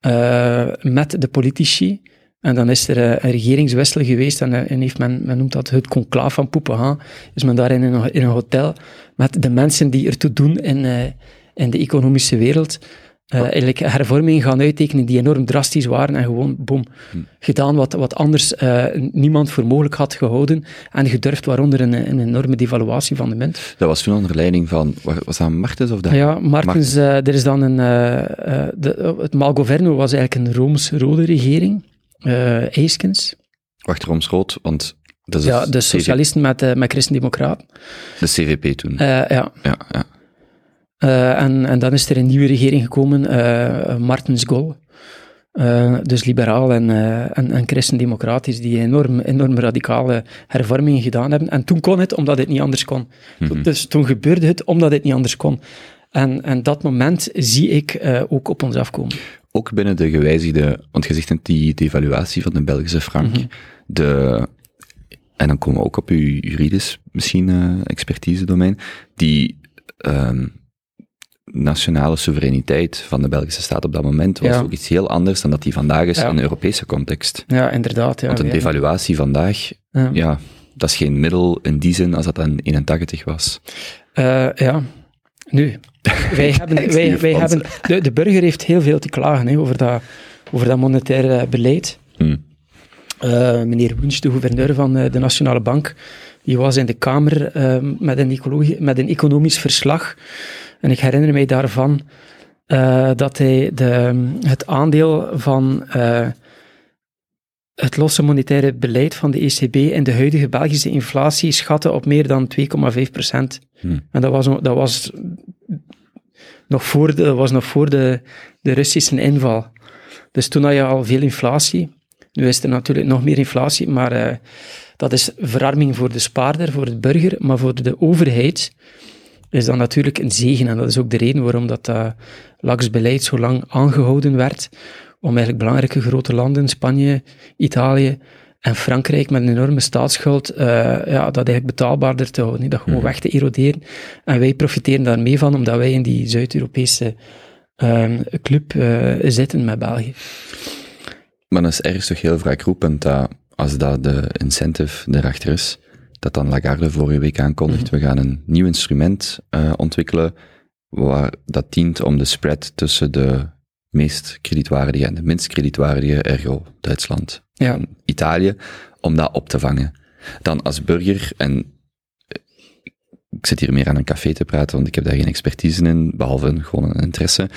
Speaker 4: eh, met de politici. En dan is er eh, een regeringswissel geweest en, eh, en heeft men, men noemt dat het conclave van Poepenhaan, is men daar in een, in een hotel met de mensen die ertoe doen in, in de economische wereld, eh, eigenlijk hervormingen gaan uittekenen die enorm drastisch waren en gewoon, boom, gedaan wat, wat anders eh, niemand voor mogelijk had gehouden en gedurfd, waaronder een, een enorme devaluatie van de munt.
Speaker 3: Dat was toen onder leiding van... wa- Was dat Martens of dat?
Speaker 4: Ja, Martens, eh, er is dan een... de, het Malgoverno was eigenlijk een Rooms-rode regering, eh Eiskens.
Speaker 3: Wacht, Roomsrood, want... Dat is
Speaker 4: Ja, de
Speaker 3: CV
Speaker 4: socialisten met, met Christen-Democraten.
Speaker 3: De CVP toen.
Speaker 4: Ja.
Speaker 3: ja, ja.
Speaker 4: Eh, en, en dan is er een nieuwe regering gekomen, eh Martens Gol. Eh, dus liberaal en, en, en christendemocratisch, die enorm, enorm radicale hervormingen gedaan hebben. En toen kon het, omdat het niet anders kon.
Speaker 3: Mhm.
Speaker 4: Dus toen gebeurde het, omdat het niet anders kon. En, en dat moment zie ik ook op ons afkomen.
Speaker 3: Ook binnen de gewijzigde... Want je zegt net die devaluatie van de Belgische frank.
Speaker 4: Mhm.
Speaker 3: De... En dan komen we ook op uw juridisch, misschien, expertise domein. Die... ehm, nationale soevereiniteit van de Belgische staat op dat moment was
Speaker 4: Ja.
Speaker 3: ook iets heel anders dan dat die vandaag is
Speaker 4: Ja.
Speaker 3: in de Europese context.
Speaker 4: Ja, inderdaad. Ja,
Speaker 3: Want een devaluatie vandaag,
Speaker 4: Ja.
Speaker 3: dat is geen middel in die zin als dat dan 81 was.
Speaker 4: Eh, ja, nu. Wij hebben, wij, wij hebben, de, de burger heeft heel veel te klagen hè, over, dat, over dat monetair eh, beleid.
Speaker 3: Hm.
Speaker 4: Eh, meneer Wunsch, de gouverneur van eh, de Nationale Bank, die was in de Kamer met, een met een economisch verslag. En ik herinner mij daarvan eh, dat hij de, het aandeel van eh, het losse monetaire beleid van de ECB in de huidige Belgische inflatie schatte op meer dan 2,5 procent.
Speaker 3: Hm.
Speaker 4: En dat was, dat was nog voor, de, was nog voor de, de Russische inval. Dus toen had je al veel inflatie. Nu is er natuurlijk nog meer inflatie, maar eh, dat is verarming voor de spaarder, voor de burger, maar voor de overheid is dat natuurlijk een zegen. En dat is ook de reden waarom dat uh, laksbeleid zo lang aangehouden werd, om eigenlijk belangrijke grote landen, Spanje, Italië en Frankrijk met een enorme staatsschuld, uh, ja, dat eigenlijk betaalbaarder te houden, dat gewoon weg te eroderen. En wij profiteren daarmee van, omdat wij in die Zuid-Europese uh, club uh, zitten met België.
Speaker 3: Maar dat is ergens toch heel vaak roepend dat als dat de incentive erachter is, dat dan Lagarde vorige week aankondigt,
Speaker 4: Mhm.
Speaker 3: we gaan een nieuw instrument uh, ontwikkelen waar dat dient om de spread tussen de meest kredietwaardige en de minst kredietwaardige, ergo Duitsland
Speaker 4: Ja.
Speaker 3: en Italië, om dat op te vangen. Dan als burger, en eh, ik zit hier meer aan een café te praten, want ik heb daar geen expertise in, behalve gewoon een interesse,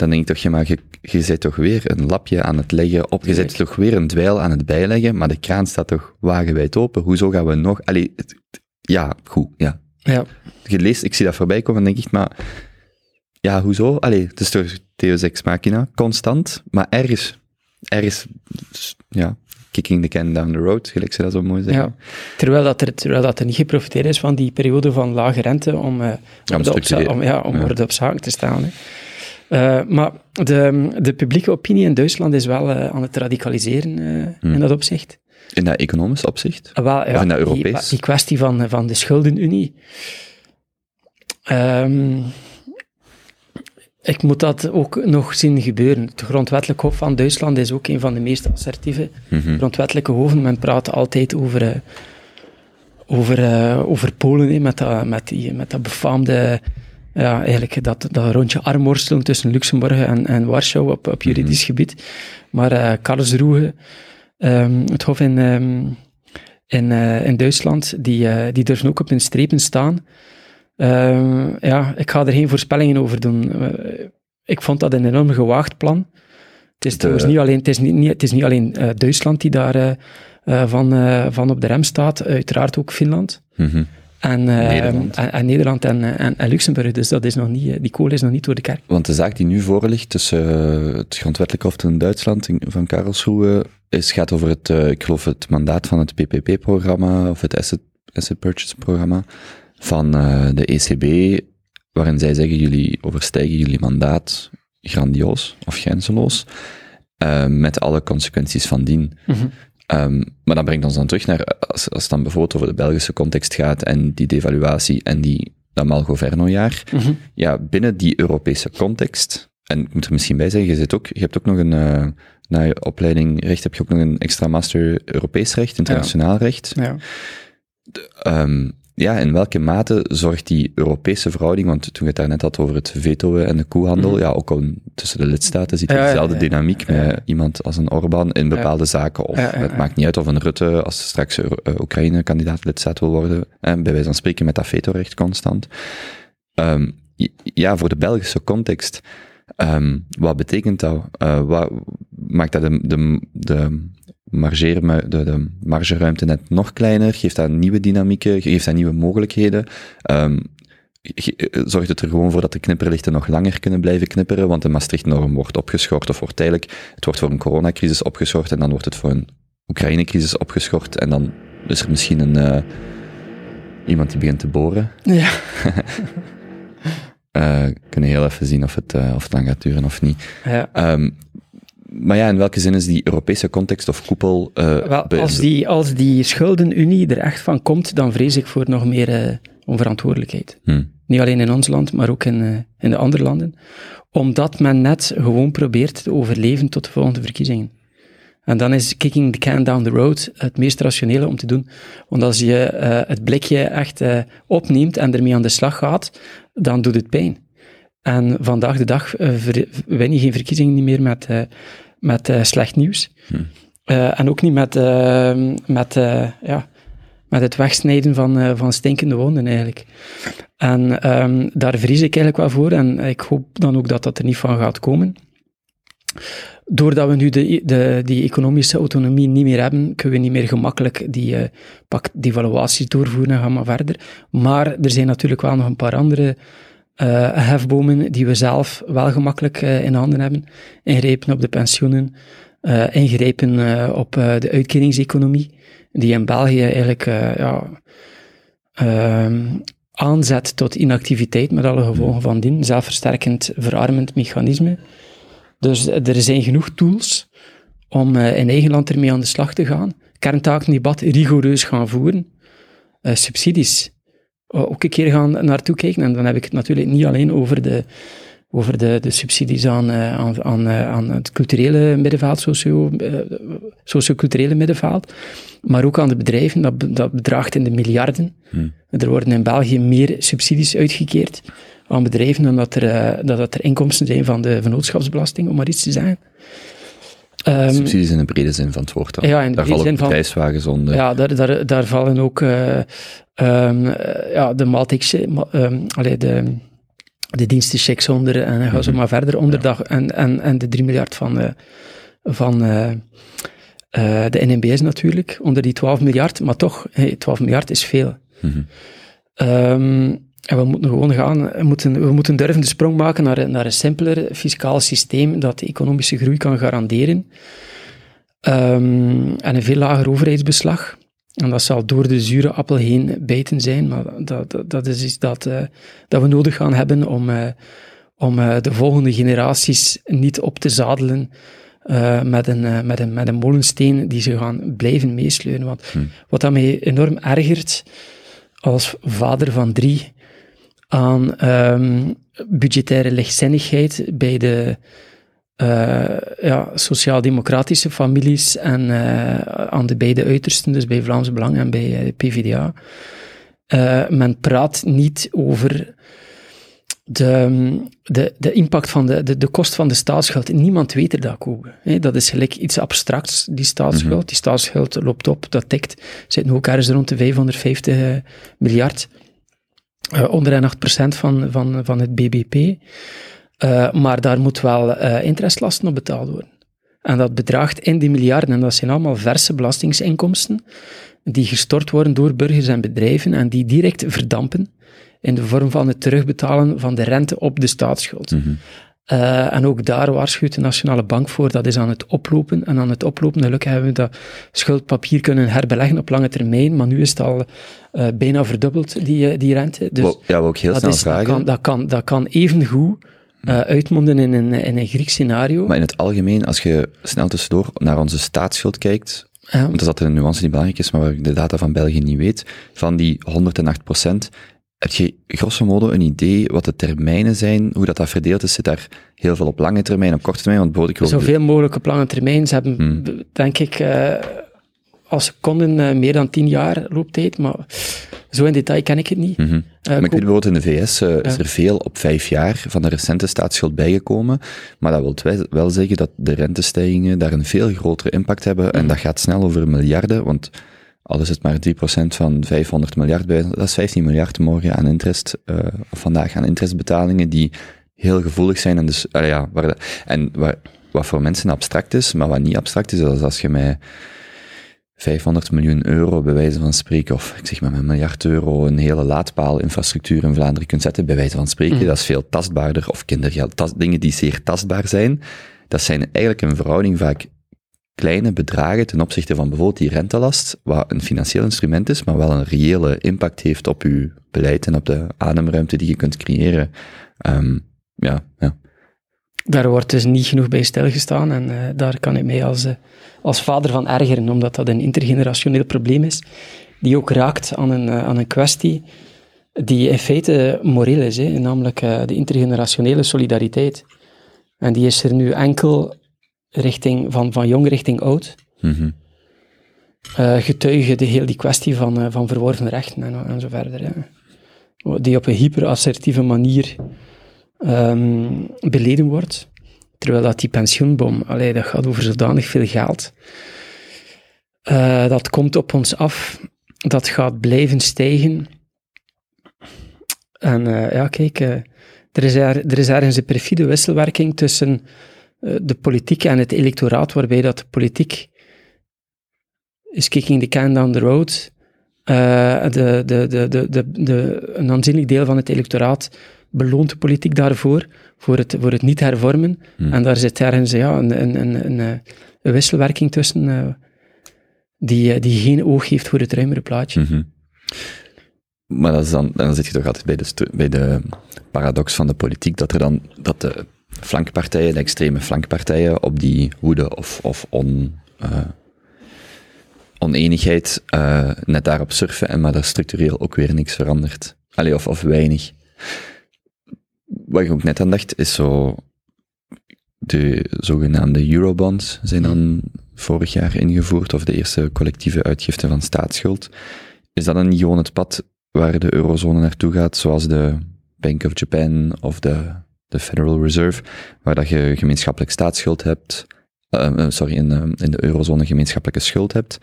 Speaker 3: dan denk ik toch, ja, maar je, je zet toch weer een lapje aan het leggen op, je zet toch weer een dweil aan het bijleggen, maar de kraan staat toch wagenwijd open, hoezo gaan we nog, allee, het- ja, goed, ja.
Speaker 4: Ja.
Speaker 3: Je leest, ik zie dat voorbij komen en denk ik, maar ja, hoezo? Allee, het is toch Deus Ex Machina, constant, maar ergens, ergens, ja, kicking the can down the road, gelijk ze dat zo mooi zeggen.
Speaker 4: Ja. Terwijl, dat er, terwijl dat er niet geprofiteerd is van die periode van lage rente om, eh
Speaker 3: om
Speaker 4: orde op, om, ja, om
Speaker 3: Ja.
Speaker 4: orde op zaken te staan. Hè. Eh, maar de, de publieke opinie in Duitsland is wel eh, aan het radicaliseren eh,
Speaker 3: Hmm.
Speaker 4: in dat opzicht.
Speaker 3: In dat economisch opzicht?
Speaker 4: Ah, Wel, ja,
Speaker 3: in dat
Speaker 4: die,
Speaker 3: Europees?
Speaker 4: die kwestie van, van de schuldenunie. Ehm, ik moet dat ook nog zien gebeuren. Het grondwettelijk hof van Duitsland is ook een van de meest assertieve
Speaker 3: Mhm.
Speaker 4: grondwettelijke hoven. Men praat altijd over, over, over Polen, met, dat, met, die, met dat befaamde, ja, eigenlijk dat, dat rondje armworsteling tussen Luxemburg en, en Warschau op, op juridisch gebied. Maar eh Karlsruhe, ehm, het hof in, ehm, in, eh, in Duitsland, die, eh, die durven ook op hun strepen staan. Ehm, ja, ik ga er geen voorspellingen over doen. Ik vond dat een enorm gewaagd plan. Het is, trouwens niet alleen, het is niet, niet, het is niet alleen Duitsland die daar van, van op de rem staat, uiteraard ook Finland.
Speaker 3: Mhm.
Speaker 4: En, eh,
Speaker 3: Nederland.
Speaker 4: En, en Nederland en, eh, en, en Luxemburg. Dus dat is nog niet, eh, die kool is nog niet door de kerk.
Speaker 3: Want de zaak die nu voor ligt tussen het grondwettelijk hof in Duitsland in- van Karlsruhe is, gaat over het, ik geloof het mandaat van het PPP-programma of het Asset, Asset Purchase-programma van de ECB, waarin zij zeggen, jullie overstijgen jullie mandaat grandioos of grenzeloos, met alle consequenties van dien. Ehm, maar dat brengt ons dan terug naar, als, als het dan bijvoorbeeld over de Belgische context gaat en die devaluatie en die, dat Malgoverno-jaar,
Speaker 4: Mhm.
Speaker 3: ja, binnen die Europese context, en ik moet er misschien bij zeggen, je, zit ook, je hebt ook nog een, eh, na je opleiding recht, heb je ook nog een extra master Europees recht, internationaal recht.
Speaker 4: Ja.
Speaker 3: Ehm, ja, in welke mate zorgt die Europese verhouding, want toen je het daarnet had over het veto en de koehandel, ja, ook al tussen de lidstaten zit je
Speaker 4: Mhm. Ja,
Speaker 3: dezelfde
Speaker 4: ja.
Speaker 3: dynamiek met iemand als een Orbán in bepaalde zaken, of het maakt niet uit of een Rutte, als straks eh, Oekraïne kandidaat-lidstaat wil worden, eh, bij wijze van spreken met dat vetorecht constant. Ehm, ja, voor de Belgische context, ehm, wat betekent dat? Eh, wat, maakt dat de, de, de, margeermu- de, de margeruimte net nog kleiner? Geeft dat nieuwe dynamieken? Geeft dat nieuwe mogelijkheden? Ehm, eh, zorgt het er gewoon voor dat de knipperlichten nog langer kunnen blijven knipperen, want de Maastricht-norm wordt opgeschort of wordt tijdelijk, het wordt voor een coronacrisis opgeschort en dan wordt het voor een Oekraïne-crisis opgeschort en dan is er misschien een, eh, iemand die begint te boren.
Speaker 4: Ja.
Speaker 3: Eh, kunnen heel even zien of het, eh, of het lang gaat duren of niet.
Speaker 4: ja.
Speaker 3: Ehm, maar ja, in welke zin is die Europese context of koepel... eh,
Speaker 4: Wel, als die, als die schuldenunie er echt van komt, dan vrees ik voor nog meer onverantwoordelijkheid.
Speaker 3: Hm.
Speaker 4: Niet alleen in ons land, maar ook in, in de andere landen. Omdat men net gewoon probeert te overleven tot de volgende verkiezingen. En dan is kicking the can down the road het meest rationele om te doen. Want als je eh, het blikje echt eh, opneemt en ermee aan de slag gaat, dan doet het pijn. En vandaag de dag eh, win je geen verkiezingen meer met, met slecht nieuws. Eh, en ook niet met, met, ja, met het wegsnijden van, eh, van stinkende wonden eigenlijk. En ehm, daar vrees ik eigenlijk wel voor en ik hoop dan ook dat dat er niet van gaat komen. Doordat we nu de, de, die economische autonomie niet meer hebben, kunnen we niet meer gemakkelijk die, devaluaties doorvoeren en gaan maar verder. Maar er zijn natuurlijk wel nog een paar andere eh, hefbomen die we zelf wel gemakkelijk eh, in handen hebben. Ingrepen op de pensioenen, ingrepen op de uitkeringseconomie, die in België eigenlijk ja, ehm, aanzet tot inactiviteit met alle gevolgen van dien, zelfversterkend verarmend mechanisme. Dus eh, er zijn genoeg tools om eh, in eigen land ermee aan de slag te gaan. Kerntakendebat rigoureus gaan voeren. Eh, subsidies ook een keer gaan naartoe kijken. En dan heb ik het natuurlijk niet alleen over de, over de, de subsidies aan, aan, aan, aan het culturele middenveld, socio, socio-culturele middenveld, maar ook aan de bedrijven. Dat, dat bedraagt in de miljarden.
Speaker 3: Hmm.
Speaker 4: Er worden in België meer subsidies uitgekeerd aan bedrijven dan dat er, eh, dat, dat er inkomsten zijn van de vennootschapsbelasting, om maar iets te zeggen. Ehm,
Speaker 3: Subsidies in de brede zin van het woord. dan.
Speaker 4: Ja, in de
Speaker 3: Daar vallen bedrijfswagens onder.
Speaker 4: ja, daar, daar, daar vallen ook eh, ehm, eh, ja, de Maltese, ma- ehm, allee, de, de dienstenchecks onder en dan gaan ze maar verder onder en, en, en de 3 miljard van, van de NMBS natuurlijk, onder die 12 miljard, maar toch, hey, 12 miljard is veel.
Speaker 3: Mhm.
Speaker 4: Ehm, en we moeten gewoon gaan, we moeten, we moeten durven de sprong maken naar, naar een simpeler fiscaal systeem dat de economische groei kan garanderen. Ehm, en een veel lager overheidsbeslag. En dat zal door de zure appel heen bijten zijn, maar dat, dat, dat is iets dat, eh, dat we nodig gaan hebben om, eh, om eh, de volgende generaties niet op te zadelen met, een, met, een, met een molensteen die ze gaan blijven meesleuren. Want
Speaker 3: Hm.
Speaker 4: wat dat mij enorm ergert als vader van drie aan ehm, budgettaire lichtzinnigheid bij de eh, ja, sociaal-democratische families en eh, aan de beide uitersten, dus bij Vlaams Belang en bij eh, PvdA. Men praat niet over de, de, de impact van de, de, de kost van de staatsschuld. Niemand weet er dat komen. Hè. Dat is gelijk iets abstracts, die staatsschuld.
Speaker 3: Mhm.
Speaker 4: Die staatsschuld loopt op, dat tikt. Zit nu ook ergens rond de 550 eh, miljard. Eh, onder 8% van, van, van het BBP. Eh, maar daar moet wel eh interestlasten op betaald worden. En dat bedraagt in die miljarden, en dat zijn allemaal verse belastingsinkomsten, die gestort worden door burgers en bedrijven en die direct verdampen in de vorm van het terugbetalen van de rente op de staatsschuld.
Speaker 3: Mhm.
Speaker 4: Eh, en ook daar waarschuwt de Nationale Bank voor, dat is aan het oplopen. En aan het oplopen, gelukkig hebben we dat schuldpapier kunnen herbeleggen op lange termijn, maar nu is het al eh, bijna verdubbeld, die, eh, die rente. Dus
Speaker 3: ja, wou ik heel
Speaker 4: dat,
Speaker 3: snel
Speaker 4: is, dat,
Speaker 3: vragen.
Speaker 4: kan, dat, kan, dat kan evengoed eh uitmonden in een, in een Grieks scenario.
Speaker 3: Maar in het algemeen, als je snel tussendoor naar onze staatsschuld kijkt,
Speaker 4: Ja.
Speaker 3: want dat is altijd een nuance die belangrijk is, maar waar ik de data van België niet weet, van die 108 heb je grosso modo een idee wat de termijnen zijn, hoe dat, dat verdeeld is? Zit daar heel veel op lange termijn, op korte termijn? Want
Speaker 4: Zoveel mogelijk op lange termijn. Ze hebben,
Speaker 3: Hmm.
Speaker 4: denk ik, eh, als ze konden, eh, meer dan tien jaar looptijd, maar zo in detail ken ik het niet.
Speaker 3: Mhm.
Speaker 4: Eh,
Speaker 3: Maar ik weet bijvoorbeeld in de VS is er veel op vijf jaar van de recente staatsschuld bijgekomen. Maar dat wil wel- wel zeggen dat de rentestijgingen daar een veel grotere impact hebben. En dat gaat snel over miljarden, want al is het maar 3% van 500 miljard bij, dat is 15 miljard morgen aan interest, eh, of vandaag aan interestbetalingen die heel gevoelig zijn. En, dus, ja, waar de- en waar, wat voor mensen abstract is, maar wat niet abstract is, dat is als je mij 500 miljoen euro, bij wijze van spreken, of ik zeg maar met een miljard euro, een hele laadpaalinfrastructuur in Vlaanderen kunt zetten, bij wijze van spreken,
Speaker 4: Mhm.
Speaker 3: dat is veel tastbaarder, of kindergeld, dingen die zeer tastbaar zijn, dat zijn eigenlijk een verhouding vaak kleine bedragen ten opzichte van bijvoorbeeld die rentelast, wat een financieel instrument is, maar wel een reële impact heeft op uw beleid en op de ademruimte die je kunt creëren. Ehm, ja, ja.
Speaker 4: Daar wordt dus niet genoeg bij stilgestaan en eh, daar kan ik mij als, eh, als vader van ergeren, omdat dat een intergenerationeel probleem is, die ook raakt aan een, eh, aan een kwestie die in feite moreel is, hè, namelijk de intergenerationele solidariteit. En die is er nu enkel richting, van, van jong richting oud. Eh getuigen de heel die kwestie van, eh, van verworven rechten en, en zo verder. Ja. Die op een hyperassertieve manier ehm, beleden wordt. Terwijl dat die pensioenbom, allee, dat gaat over zodanig veel geld. Eh, dat komt op ons af. Dat gaat blijven stijgen. En ja, kijk, er, is er, er is ergens een perfide wisselwerking tussen de politiek en het electoraat, waarbij dat de politiek is kicking the can down the road. Eh, de, de, de, de, de, de, een aanzienlijk deel van het electoraat beloont de politiek daarvoor, voor het, voor het niet hervormen.
Speaker 3: Hmm.
Speaker 4: En daar zit ergens ja, een, een, een, een, eh, een wisselwerking tussen eh, die, eh, die geen oog heeft voor het ruimere plaatje.
Speaker 3: Mhm. Maar dat is dan, dan zit je toch altijd bij de, bij de paradox van de politiek, dat er dan, dat de flankpartijen, de extreme flankpartijen, op die woede of, of on, eh, eh, net daarop surfen, en maar er structureel ook weer niks verandert. Allee, of, of weinig. Wat ik ook net aan dacht, is zo, de zogenaamde eurobonds zijn dan vorig jaar ingevoerd, of de eerste collectieve uitgifte van staatsschuld. Is dat dan niet gewoon het pad waar de eurozone naartoe gaat, zoals de Bank of Japan of de, de Federal Reserve, waar dat je gemeenschappelijk staatsschuld hebt, eh, eh, sorry, in, eh, in de eurozone gemeenschappelijke schuld hebt,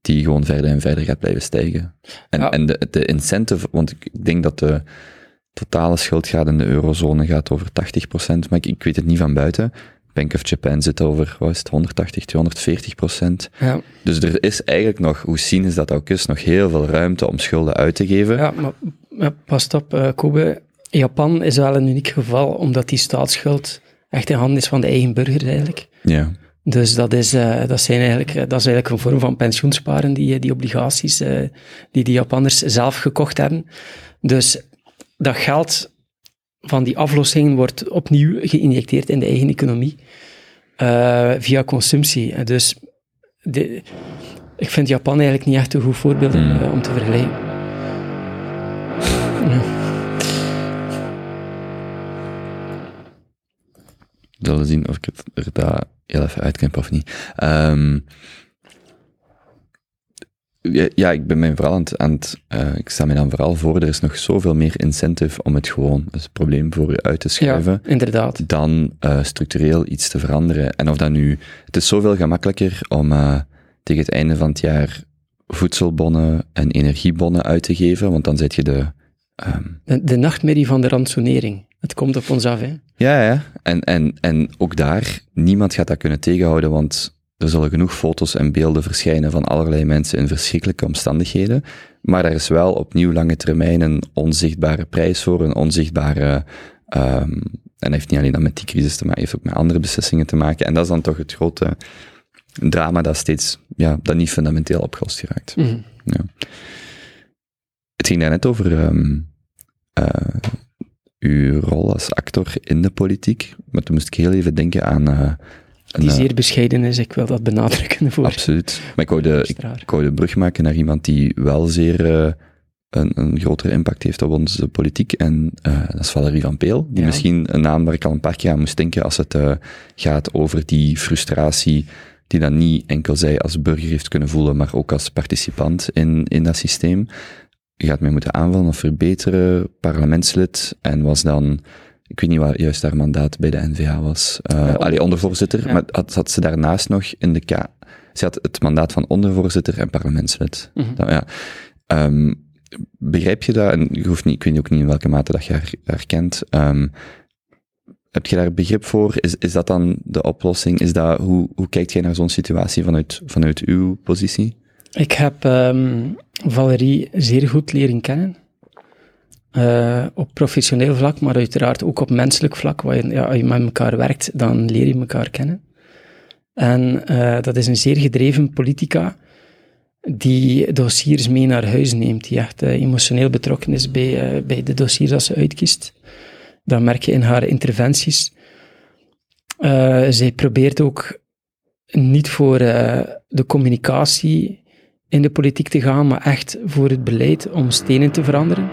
Speaker 3: die gewoon verder en verder gaat blijven stijgen. En,
Speaker 4: Ja.
Speaker 3: en de, de incentive, want ik denk dat de totale schuldgraad in de eurozone gaat over 80%, maar ik, ik weet het niet van buiten. Bank of Japan zit over, wat is het, 180, 240 procent.
Speaker 4: Ja,
Speaker 3: Dus er is eigenlijk nog, hoe cynisch dat ook is, nog heel veel ruimte om schulden uit te geven.
Speaker 4: ja, maar Pas op, eh, Kobe. Japan is wel een uniek geval, omdat die staatsschuld echt in handen is van de eigen burgers eigenlijk.
Speaker 3: Ja.
Speaker 4: Dus dat is, eh, dat, zijn eigenlijk, eh, dat is eigenlijk een vorm van pensioensparen, die, die obligaties eh, die de Japanners zelf gekocht hebben. Dus dat geld van die aflossingen wordt opnieuw geïnjecteerd in de eigen economie eh, via consumptie. Dus de, ik vind Japan eigenlijk niet echt een goed voorbeeld
Speaker 3: Hmm.
Speaker 4: eh, om te vergelijken. Ja.
Speaker 3: Zullen zien of ik het er daar heel even uitknip of niet. Ehm, ja, ja, ik ben mij vooral aan het, aan het eh, ik sta me dan vooral voor, er is nog zoveel meer incentive om het gewoon, het probleem voor je uit te schuiven,
Speaker 4: ja, inderdaad.
Speaker 3: dan eh, structureel iets te veranderen. En of dat nu, het is zoveel gemakkelijker om eh, tegen het einde van het jaar voedselbonnen en energiebonnen uit te geven, want dan zet je de, ehm,
Speaker 4: De, de nachtmerrie van de ransonering. Het komt op ons af, hè.
Speaker 3: Ja, ja. En, en, en ook daar, niemand gaat dat kunnen tegenhouden, want er zullen genoeg foto's en beelden verschijnen van allerlei mensen in verschrikkelijke omstandigheden. Maar daar is wel opnieuw lange termijn een onzichtbare prijs voor, een onzichtbare... ehm en dat heeft niet alleen dan met die crisis te maken, heeft ook met andere beslissingen te maken. En dat is dan toch het grote drama dat steeds, ja, dat niet fundamenteel opgelost geraakt.
Speaker 4: Mhm.
Speaker 3: Het ging daarnet over eh, uw rol als actor in de politiek, maar toen moest ik heel even denken aan... eh, een,
Speaker 4: Die
Speaker 3: eh,
Speaker 4: zeer bescheiden is, ik wil dat benadrukken voor
Speaker 3: Absoluut. Maar ik wou, de, ik, wou de brug maken naar iemand die wel zeer een, een grotere impact heeft op onze politiek. En dat is Valerie van Peel. Die
Speaker 4: Ja.
Speaker 3: misschien een naam waar ik al een paar keer aan moest denken als het gaat over die frustratie die dan niet enkel zij als burger heeft kunnen voelen, maar ook als participant in, in dat systeem. Je gaat mij moeten aanvullen of verbeteren, parlementslid, en was dan, ik weet niet wat juist haar mandaat bij de NVA was, eh
Speaker 4: Ja,
Speaker 3: allee, ondervoorzitter,
Speaker 4: ja.
Speaker 3: maar had, had ze daarnaast nog in de K, ze had het mandaat van ondervoorzitter en parlementslid.
Speaker 4: Mhm.
Speaker 3: Nou, ja. Ehm, begrijp je dat? En je hoeft niet, ik weet ook niet in welke mate dat je haar, haar kent. Ehm, heb je daar begrip voor? Is, is dat dan de oplossing? Is dat, hoe, hoe kijkt jij naar zo'n situatie vanuit, vanuit uw positie?
Speaker 4: Ik heb ehm, Valerie zeer goed leren kennen. Eh, op professioneel vlak, maar uiteraard ook op menselijk vlak. Waar je, ja, als je met elkaar werkt, dan leer je elkaar kennen. En eh, dat is een zeer gedreven politica die dossiers mee naar huis neemt, die echt eh, emotioneel betrokken is bij, bij de dossiers dat ze uitkiest. Dat merk je in haar interventies. Zij probeert ook niet voor de communicatie in de politiek te gaan, maar echt voor het beleid om stenen te veranderen,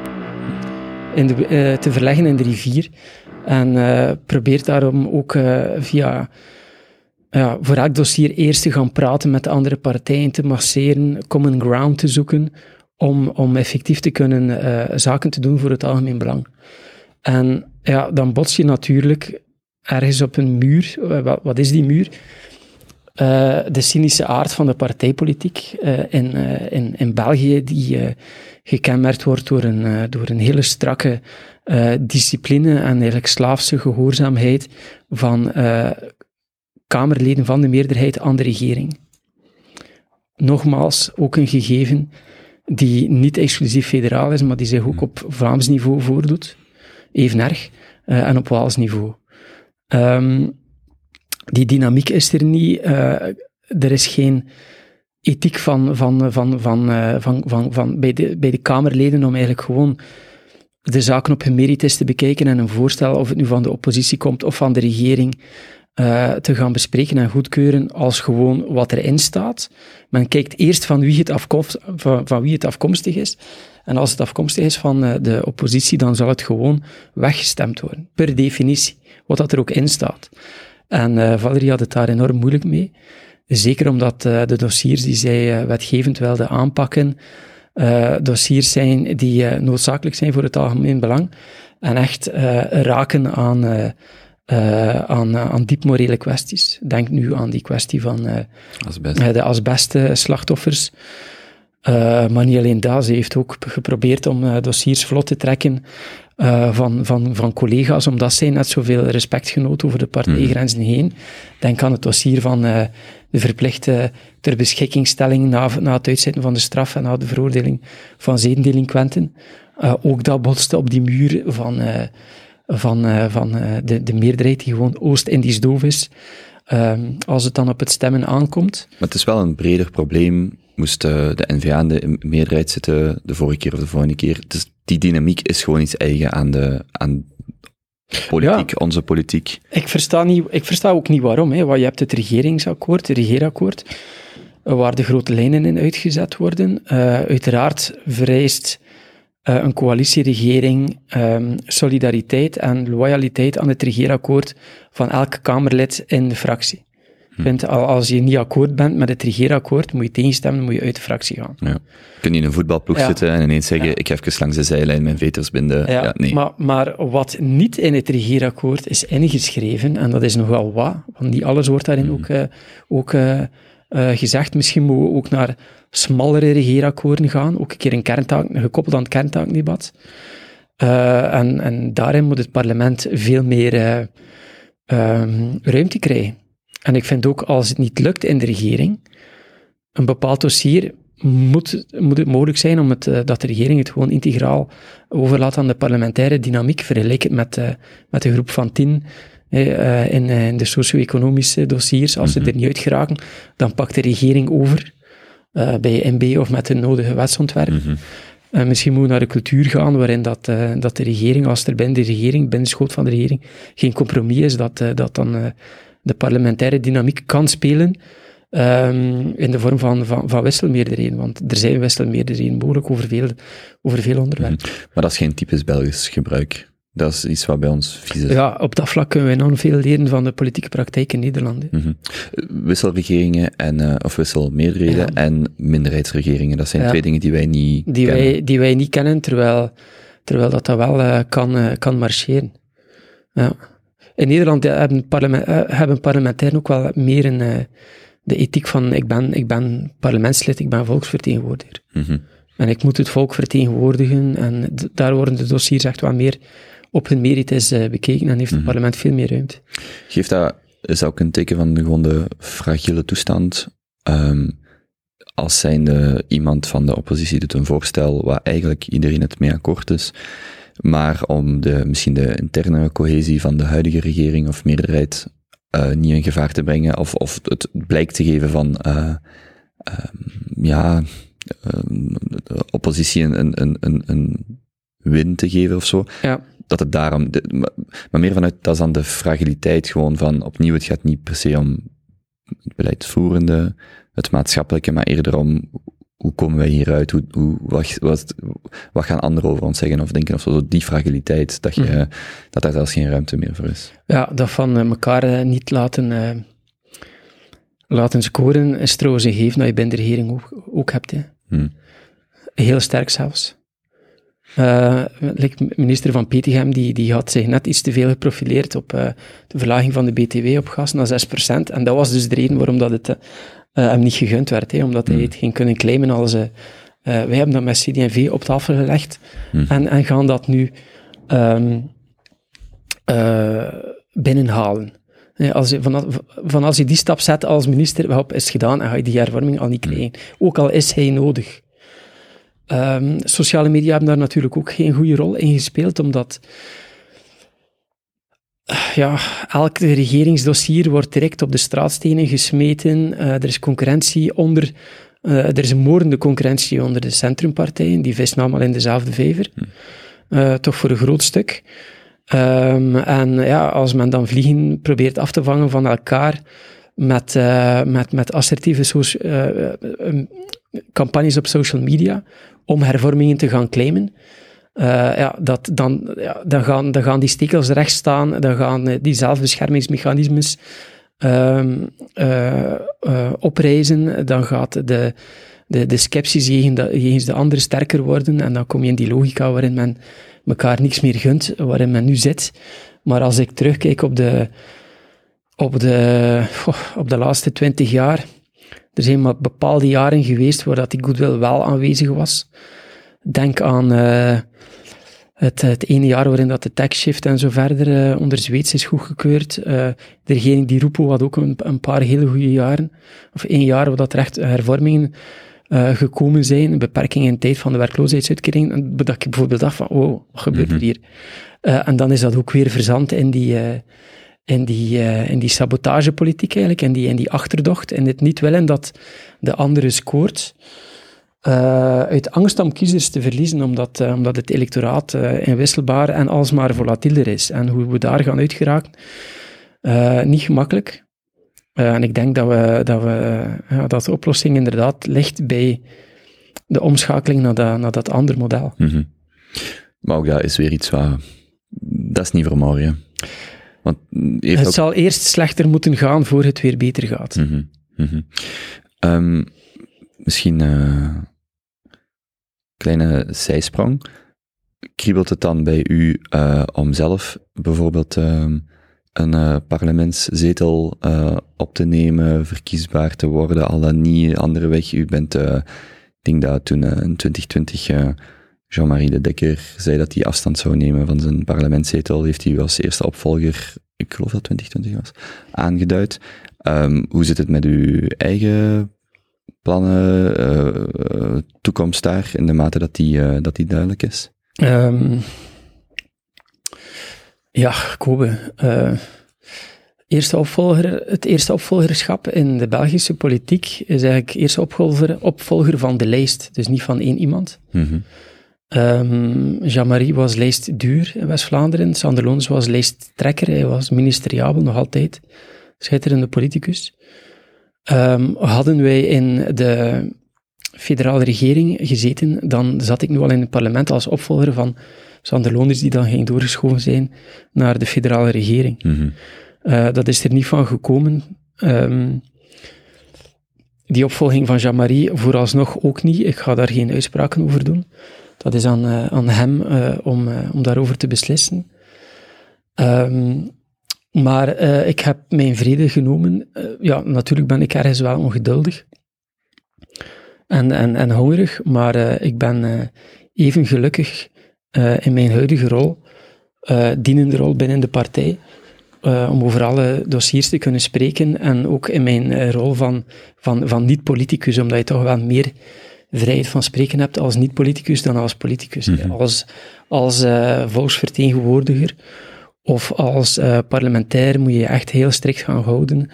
Speaker 4: in de, eh, te verleggen in de rivier. En eh, probeert daarom ook eh, via ja, voor elk dossier eerst te gaan praten met de andere partijen, te masseren, common ground te zoeken, om, om effectief te kunnen zaken te doen voor het algemeen belang. En ja, dan bots je natuurlijk ergens op een muur. Wat is die muur? Eh, de cynische aard van de partijpolitiek eh, in, eh, in, in België, die gekenmerkt wordt door een, door een hele strakke discipline en eigenlijk slaafse gehoorzaamheid van Kamerleden van de meerderheid aan de regering. Nogmaals, ook een gegeven die niet exclusief federaal is, maar die zich ook op Vlaams niveau voordoet, even erg, en op Waals niveau. Ehm, die dynamiek is er niet. eh, er is geen ethiek van, van, van, van, eh, van, van, van, bij, de, bij de Kamerleden om eigenlijk gewoon de zaken op hun merites te bekijken en een voorstel, of het nu van de oppositie komt of van de regering, eh, te gaan bespreken en goedkeuren als gewoon wat erin staat. Men kijkt eerst van wie het, afkomst, van, wie het afkomstig is. En als het afkomstig is van de oppositie, dan zal het gewoon weggestemd worden. Per definitie. Wat dat er ook in staat. En eh, Valerie had het daar enorm moeilijk mee. Zeker omdat eh, de dossiers die zij eh, wetgevend wilde aanpakken, dossiers zijn die noodzakelijk zijn voor het algemeen belang. En echt raken aan, aan, aan diep morele kwesties. Denk nu aan die kwestie van
Speaker 3: Asbest.
Speaker 4: de asbestslachtoffers. Eh, maar niet alleen dat, ze heeft ook geprobeerd om dossiers vlot te trekken eh, van, van, van collega's, omdat zij net zoveel respect genoot over de partijgrenzen heen. Denk aan het dossier van eh, de verplichte ter beschikkingstelling na, na het uitzetten van de straf en na de veroordeling van zedendelinquenten. Eh, ook dat botste op die muur van, van, van de, de meerderheid die gewoon Oost-Indisch doof is. Ehm, als het dan op het stemmen aankomt.
Speaker 3: Maar het is wel een breder probleem. Moest eh, de NVA in de meerderheid zitten de vorige keer of de volgende keer. Dus die dynamiek is gewoon iets eigen aan de aan politiek, onze politiek.
Speaker 4: Ik versta, niet, ik versta ook niet waarom. Hè. Want je hebt het regeringsakkoord, het regeerakkoord, waar de grote lijnen in uitgezet worden. Eh, uiteraard vereist eh, een coalitieregering ehm, solidariteit en loyaliteit aan het regeerakkoord van elk Kamerlid in de fractie. Ik vind, al- als je niet akkoord bent met het regeerakkoord, moet je tegenstemmen, moet je uit de fractie gaan.
Speaker 3: Ja. Kun je in een voetbalploeg
Speaker 4: Ja.
Speaker 3: zitten en ineens zeggen,
Speaker 4: Ja.
Speaker 3: ik ga even langs de zijlijn mijn veters binden. Ja, nee.
Speaker 4: maar, maar wat niet in het regeerakkoord is ingeschreven, en dat is nogal wat, want niet alles wordt daarin ook, eh, ook eh, eh, gezegd. Misschien moeten we ook naar smallere regeerakkoorden gaan, ook een keer een kerntaak, gekoppeld aan het kerntaakdebat. En, en daarin moet het parlement veel meer eh, ehm, ruimte krijgen. En ik vind ook, als het niet lukt in de regering, een bepaald dossier moet, moet het mogelijk zijn om het, eh, dat de regering het gewoon integraal overlaat aan de parlementaire dynamiek. Vergelijk het met, eh, met de groep van tien eh, in, in de socio-economische dossiers. Als ze er niet uit geraken, dan pakt de regering over bij MB of met de nodige wetsontwerp.
Speaker 3: Mhm.
Speaker 4: Eh, misschien moeten we naar de cultuur gaan waarin dat, dat de regering, als er binnen de regering, binnen de schoot van de regering, geen compromis is, dat, dat dan de parlementaire dynamiek kan spelen ehm, in de vorm van, van, van wisselmeerderheden. Want er zijn wisselmeerderheden mogelijk over veel, over veel onderwerpen.
Speaker 3: Maar dat is geen typisch Belgisch gebruik. Dat is iets wat bij ons vies is.
Speaker 4: Ja, op dat vlak kunnen wij enorm veel leren van de politieke praktijk in Nederland.
Speaker 3: Mhm. Wisselregeringen en, eh, of wisselmeerderheden
Speaker 4: Ja.
Speaker 3: en minderheidsregeringen. Dat zijn
Speaker 4: Ja.
Speaker 3: twee dingen die wij niet
Speaker 4: Die,
Speaker 3: kennen.
Speaker 4: wij, die wij niet kennen, terwijl, terwijl dat, dat wel eh, kan, eh, kan marcheren. Ja. In Nederland hebben, parlement, eh, hebben parlementairen ook wel meer een, eh, de ethiek van ik ben, ik ben parlementslid, ik ben volksvertegenwoordiger.
Speaker 3: Mhm.
Speaker 4: En ik moet het volk vertegenwoordigen en daar worden de dossiers echt wat meer op hun merites eh, bekeken en heeft het parlement veel meer ruimte.
Speaker 3: Geeft dat, is dat ook een teken van de, gewoon de fragiele toestand? Ehm, als zijnde iemand van de oppositie doet een voorstel waar eigenlijk iedereen het mee akkoord is, maar om de, misschien de interne cohesie van de huidige regering of meerderheid eh, niet in gevaar te brengen, of, of het blijk te geven van, eh, ehm, ja, ehm, de oppositie een, een, een, een, win te geven of zo.
Speaker 4: Ja,
Speaker 3: dat het daarom, de- maar meer vanuit, dat is dan de fragiliteit gewoon van, opnieuw, het gaat niet per se om het beleidsvoerende, het maatschappelijke, maar eerder om, hoe komen wij hieruit, hoe, hoe, wat, wat, wat gaan anderen over ons zeggen of denken of zo, die fragiliteit, dat, je,
Speaker 4: Mhm.
Speaker 3: dat daar zelfs geen ruimte meer voor is.
Speaker 4: ja dat van eh, elkaar eh, niet laten, eh, laten scoren is trouwens een gegeven dat je binnen de regering ook, ook hebt. Hè.
Speaker 3: Hm.
Speaker 4: Heel sterk zelfs. Like minister van Petegem, die, die had zich net iets te veel geprofileerd op de verlaging van de BTW op gas naar 6%. En dat was dus de reden waarom dat het hem niet gegund werd. Hè, omdat hij het ging kunnen claimen als... eh, eh, wij hebben dat met CD&V op tafel gelegd en, en gaan dat nu ehm, eh, binnenhalen. Als je, van, van als je die stap zet als minister, hop, is gedaan en ga je die hervorming al niet krijgen. Ook al is hij nodig. Ehm, sociale media hebben daar natuurlijk ook geen goede rol in gespeeld, omdat eh, ja, elk regeringsdossier wordt direct op de straatstenen gesmeten. Eh, er is concurrentie onder, eh, er is een moordende concurrentie onder de centrumpartijen, die vissen allemaal in dezelfde vijver. Eh, toch voor een groot stuk. Ehm, en ja, als men dan vliegen probeert af te vangen van elkaar met, met, met assertieve eh, campagnes op social media om hervormingen te gaan claimen, eh, ja, dat, dan, dan, gaan, dan gaan die stekels recht staan, dan gaan eh, die zelfbeschermingsmechanismes ehm, eh, oprijzen, dan gaat de, de, de sceptisch jegens de andere sterker worden en dan kom je in die logica waarin men elkaar niks meer gunt, waarin men nu zit. Maar als ik terugkijk op de, op de, op de laatste twintig jaar, er zijn maar bepaalde jaren geweest waar dat die goodwill wel aanwezig was. Denk aan eh, het, het ene jaar waarin dat de tax shift en zo verder eh, onder Zweeds is goedgekeurd. Eh de regering die Rupo had ook een, een paar hele goede jaren. Of één jaar waar dat er echt hervormingen gekomen zijn, beperkingen in de tijd van de werkloosheidsuitkering, en dat ik bijvoorbeeld dacht van, oh, wat gebeurt er
Speaker 3: Mhm.
Speaker 4: hier? En dan is dat ook weer verzand in die, in die, in die sabotagepolitiek eigenlijk, in die, in die achterdocht, in het niet willen dat de andere scoort. Eh, uit angst om kiezers te verliezen, omdat, eh, omdat het electoraat eh, inwisselbaar en alsmaar volatieler is. En hoe we daar gaan uitgeraken, niet gemakkelijk. En ik denk dat, we, dat, we, ja, dat de oplossing inderdaad ligt bij de omschakeling naar dat, naar dat andere model.
Speaker 3: Mhm. Maar ook dat is weer iets wat... Dat is niet voor morgen. Want mm,
Speaker 4: Het
Speaker 3: ook...
Speaker 4: zal eerst slechter moeten gaan voor het weer beter gaat.
Speaker 3: Mhm, mhm. Ehm, misschien kleine zijsprong. Kriebelt het dan bij u eh, om zelf bijvoorbeeld ehm, een eh, parlementszetel eh, op te nemen, verkiesbaar te worden, al dan niet, andere weg? U bent, ik denk dat toen in 2020 eh, Jean-Marie de Dekker zei dat hij afstand zou nemen van zijn parlementszetel, heeft hij u als eerste opvolger, ik geloof dat 2020 was, aangeduid. Ehm, hoe zit het met uw eigen plannen, eh, toekomst daar, in de mate dat die, eh, dat die duidelijk is?
Speaker 4: Ehm, ja, Kobe. eerste opvolger, het eerste opvolgerschap in de Belgische politiek is eigenlijk eerste opvolger, opvolger van de lijst, dus niet van één iemand. Ehm, Jean-Marie was lijstduur in West-Vlaanderen. Sander Loons was lijsttrekker. Hij was ministeriabel nog altijd. Schitterende politicus. Ehm, hadden wij in de federale regering gezeten, dan zat ik nu al in het parlement als opvolger van Sander Loonders, die dan ging doorgeschoven zijn naar de federale regering.
Speaker 3: Mhm.
Speaker 4: Eh, dat is er niet van gekomen. Ehm, die opvolging van Jean-Marie vooralsnog ook niet. Ik ga daar geen uitspraken over doen. Dat is aan, eh, aan hem eh, om, om daarover te beslissen. Ehm, maar eh, ik heb mijn vrede genomen. Eh, ja, natuurlijk ben ik ergens wel ongeduldig en, en, en hongerig, maar eh, ik ben even gelukkig in mijn huidige rol, dienende rol binnen de partij, om over alle dossiers te kunnen spreken en ook in mijn rol van, van, van niet-politicus, omdat je toch wel meer vrijheid van spreken hebt als niet-politicus dan als politicus.
Speaker 3: Mhm.
Speaker 4: Als, als volksvertegenwoordiger of als eh, parlementair moet je je echt heel strikt gaan houden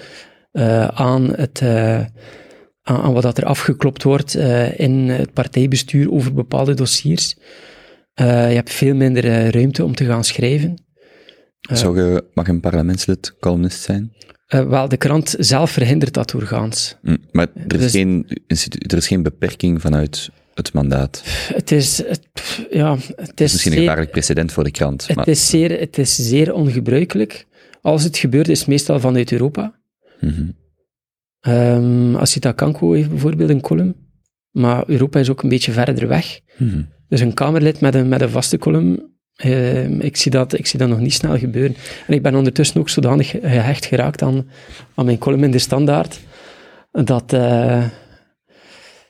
Speaker 4: eh, aan, het, eh, aan, aan wat dat er afgeklopt wordt in het partijbestuur over bepaalde dossiers. Je hebt veel minder ruimte om te gaan schrijven.
Speaker 3: Zou je, mag een parlementslid columnist zijn?
Speaker 4: Wel, de krant zelf verhindert dat doorgaans.
Speaker 3: Hm, Maar er is,
Speaker 4: Dus-
Speaker 3: geen, er is geen beperking vanuit het mandaat.
Speaker 4: Het is, het, ja, het is,
Speaker 3: is misschien een gevaarlijk precedent voor de krant.
Speaker 4: het,
Speaker 3: Maar,
Speaker 4: is zeer, het is zeer ongebruikelijk. Als het gebeurt, is het meestal vanuit Europa.
Speaker 3: Mhm.
Speaker 4: Ehm Asita Kanko heeft bijvoorbeeld een column, maar Europa is ook een beetje verder weg.
Speaker 3: Mhm.
Speaker 4: Dus een Kamerlid met een, met een vaste column, ehm, ik, zie dat, ik zie dat nog niet snel gebeuren. En ik ben ondertussen ook zodanig ge- gehecht geraakt aan, aan mijn column in de Standaard, dat... eh,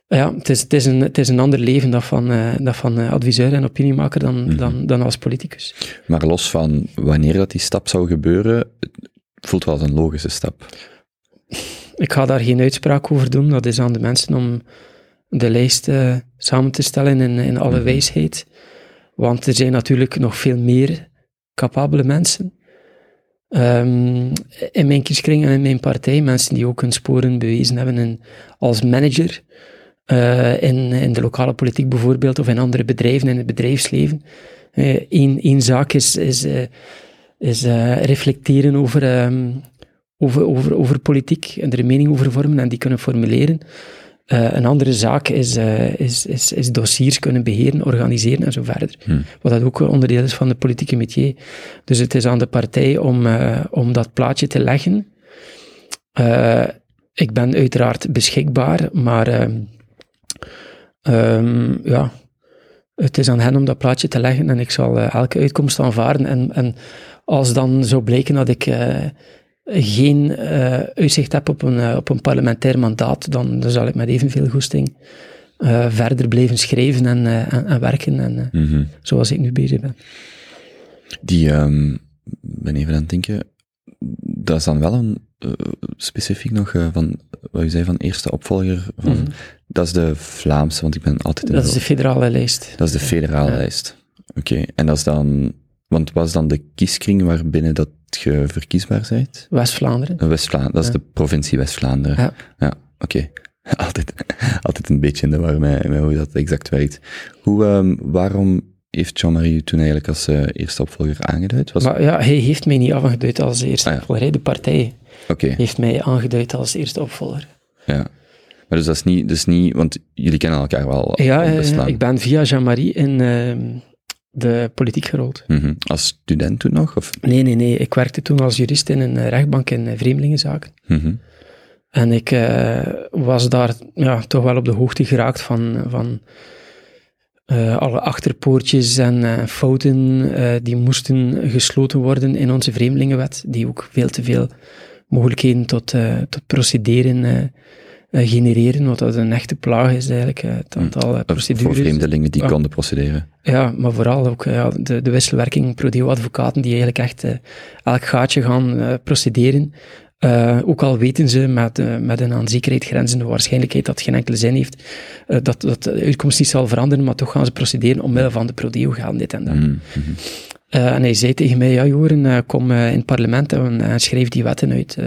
Speaker 4: ja, het is, het, is een, het is een ander leven dat van, eh, dat van eh, adviseur en opiniemaker dan,
Speaker 3: Mhm.
Speaker 4: dan, dan als politicus.
Speaker 3: Maar los van wanneer dat die stap zou gebeuren, het voelt wel als een logische stap.
Speaker 4: Ik ga daar geen uitspraak over doen. Dat is aan de mensen om de lijst eh, samen te stellen in, in alle
Speaker 3: Mhm.
Speaker 4: wijsheid. Want er zijn natuurlijk nog veel meer capabele mensen. Ehm, in mijn kieskring en in mijn partij, mensen die ook hun sporen bewezen hebben in, als manager. Eh, in, in de lokale politiek bijvoorbeeld, of in andere bedrijven, in het bedrijfsleven. Eén één zaak is, is, eh, is eh, reflecteren over, ehm, over, over, over politiek en er een mening over vormen en die kunnen formuleren. Eh, een andere zaak is, eh, is, is, is dossiers kunnen beheren, organiseren en zo verder.
Speaker 3: Hmm.
Speaker 4: Wat dat ook onderdeel is van de politieke métier. Dus het is aan de partij om, eh, om dat plaatje te leggen. Eh, ik ben uiteraard beschikbaar, maar ehm, ja, het is aan hen om dat plaatje te leggen en ik zal eh, elke uitkomst aanvaarden. En, en als dan zou blijken dat ik eh, geen eh, uitzicht heb op een, op een parlementair mandaat, dan, dan zal ik met evenveel goesting verder blijven schrijven en, en, en werken, en,
Speaker 3: Mhm.
Speaker 4: zoals ik nu bezig ben.
Speaker 3: Die, ik ben even aan het denken, dat is dan wel een, specifiek nog, van, wat u zei van eerste opvolger van
Speaker 4: Mhm.
Speaker 3: Dat is de Vlaamse, want ik ben altijd in
Speaker 4: Dat is de
Speaker 3: de,
Speaker 4: federale lijst.
Speaker 3: dat is de federale
Speaker 4: Ja.
Speaker 3: lijst. Oké, en dat is dan, want wat is dan de kieskring waarbinnen dat je verkiesbaar bent?
Speaker 4: West-Vlaanderen.
Speaker 3: West-Vlaanderen, dat is
Speaker 4: Ja.
Speaker 3: de provincie West-Vlaanderen.
Speaker 4: Ja.
Speaker 3: Ja, oké. Altijd, altijd een beetje in de war met, met hoe dat exact werkt. Hoe, ehm, waarom heeft Jean-Marie toen eigenlijk als eh, eerste opvolger aangeduid? Was,
Speaker 4: Maar ja, hij heeft mij niet aangeduid als eerste
Speaker 3: Ah, ja.
Speaker 4: opvolger. De partij
Speaker 3: Oké,
Speaker 4: heeft mij aangeduid als eerste opvolger.
Speaker 3: ja. Maar dus dat is niet, dus niet, want jullie kennen elkaar wel
Speaker 4: Ja, ik ben via Jean-Marie in ehm, de politiek gerold.
Speaker 3: Mhm. Als student toen nog? Of?
Speaker 4: Nee, nee, nee. Ik werkte toen als jurist in een eh, rechtbank in eh, vreemdelingenzaken.
Speaker 3: Mhm.
Speaker 4: En ik eh, was daar ja, toch wel op de hoogte geraakt van, van alle achterpoortjes en fouten die moesten gesloten worden in onze vreemdelingenwet, die ook veel te veel mogelijkheden tot, tot procederen genereren, wat dat een echte plaag is eigenlijk, eh, het aantal eh,
Speaker 3: Of Voor
Speaker 4: procedures.
Speaker 3: vreemdelingen die konden procederen.
Speaker 4: Ja, maar vooral ook eh, ja, de, de wisselwerking pro-advocaten die eigenlijk echt eh, elk gaatje gaan eh, procederen. Eh, ook al weten ze met, eh, met een aan zekerheid grenzende waarschijnlijkheid dat het geen enkele zin heeft, eh, dat, dat de uitkomst niet zal veranderen, maar toch gaan ze procederen omwille van de prodeo gaan, dit en dat.
Speaker 3: Mhm.
Speaker 4: Eh, en hij zei tegen mij, ja Joren, eh, kom eh, in het parlement en, en schrijf die wetten uit.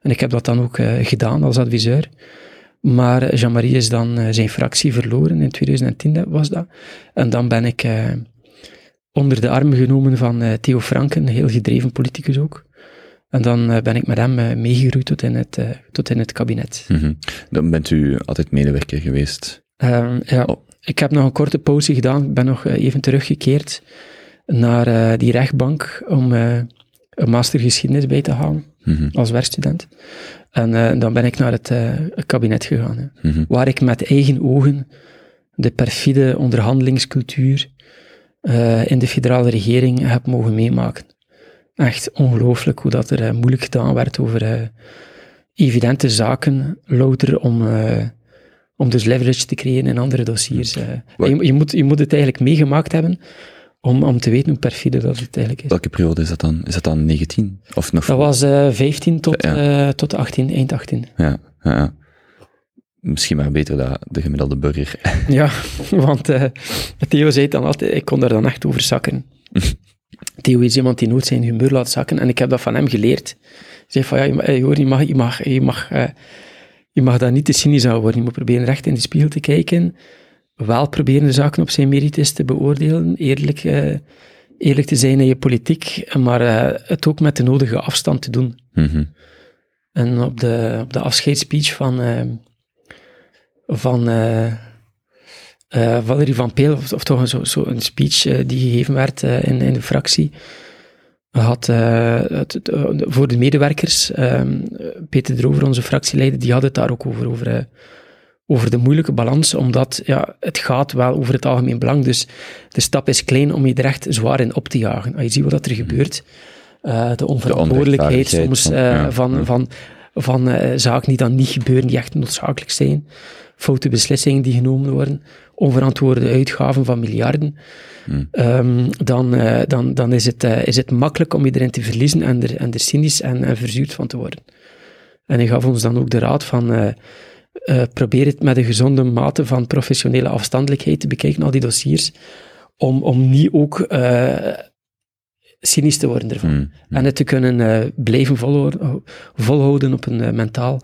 Speaker 4: En ik heb dat dan ook eh, gedaan als adviseur. Maar Jean-Marie is dan eh, zijn fractie verloren, in 2010 was dat. En dan ben ik eh, onder de arm genomen van Theo Franken, een heel gedreven politicus ook. En dan ben ik met hem meegegroeid tot in het, tot in het kabinet.
Speaker 3: Mhm. Dan bent u altijd medewerker geweest.
Speaker 4: Ehm, ja,
Speaker 3: Oh.
Speaker 4: ik heb nog een korte pauze gedaan. Ik ben nog even teruggekeerd naar die rechtbank om een master geschiedenis bij te halen
Speaker 3: Mhm.
Speaker 4: als werkstudent. En eh, dan ben ik naar het, eh, kabinet gegaan, hè,
Speaker 3: Mhm.
Speaker 4: waar ik met eigen ogen de perfide onderhandelingscultuur eh, in de federale regering heb mogen meemaken. Echt ongelooflijk hoe dat er moeilijk gedaan werd over evidente zaken, louter om, om dus leverage te creëren in andere dossiers. Je, je, moet, je moet het eigenlijk meegemaakt hebben om, om te weten hoe perfide dat het eigenlijk is.
Speaker 3: Welke periode is dat dan? Is dat dan 19? Of nog
Speaker 4: Dat was eh 15 tot,
Speaker 3: Ja.
Speaker 4: eh, tot 18, eind 18.
Speaker 3: Ja, ja, ja. Misschien maar beter dat de gemiddelde burger.
Speaker 4: Ja, want eh, Theo zei dan altijd, ik kon daar dan echt over zakken. Theo is iemand die nooit zijn humeur laat zakken en ik heb dat van hem geleerd. Hij zei van, ja, je, ma- hoor, je, mag, je, mag, je, mag, je mag daar niet te cynisch aan worden. Je moet proberen recht in de spiegel te kijken, wel proberen de zaken op zijn merites te beoordelen, eerlijk, eh, eerlijk te zijn in je politiek, maar eh, het ook met de nodige afstand te doen.
Speaker 3: Mhm.
Speaker 4: En op de, op de afscheidsspeech van, eh, van Valerie van Peel, of, of toch zo, zo een speech die gegeven werd in, in de fractie, had het, voor de medewerkers, ehm, Peter Drover, onze fractieleider, die had het daar ook over, over, over de moeilijke balans, omdat ja, het gaat wel over het algemeen belang, dus de stap is klein om je er echt zwaar in op te jagen. Als je ziet wat er gebeurt, eh, de onverantwoordelijkheid soms
Speaker 3: van-
Speaker 4: eh,
Speaker 3: ja,
Speaker 4: van,
Speaker 3: ja.
Speaker 4: van, van eh, zaken die dan niet gebeuren, die echt noodzakelijk zijn, foute beslissingen die genomen worden, onverantwoorde uitgaven van miljarden,
Speaker 3: Hmm.
Speaker 4: ehm, dan, dan, dan is, het, is het makkelijk om je erin te verliezen en er, en er cynisch en, en verzuurd van te worden. En hij gaf ons dan ook de raad van, eh, probeer het met een gezonde mate van professionele afstandelijkheid te bekijken, al die dossiers, om, om niet ook eh, cynisch te worden ervan.
Speaker 3: Mhm.
Speaker 4: En het te kunnen eh, blijven volhouden, volhouden op een mentaal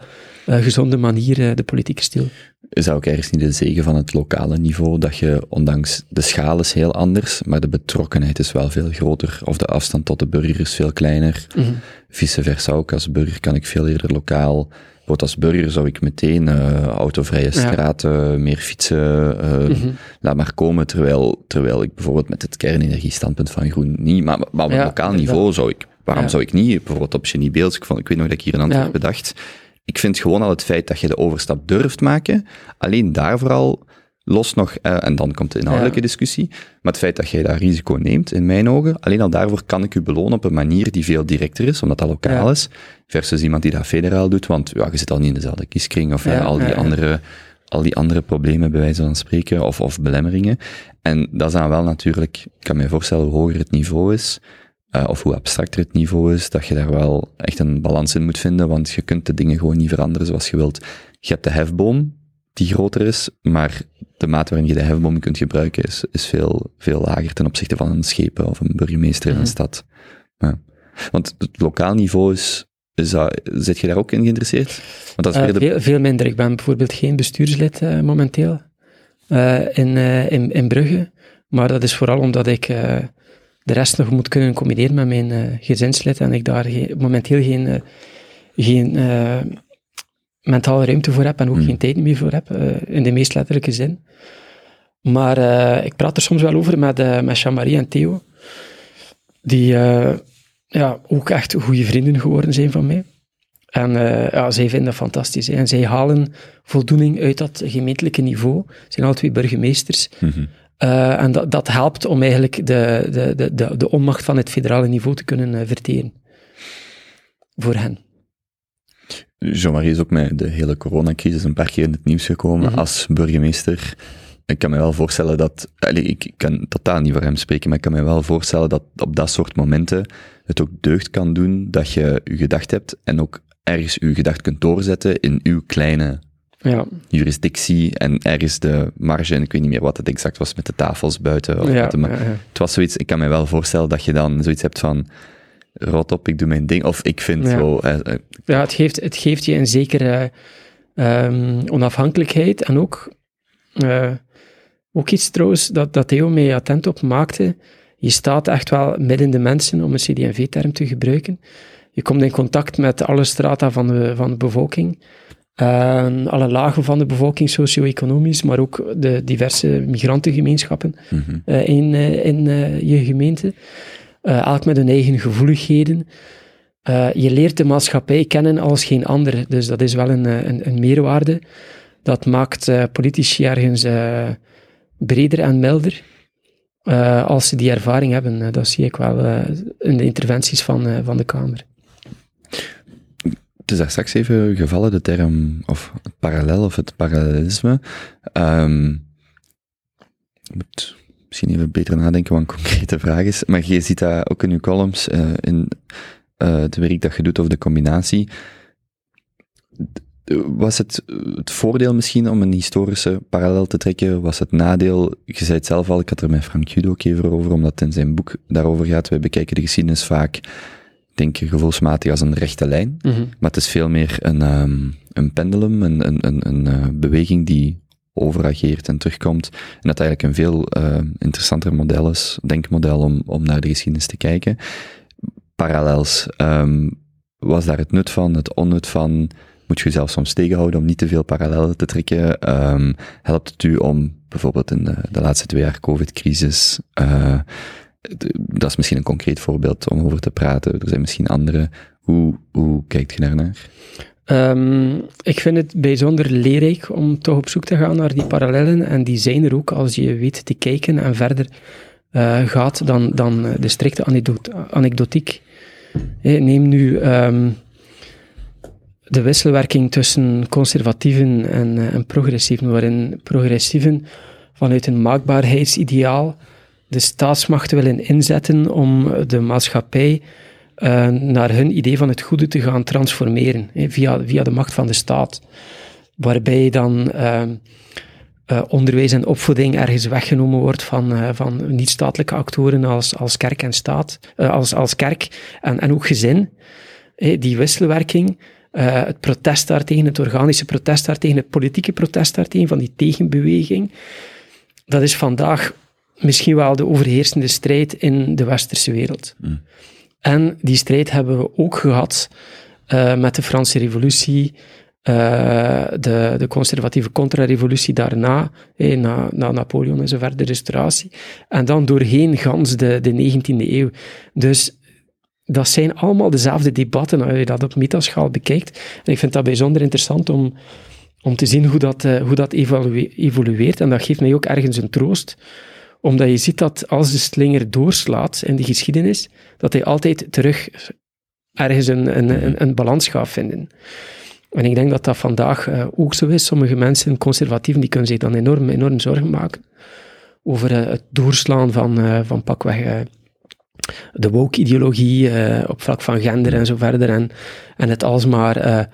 Speaker 4: gezonde manier, de politieke stil.
Speaker 3: Dat ook ergens niet de zegen van het lokale niveau, dat je, ondanks de schaal is heel anders, maar de betrokkenheid is wel veel groter, of de afstand tot de burger is veel kleiner.
Speaker 4: Mhm.
Speaker 3: Vice versa ook, als burger kan ik veel eerder lokaal, bijvoorbeeld als burger zou ik meteen eh, autovrije straten, meer fietsen, eh,
Speaker 4: Mhm.
Speaker 3: laat maar komen, terwijl, terwijl ik bijvoorbeeld met het kernenergiestandpunt van Groen niet, maar, maar op
Speaker 4: Ja,
Speaker 3: lokaal niveau zou ik, waarom
Speaker 4: Ja.
Speaker 3: zou ik niet, bijvoorbeeld op Genie Beels, ik, vond, ik weet nog dat ik hier een antwoord
Speaker 4: Ja.
Speaker 3: bedacht, ik vind gewoon al het feit dat je de overstap durft maken, alleen daar vooral los nog, eh, en dan komt de inhoudelijke
Speaker 4: Ja.
Speaker 3: discussie, maar het feit dat jij daar risico neemt, in mijn ogen, alleen al daarvoor kan ik u belonen op een manier die veel directer is, omdat dat lokaal
Speaker 4: Ja.
Speaker 3: is, versus iemand die dat federaal doet, want ja, je zit al niet in dezelfde kieskring, of eh,
Speaker 4: Ja,
Speaker 3: al die andere al die andere problemen, bij wijze van spreken, of, of belemmeringen. En dat is dan wel natuurlijk, ik kan me voorstellen hoe hoger het niveau is, eh, of hoe abstracter het niveau is, dat je daar wel echt een balans in moet vinden, want je kunt de dingen gewoon niet veranderen zoals je wilt. Je hebt de hefboom, die groter is, maar de mate waarin je de hefboom kunt gebruiken is, is veel, veel lager ten opzichte van een schepen of een burgemeester in
Speaker 4: Mhm.
Speaker 3: een stad. Ja. Want het lokaal niveau is, is dat, zit je daar ook in geïnteresseerd? Want dat is
Speaker 4: Eh,
Speaker 3: de,
Speaker 4: veel, veel minder. Ik ben bijvoorbeeld geen bestuurslid eh, momenteel eh, in, in, in Brugge. Maar dat is vooral omdat ik de rest nog moet kunnen combineren met mijn gezinslid. En ik daar geen- momenteel geen, geen mentale ruimte voor heb en ook
Speaker 3: Hmm.
Speaker 4: geen tijd meer voor heb, eh, in de meest letterlijke zin. Maar eh, ik praat er soms wel over met, eh met Jean-Marie en Theo, die ja, ook echt goede vrienden geworden zijn van mij. En ja, zij vinden dat fantastisch. hè. En zij halen voldoening uit dat gemeentelijke niveau. Ze zijn alle twee burgemeesters.
Speaker 3: Mhm.
Speaker 4: En dat, dat helpt om eigenlijk de, de, de, de, onmacht van het federale niveau te kunnen verteren. Voor hen.
Speaker 3: Jean-Marie is ook met de hele coronacrisis een paar keer in het nieuws gekomen
Speaker 4: Mhm.
Speaker 3: als burgemeester. Ik kan me wel voorstellen dat, allee, ik kan totaal niet voor hem spreken, maar ik kan me wel voorstellen dat op dat soort momenten het ook deugd kan doen dat je je gedacht hebt en ook ergens je gedacht kunt doorzetten in uw kleine
Speaker 4: Ja,
Speaker 3: jurisdictie en ergens de marge, en ik weet niet meer wat het exact was met de tafels buiten. Of
Speaker 4: ja,
Speaker 3: met de ma-
Speaker 4: ja, ja.
Speaker 3: Het was zoiets, ik kan me wel voorstellen dat je dan zoiets hebt van, rot op, ik doe mijn ding, of ik vind
Speaker 4: Ja.
Speaker 3: zo, eh, eh,
Speaker 4: Ja, het geeft, het geeft je een zekere ehm, onafhankelijkheid en ook, eh, ook iets trouwens dat, dat Theo mij attent op maakte. Je staat echt wel midden de mensen, om een CD&V-term te gebruiken. Je komt in contact met alle strata van de, van de bevolking, eh, alle lagen van de bevolking, socio-economisch, maar ook de diverse migrantengemeenschappen
Speaker 3: mhm.
Speaker 4: in, in je gemeente. Eh, elk met hun eigen gevoeligheden. Eh, je leert de maatschappij kennen als geen ander. Dus dat is wel een, eh, een, een meerwaarde. Dat maakt politici ergens breder en milder. als ze die ervaring hebben. Dat zie ik wel in de interventies van, van de Kamer.
Speaker 3: Het is daar straks even gevallen, de term, of het parallel of het parallelisme. Moet misschien even beter nadenken wat een concrete vraag is. Maar je ziet dat ook in je columns, eh, in eh, het werk dat je doet over de combinatie. Was het het voordeel misschien om een historische parallel te trekken? Was het nadeel? Je zei het zelf al, ik had er met Frank Judo ook even over, omdat het in zijn boek daarover gaat. Wij bekijken de geschiedenis vaak, denk ik, gevoelsmatig als een rechte lijn. Maar het is veel meer een, ehm, een pendulum, een, een, een, een eh, beweging die overageert en terugkomt. En dat eigenlijk een veel eh, interessanter model is, denkmodel om, om naar de geschiedenis te kijken. Parallels, ehm, was daar het nut van, het onnut van? Moet je jezelf soms tegenhouden om niet te veel parallellen te trekken? Ehm, helpt het u om bijvoorbeeld in de, de laatste twee jaar COVID-crisis, eh, dat is misschien een concreet voorbeeld om over te praten. Er zijn misschien andere. Hoe, hoe kijkt je daarnaar?
Speaker 4: Ehm, ik vind het bijzonder leerrijk om toch op zoek te gaan naar die parallellen. En die zijn er ook als je weet te kijken en verder eh, gaat dan, dan eh, de strikte anekdot- anekdotiek. Neem nu ehm, de wisselwerking tussen conservatieven en, eh, en progressieven, waarin progressieven vanuit een maakbaarheidsideaal de staatsmacht willen inzetten om de maatschappij eh, naar hun idee van het goede te gaan transformeren, hè, via, via de macht van de staat. Waarbij dan ehm, eh, onderwijs en opvoeding ergens weggenomen wordt van, eh, van niet-statelijke actoren als, als kerk en staat, eh, als, als kerk en, en ook gezin. Hè, die wisselwerking, eh, het protest daartegen, het organische protest daartegen, het politieke protest daartegen, van die tegenbeweging, dat is vandaag misschien wel de overheersende strijd in de westerse wereld.
Speaker 3: Mm.
Speaker 4: En die strijd hebben we ook gehad eh, met de Franse Revolutie, eh, de, de conservatieve contra-revolutie daarna, eh, na, na Napoleon en zo verder, de restauratie. En dan doorheen gans de, de 19e eeuw. Dus dat zijn allemaal dezelfde debatten als je dat op metaschaal bekijkt. En ik vind dat bijzonder interessant om, om te zien hoe dat, hoe dat evolue- evolueert. En dat geeft mij ook ergens een troost omdat je ziet dat als de slinger doorslaat in de geschiedenis, dat hij altijd terug ergens een, een, een, een balans gaat vinden. En ik denk dat dat vandaag eh, ook zo is. Sommige mensen, conservatieven, die kunnen zich dan enorm, enorm zorgen maken over eh, het doorslaan van, eh, van pakweg de woke-ideologie op vlak van gender en zo verder. En, en het alsmaar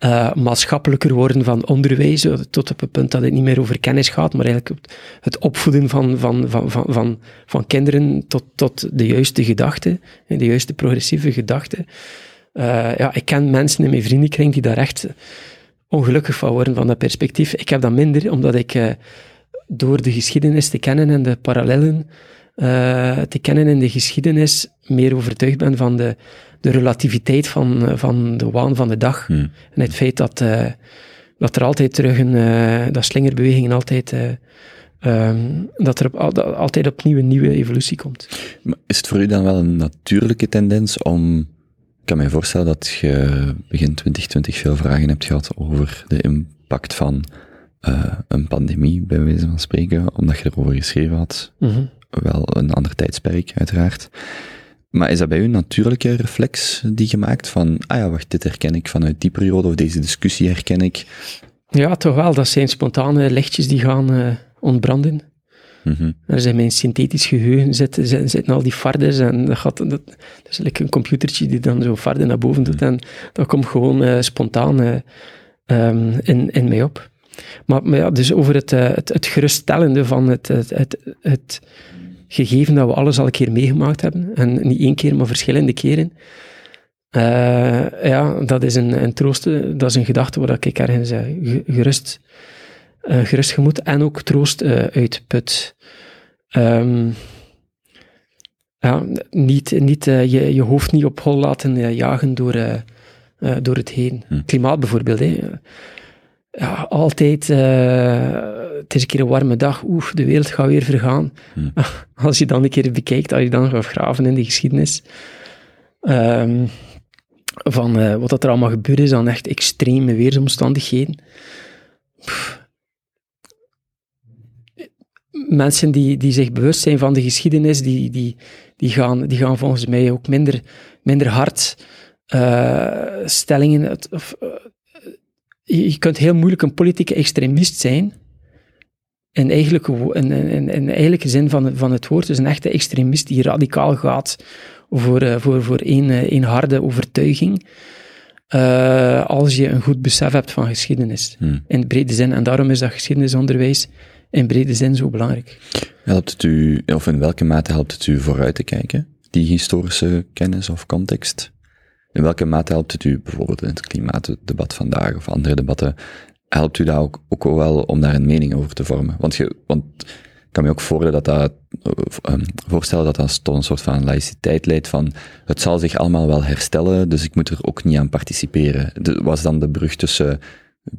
Speaker 4: eh, eh, maatschappelijker worden van onderwijs, eh, tot op het punt dat het niet meer over kennis gaat, maar eigenlijk het- opvoeden van, van, van, van, van, van kinderen tot, tot de juiste gedachten, en de juiste progressieve gedachten. Eh, ja, ik ken mensen in mijn vriendenkring die daar echt ongelukkig van worden van dat perspectief. Ik heb dat minder, omdat ik eh, door de geschiedenis te kennen en de parallellen eh, te kennen in de geschiedenis meer overtuigd ben van de, de relativiteit van, eh, van de waan van de dag.
Speaker 3: Hmm.
Speaker 4: En het feit dat, eh, dat er altijd terug een, eh, dat slingerbewegingen altijd, eh, ehm, dat er op, dat altijd opnieuw een nieuwe evolutie komt.
Speaker 3: Maar Is het voor u dan wel een natuurlijke tendens om... Ik kan me voorstellen dat je begin 2020 veel vragen hebt gehad over de impact van een pandemie, bij wijze van spreken, omdat je erover geschreven had. Wel een ander tijdsperk, uiteraard. Maar is dat bij u een natuurlijke reflex die je maakt van, ah ja, wacht, dit herken ik vanuit die periode, of deze discussie herken ik?
Speaker 4: Ja, toch wel. Dat zijn spontane lichtjes die gaan eh, ontbranden.
Speaker 3: Mhm.
Speaker 4: Er zijn mijn synthetisch geheugen zitten, zitten, zitten al die fardes en dat gaat, dat, dat is like een computertje die dan zo farden naar boven doet en dat komt gewoon eh, spontaan eh, ehm, in, in mij op. Maar, maar ja, dus over het, het, het geruststellende van het, het, het, het gegeven dat we alles al een keer meegemaakt hebben, en niet één keer, maar verschillende keren, eh, ja, dat is een, een troost, dat is een gedachte waar ik ergens ge- gerust, eh, gerust gemoed en ook troost uitput. Ehm, ja, niet, niet, je, je hoofd niet op hol laten jagen door, door het heen.
Speaker 3: Hm.
Speaker 4: Klimaat bijvoorbeeld. Hè. Ja, altijd, eh, het is een keer een warme dag, oef, de wereld gaat weer vergaan.
Speaker 3: Hm.
Speaker 4: Als je dan een keer bekijkt, als je dan gaat graven in de geschiedenis, ehm, van eh, wat dat er allemaal gebeurd is aan echt extreme weersomstandigheden. Pff. Mensen die, die zich bewust zijn van de geschiedenis, die, die, die, gaan, die gaan volgens mij ook minder, minder hard eh, stellingen. het- Of, je, je kunt heel moeilijk een politieke extremist zijn. In eigenlijke, in, in, in, eigenlijke zin van, het- van het woord. Dus een echte extremist die radicaal gaat voor, eh, voor, voor één, eh, één harde overtuiging. eh, als je een goed besef hebt van geschiedenis.
Speaker 3: Hm.
Speaker 4: In brede zin. En daarom is dat geschiedenisonderwijs in brede zin zo belangrijk.
Speaker 3: Helpt het u, of in welke mate helpt het u vooruit te kijken, die historische kennis of context? In welke mate helpt het u bijvoorbeeld in het klimaatdebat vandaag of andere debatten, helpt u daar ook, ook wel om daar een mening over te vormen? Want, je, want ik kan me ook voorstellen dat dat, eh, ehm, voorstellen dat dat tot een soort van laïciteit leidt van het zal zich allemaal wel herstellen, dus ik moet er ook niet aan participeren. De, was dan de brug tussen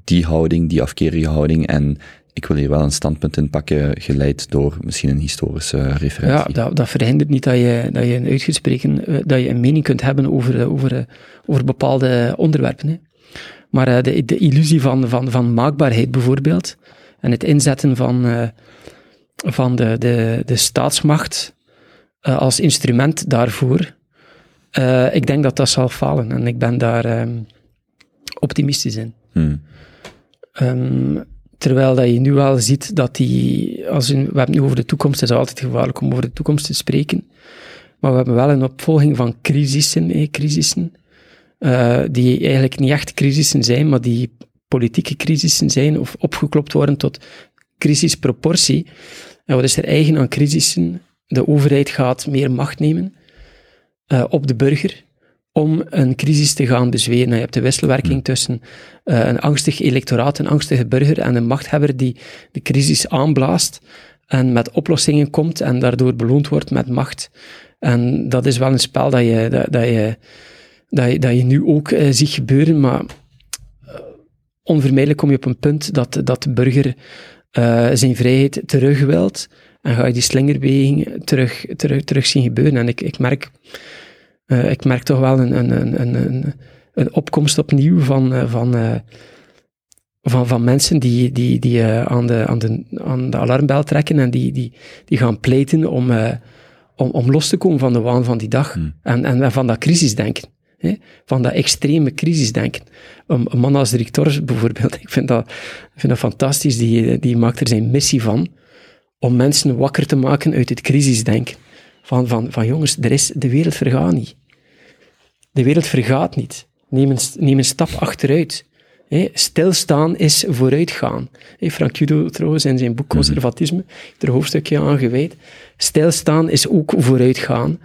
Speaker 3: die houding, die afkerige houding en ik wil hier wel een standpunt in pakken, geleid door misschien een historische
Speaker 4: Ja,
Speaker 3: referentie.
Speaker 4: dat, dat verhindert niet dat je, dat je een uitgesproken, eh, dat je een mening kunt hebben over, eh, over, eh, over bepaalde onderwerpen. Hè. Maar de, de illusie van, van, van maakbaarheid bijvoorbeeld, en het inzetten van, van de, de, de staatsmacht als instrument daarvoor, ik denk dat dat zal falen. En ik ben daar ehm, optimistisch in.
Speaker 3: Hmm.
Speaker 4: Ehm, terwijl dat je nu wel ziet dat die, als we, hebben het nu over de toekomst, het is altijd gevaarlijk om over de toekomst te spreken, maar we hebben wel een opvolging van crisissen, eh, crisissen die eigenlijk niet echt crisissen zijn, maar die politieke crisissen zijn, of opgeklopt worden tot crisisproportie. En wat is er eigen aan crisissen? De overheid gaat meer macht nemen eh, op de burger om een crisis te gaan bezweren. Nou, Je hebt de wisselwerking tussen eh, een angstig electoraat, een angstige burger en een machthebber die de crisis aanblaast en met oplossingen komt en daardoor beloond wordt met macht. En dat is wel een spel dat je, dat, dat je, dat je, dat je nu ook eh, ziet gebeuren, maar eh, onvermijdelijk kom je op een punt dat, dat de burger zijn vrijheid terug wilt en ga je die slingerbeweging terug, terug, terug zien gebeuren. En ik, ik merk eh, ik merk toch wel een, een, een, een, een, opkomst opnieuw van, eh, van, eh, van, van mensen die, die, die aan, de, aan, de, aan de alarmbel trekken en die, die, die gaan pleiten om, om, om los te komen van de waan van die dag
Speaker 3: Hmm.
Speaker 4: en, en van dat crisisdenken. Hè? Van dat extreme crisisdenken. Een, een man als Rictor bijvoorbeeld, ik vind dat, ik vind dat fantastisch, die, die maakt er zijn missie van om mensen wakker te maken uit het crisisdenken. Van, van, van jongens, er is, de wereld vergaat niet. De wereld vergaat niet. Neem een, neem een stap achteruit. Stilstaan is vooruitgaan. Frank Judo trouwens in zijn boek Conservatisme heeft er een hoofdstukje aan gewijd. Stilstaan is ook vooruitgaan.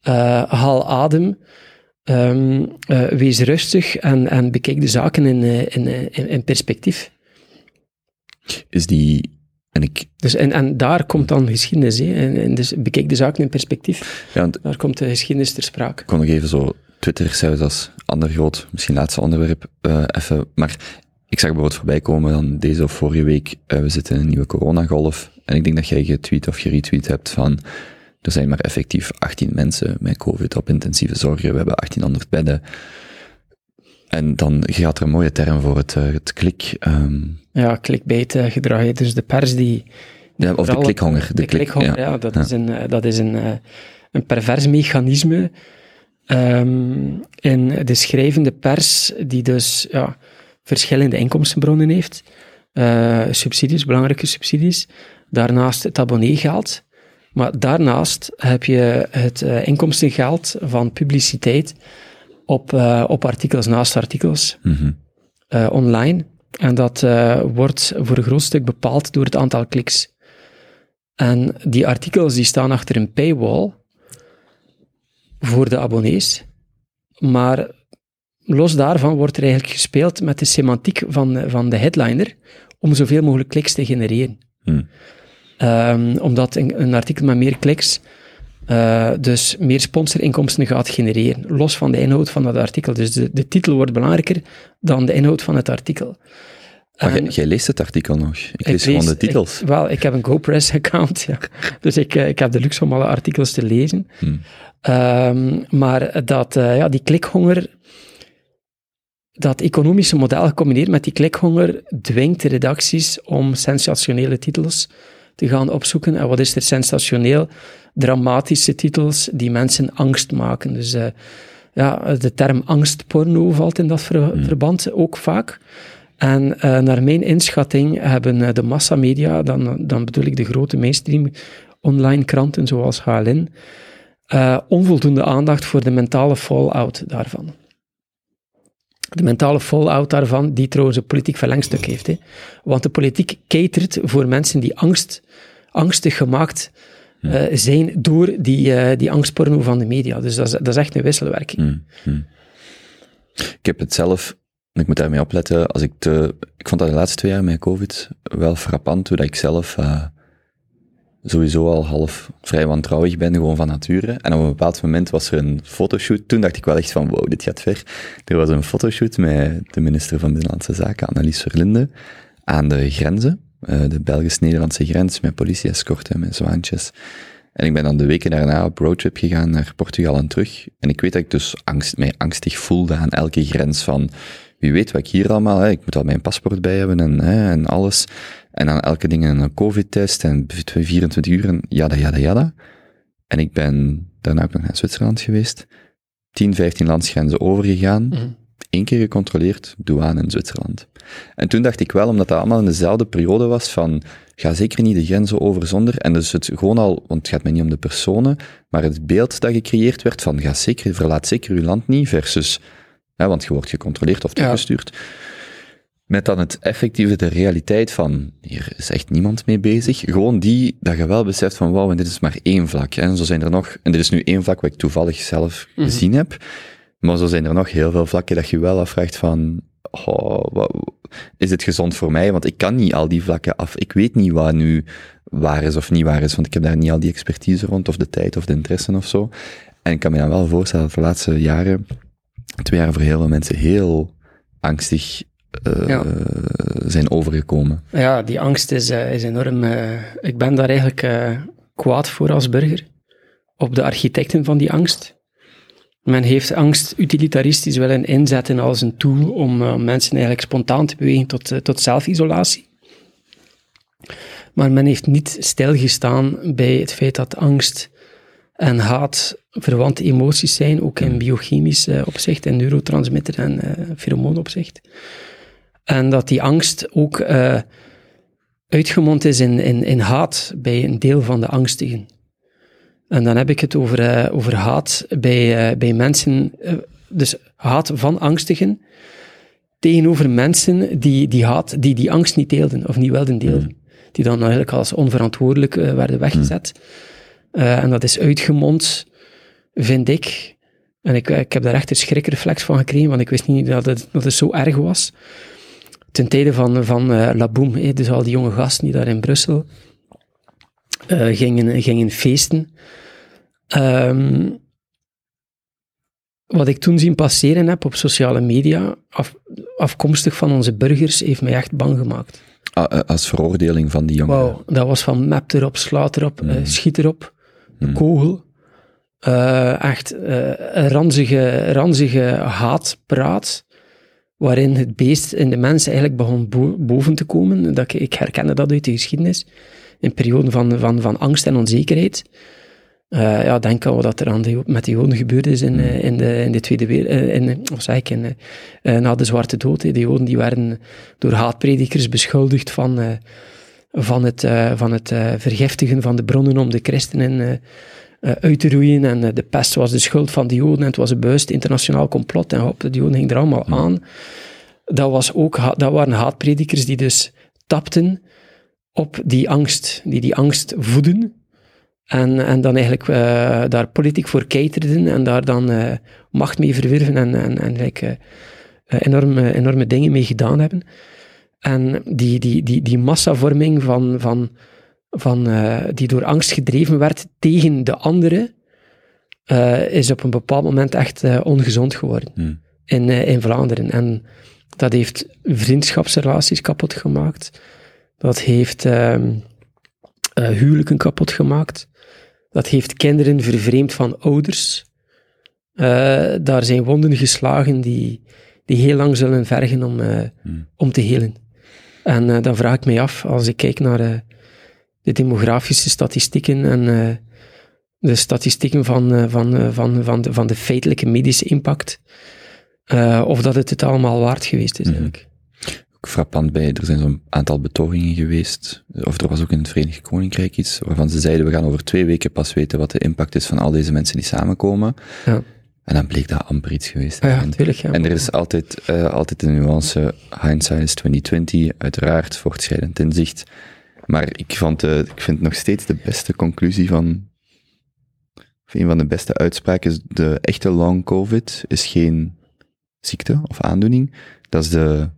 Speaker 4: Eh, haal adem, ehm, eh, wees rustig en, en bekijk de zaken in, eh, in, in, in perspectief.
Speaker 3: Is die... En ik...
Speaker 4: Dus, en, en daar komt dan geschiedenis. Hè. En, en dus bekijk de zaken in perspectief.
Speaker 3: Ja,
Speaker 4: Daar komt de geschiedenis ter sprake.
Speaker 3: ik kon nog even zo Twitter zelfs als ander groot, misschien laatste onderwerp, eh, even. Maar ik zag bijvoorbeeld voorbij komen dan deze of vorige week, eh, we zitten in een nieuwe coronagolf. En ik denk dat jij getweet of geretweet hebt van, er zijn maar effectief 18 mensen met COVID op intensieve zorgen. We hebben 1800 bedden. En dan gaat er een mooie term voor het, eh, het klik, ehm,
Speaker 4: Ja, clickbait gedrag. Dus de pers die...
Speaker 3: ja, of de klikhonger.
Speaker 4: De,
Speaker 3: De klik,
Speaker 4: klikhonger, ja. dat is een, dat is een, een pervers mechanisme ehm, in de schrijvende pers, die dus ja, verschillende inkomstenbronnen heeft. Eh, subsidies, belangrijke subsidies. Daarnaast het abonneegeld. Maar daarnaast heb je het eh, inkomstengeld van publiciteit op, eh, op artikels naast artikels
Speaker 3: Mhm.
Speaker 4: online. En dat wordt voor een groot stuk bepaald door het aantal kliks. En die artikels die staan achter een paywall voor de abonnees. Maar los daarvan wordt er eigenlijk gespeeld met de semantiek van, van de headliner om zoveel mogelijk kliks te genereren.
Speaker 3: Hmm.
Speaker 4: Ehm, omdat een, een artikel met meer kliks eh, dus meer sponsorinkomsten gaat genereren, los van de inhoud van dat artikel. Dus de, de titel wordt belangrijker dan de inhoud van het artikel.
Speaker 3: Maar jij, leest het artikel nog. Ik, lees
Speaker 4: lees-
Speaker 3: gewoon de titels.
Speaker 4: ik- wel, ik heb een GoPress-account, ja. dus ik, eh, ik heb de luxe om alle artikels te lezen.
Speaker 3: Hmm.
Speaker 4: Ehm, maar dat, eh, ja, die klikhonger, dat economische model gecombineerd met die klikhonger, dwingt de redacties om sensationele titels te gaan opzoeken. En wat is er sensationeel? Dramatische titels die mensen angst maken. Dus eh, ja, de term angstporno valt in dat ver- verband ook vaak. En eh, naar mijn inschatting hebben eh, de massamedia, dan, dan bedoel ik de grote mainstream online kranten zoals HLN, eh, onvoldoende aandacht voor de mentale fallout daarvan. De mentale fallout daarvan, die trouwens een politiek verlengstuk heeft. Hè. Want de politiek catert voor mensen die angst, angstig gemaakt eh, zijn door die, die angstporno van de media. Dus dat is, dat is echt een wisselwerking.
Speaker 3: Hmm, hmm. Ik heb het zelf, ik moet daarmee opletten, als ik te, ik vond dat de laatste twee jaar met COVID wel frappant, hoe dat ik zelf eh, sowieso al half vrij wantrouwig ben, gewoon van nature. En op een bepaald moment was er een fotoshoot, toen dacht ik wel echt van, wow, dit gaat ver. Er was een fotoshoot met de minister van Binnenlandse Zaken, Annelies Verlinde, aan de grenzen, eh, de Belgisch-Nederlandse grens, met politie-escorten, met zwaantjes. En ik ben dan de weken daarna op roadtrip gegaan naar Portugal en terug. En ik weet dat ik dus angst, mij angstig voelde aan elke grens van, wie weet wat ik hier allemaal, hè, ik moet al mijn paspoort bij hebben en, hè, en alles. En aan elke ding een covid-test en 24 uur en jada, jada, jada. En ik ben daarna ook nog naar Zwitserland geweest. 10, 15 landsgrenzen overgegaan.
Speaker 4: Mhm.
Speaker 3: Eén keer gecontroleerd, douane in Zwitserland. En toen dacht ik wel, omdat dat allemaal in dezelfde periode was van, ga zeker niet de grenzen over zonder, en dus het gewoon al, want het gaat mij niet om de personen, maar het beeld dat gecreëerd werd van, ga zeker, verlaat zeker uw land niet, versus, hè, want je wordt gecontroleerd of teruggestuurd. Met dan het effectieve, de realiteit van, hier is echt niemand mee bezig. Gewoon die, dat je wel beseft van, wauw, en dit is maar één vlak. Hè. En zo zijn er nog, en dit is nu één vlak wat ik toevallig zelf
Speaker 4: Mhm.
Speaker 3: gezien heb, maar zo zijn er nog heel veel vlakken dat je wel afvraagt van, oh, wat, is het gezond voor mij? Want ik kan niet al die vlakken af. Ik weet niet wat nu waar is of niet waar is, want ik heb daar niet al die expertise rond, of de tijd, of de interesse of zo. En ik kan me dan wel voorstellen dat de laatste jaren, twee jaar voor heel veel mensen heel angstig eh,
Speaker 4: Ja.
Speaker 3: zijn overgekomen.
Speaker 4: Ja, die angst is, eh, is enorm. eh, ik ben daar eigenlijk kwaad voor als burger. Op de architecten van die angst. Men heeft angst utilitaristisch willen inzetten als een tool om mensen eigenlijk spontaan te bewegen tot, tot zelfisolatie. Maar men heeft niet stilgestaan bij het feit dat angst en haat verwante emoties zijn, ook in biochemisch eh, opzicht, in neurotransmitter en eh pheromoonopzicht. En dat die angst ook eh, uitgemond is in, in, in haat bij een deel van de angstigen. En dan heb ik het over, over haat bij, bij mensen, dus haat van angstigen, tegenover mensen die die haat, die die angst niet deelden of niet wilden delen. Die dan eigenlijk als onverantwoordelijk werden weggezet. Eh, en dat is uitgemond, vind ik. En ik, ik heb daar echt een schrikreflex van gekregen, want ik wist niet dat het, dat het zo erg was. Ten tijde van, van eh Laboum, dus al die jonge gasten die daar in Brussel eh, gingen, gingen feesten. Ehm, wat ik toen zien passeren heb op sociale media, af- afkomstig van onze burgers, heeft mij echt bang gemaakt.
Speaker 3: Ah, als veroordeling van die jongeren.
Speaker 4: Wauw, dat was van map erop, slaat erop, eh, schiet erop,
Speaker 3: Mm.
Speaker 4: kogel. Eh, echt een ranzige, ranzige haatpraat, waarin het beest in de mens eigenlijk begon bo- boven te komen. Dat ik, ik herkende dat uit de geschiedenis, in perioden van, van, van angst en onzekerheid. Eh, ja, denk aan wat er aan de, met de Joden gebeurd is in, eh, in, de, in de Tweede Wereld, de- wat zeg ik, in, na de Zwarte Dood. De Joden die werden door haatpredikers beschuldigd van, van het, eh, van het eh, vergiftigen van de bronnen om de christenen eh, uit te roeien. En de pest was de schuld van de Joden en het was een bewust internationaal complot. En hop, de Joden gingen er allemaal aan. Dat, was ook, dat waren haatpredikers die dus tapten op die angst, die die angst voeden. En, en dan eigenlijk daar politiek voor keiterden en daar dan macht mee verwierven en, en, en like, enorme, enorme dingen mee gedaan hebben. En die, die, die, die massavorming van, van, van, eh, die door angst gedreven werd tegen de anderen, eh, is op een bepaald moment echt eh, ongezond geworden
Speaker 3: Hmm.
Speaker 4: in, in Vlaanderen. En dat heeft vriendschapsrelaties kapot gemaakt. Dat heeft ehm, eh, huwelijken kapot gemaakt. Dat heeft kinderen vervreemd van ouders. Daar zijn wonden geslagen die, die heel lang zullen vergen om,
Speaker 3: Hmm.
Speaker 4: om te helen. En eh, dan vraag ik mij af, als ik kijk naar eh, de demografische statistieken en eh, de statistieken van, van, van, van, de, van de feitelijke medische impact, of dat het het allemaal waard geweest is
Speaker 3: Mhm.
Speaker 4: eigenlijk.
Speaker 3: Ook frappant bij, er zijn zo'n aantal betogingen geweest, of er was ook in het Verenigd Koninkrijk iets, waarvan ze zeiden, we gaan over twee weken pas weten wat de impact is van al deze mensen die samenkomen.
Speaker 4: Ja.
Speaker 3: En dan bleek dat amper iets geweest
Speaker 4: Ah ja. Ja.
Speaker 3: En er is altijd, eh, altijd een nuance, hindsight is 2020, uiteraard, voortschrijdend inzicht. Maar ik, vond, eh, ik vind nog steeds de beste conclusie van, of een van de beste uitspraken is, de echte long covid is geen ziekte of aandoening, dat is de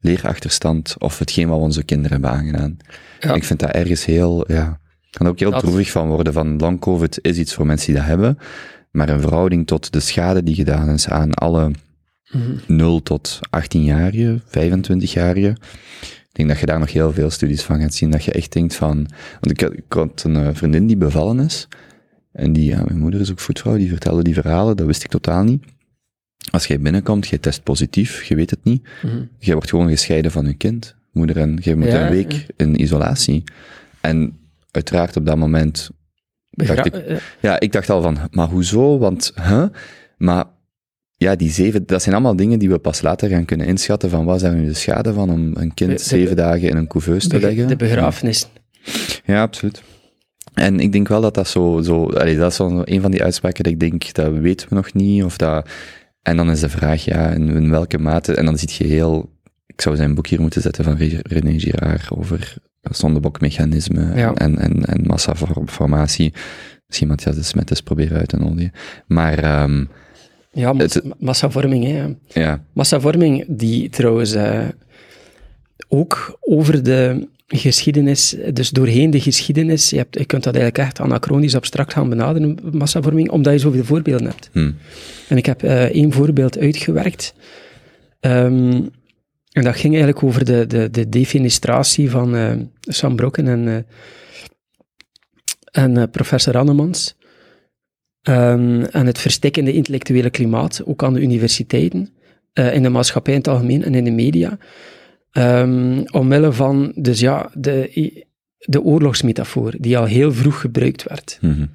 Speaker 3: leerachterstand of hetgeen wat onze kinderen hebben aangedaan.
Speaker 4: Ja.
Speaker 3: En ik vind dat ergens heel, ja, ik kan er ook heel
Speaker 4: Dat-
Speaker 3: droevig van worden van long covid is iets voor mensen die dat hebben, maar in verhouding tot de schade die gedaan is aan alle
Speaker 4: Mhm.
Speaker 3: 0 tot 18-jarigen, 25-jarigen. Ik denk dat je daar nog heel veel studies van gaat zien. Dat je echt denkt van... Want ik had, ik had een eh, vriendin die bevallen is. En die, ja, mijn moeder is ook voetvrouw, die vertelde die verhalen. Dat wist ik totaal niet. Als jij binnenkomt, je test positief, je weet het niet.
Speaker 4: Mhm.
Speaker 3: Je wordt gewoon gescheiden van je kind. Moeder en je moet
Speaker 4: Ja,
Speaker 3: een week
Speaker 4: ja.
Speaker 3: in isolatie. En uiteraard op dat moment Dacht ik- ja, ik dacht al van, maar hoezo? Want, hè? Maar ja, die zeven, dat zijn allemaal dingen die we pas later gaan kunnen inschatten van wat zijn nu de schade van om een kind
Speaker 4: De- de-
Speaker 3: zeven dagen in een couveuse te leggen.
Speaker 4: de begrafenis.
Speaker 3: Ja, absoluut. En ik denk wel dat dat zo, zo allee, dat is wel een van die uitspraken dat ik denk, dat weten we nog niet, of dat, en dan is de vraag, ja, in, in welke mate, en dan zit je heel, ik zou zijn boek hier moeten zetten van Re- René Girard over zondebokmechanisme
Speaker 4: Ja.
Speaker 3: en, en, en massaformatie. Misschien Matthias de Smet eens proberen uit te nodigen. Maar, ehm,
Speaker 4: Ja, mas-
Speaker 3: Het-
Speaker 4: massavorming. Hè.
Speaker 3: ja,
Speaker 4: Massavorming, die trouwens eh, ook over de geschiedenis, dus doorheen de geschiedenis, je, hebt, je kunt dat eigenlijk echt anachronisch abstract gaan benaderen, massavorming, omdat je zoveel voorbeelden hebt.
Speaker 3: hm,
Speaker 4: En ik heb eh, één voorbeeld uitgewerkt. Ehm, en dat ging eigenlijk over de, de, de defenestratie van eh, Sam Brokken en, eh, en eh, professor Annemans. Ehm, en het verstikkende intellectuele klimaat, ook aan de universiteiten, in de maatschappij in het algemeen en in de media. Ehm, omwille van dus ja, de, de oorlogsmetafoor, die al heel vroeg gebruikt werd.
Speaker 3: mhm,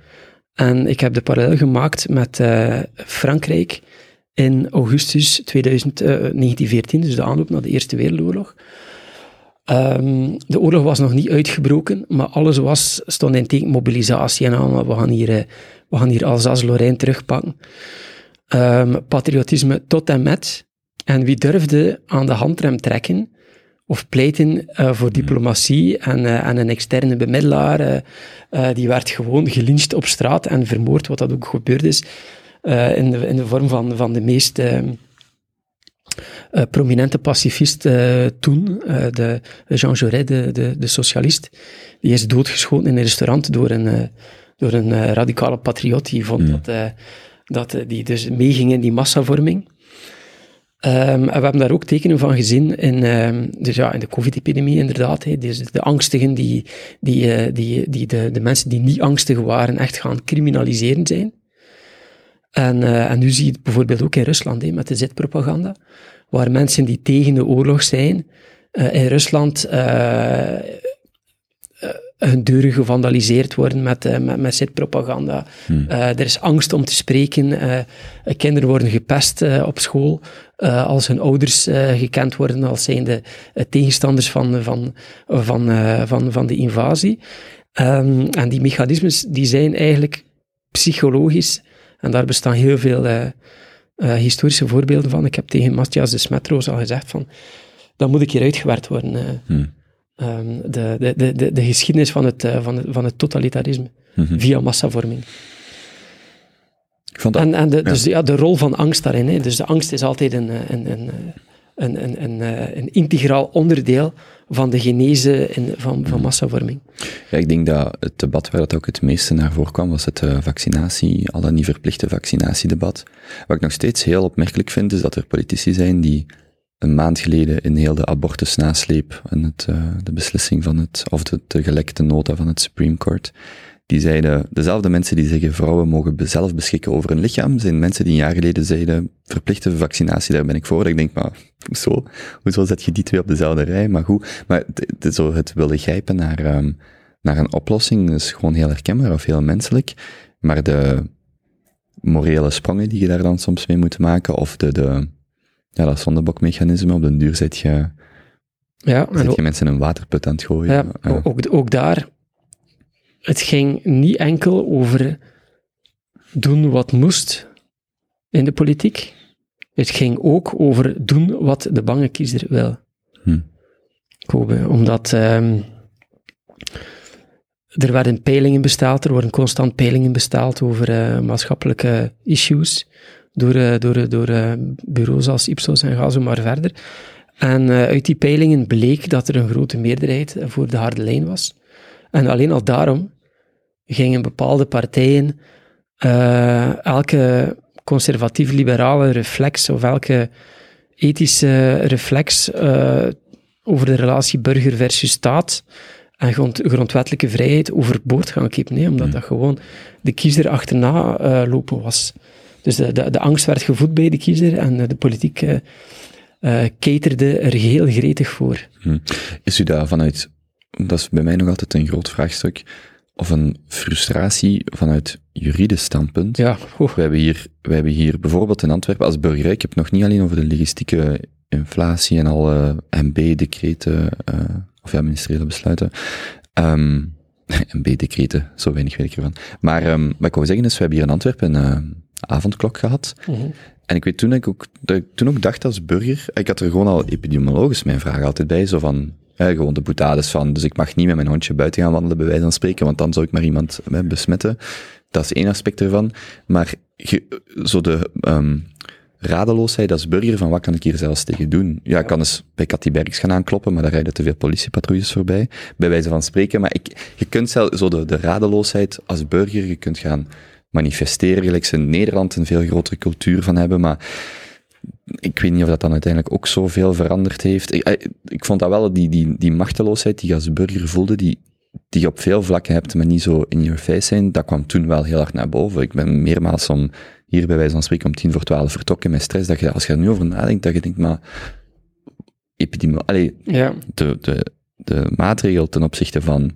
Speaker 4: En ik heb de parallel gemaakt met Frankrijk in augustus 2000, eh, 1914, dus de aanloop naar de Eerste Wereldoorlog. Ehm, de oorlog was nog niet uitgebroken, maar alles was, stond in teken mobilisatie en allemaal. We gaan hier, eh, we gaan hier Alsace-Lorraine terugpakken. Ehm, patriotisme tot en met. En wie durfde aan de handrem trekken of pleiten eh, voor diplomatie en, eh, en een externe bemiddelaar, eh, eh, die werd gewoon gelyncht op straat en vermoord, wat dat ook gebeurd is, eh, in, de, in de vorm van, van de meest eh, eh, prominente pacifist toen, de Jean Jaurès, de, de, de socialist, die is doodgeschoten in een restaurant door een, door een radicale patriot die vond
Speaker 3: Ja.
Speaker 4: dat, dat die dus meeging in die massavorming. Ehm, en we hebben daar ook tekenen van gezien in, ehm, dus ja, in de covid-epidemie inderdaad. Dus de angstigen die, die, die, die de, de mensen die niet angstig waren echt gaan criminaliseren zijn. En, eh, en nu zie je het bijvoorbeeld ook in Rusland met de zetpropaganda, waar mensen die tegen de oorlog zijn, eh, in Rusland eh, hun deuren gevandaliseerd worden met, met, met zetpropaganda. Eh, er is angst om te spreken. kinderen worden gepest op school als hun ouders gekend worden als zijnde tegenstanders van, van, van, van, van de invasie. Ehm, en die mechanismes die zijn eigenlijk psychologisch en daar bestaan heel veel eh, eh, historische voorbeelden van. Ik heb tegen Matthias de Smetroos al gezegd van, dat moet een keer uitgewerkt worden. eh.
Speaker 3: Hmm.
Speaker 4: Ehm, de, de, de, de, de geschiedenis van het, van het, van het totalitarisme
Speaker 3: Mhm.
Speaker 4: via massavorming.
Speaker 3: Ik vond dat...
Speaker 4: En, en de,
Speaker 3: ja.
Speaker 4: dus ja, de rol van angst daarin. Hè. Dus de angst is altijd een, een, een, een, een, een, eh, een integraal onderdeel van de genese in, van, van massavorming.
Speaker 3: Ja, ik denk dat het debat waar dat ook het meeste naar voren kwam, was het eh, vaccinatie, al dan niet verplichte vaccinatiedebat. Wat ik nog steeds heel opmerkelijk vind, is dat er politici zijn die een maand geleden in heel de abortus-nasleep en het, eh, de beslissing van het, of de, de gelekte nota van het Supreme Court, die zeiden, dezelfde mensen die zeggen vrouwen mogen zelf beschikken over hun lichaam, zijn mensen die een jaar geleden zeiden verplichte vaccinatie, daar ben ik voor. Dat ik denk, maar hoezo? Hoezo zet je die twee op dezelfde rij? Maar goed, maar het, zo het willen grijpen naar, ehm, naar een oplossing is gewoon heel herkenbaar of heel menselijk. Maar de morele sprongen die je daar dan soms mee moet maken, of de, de ja, dat zondebokmechanisme, op den duur zet je,
Speaker 4: Ja,
Speaker 3: zet je mensen in een waterput aan het gooien.
Speaker 4: Ja, ook, ook daar, het ging niet enkel over doen wat moest in de politiek. Het ging ook over doen wat de bange kiezer wil.
Speaker 3: Hm.
Speaker 4: Kobe, omdat ehm, er werden peilingen besteld, er worden constant peilingen besteld over eh, maatschappelijke issues door, eh, door, door eh, bureaus als Ipsos en ga zo maar verder. En uit die peilingen bleek dat er een grote meerderheid voor de harde lijn was. En alleen al daarom gingen bepaalde partijen elke conservatief-liberale reflex of elke ethische reflex eh, over de relatie burger versus staat en grond, grondwettelijke vrijheid overboord gaan kippen. Nee, omdat dat gewoon de kiezer achterna eh, lopen was. Dus de, de, de angst werd gevoed bij de kiezer en eh, de politiek eh, caterde er heel gretig voor.
Speaker 3: Is u daar vanuit, dat is bij mij nog altijd een groot vraagstuk, of een frustratie vanuit juridisch standpunt?
Speaker 4: Ja.
Speaker 3: We hebben hier, we hebben hier bijvoorbeeld in Antwerpen als burger, ik heb het nog niet alleen over de logistieke inflatie en alle MB-decreten, eh of ja, ministeriële besluiten. Ehm MB-decreten, zo weinig weet ik ervan. Maar ehm wat ik wou zeggen is, we hebben hier in Antwerpen een eh, avondklok gehad.
Speaker 4: Mhm.
Speaker 3: En ik weet toen ik ook, dat ik toen ook dacht als burger, ik had er gewoon al epidemiologisch mijn vraag altijd bij, zo van, eh, gewoon de boetades van, dus ik mag niet met mijn hondje buiten gaan wandelen, bij wijze van spreken, want dan zou ik maar iemand eh, besmetten. Dat is één aspect ervan. Maar zo de um, radeloosheid als burger, van wat kan ik hier zelfs tegen doen? Ja, ik kan eens bij Cathy Bergs gaan aankloppen, maar daar rijden te veel politiepatrouilles voorbij, bij wijze van spreken. Maar ik, je kunt zelf, zo de, de radeloosheid als burger, je kunt gaan manifesteren, gelijk ze in Nederland een veel grotere cultuur van hebben, maar ik weet niet of dat dan uiteindelijk ook zoveel veranderd heeft. Ik, ik, ik vond dat wel, die, die, die machteloosheid die je als burger voelde, die, die je op veel vlakken hebt, maar niet zo in your face zijn, dat kwam toen wel heel hard naar boven. Ik ben meermaals om, hier bij wijze van spreken, om tien voor twaalf vertrokken met stress, dat je, als je er nu over nadenkt, dat je denkt, maar, epidemie, allee,
Speaker 4: Ja,
Speaker 3: de, de, de maatregel ten opzichte van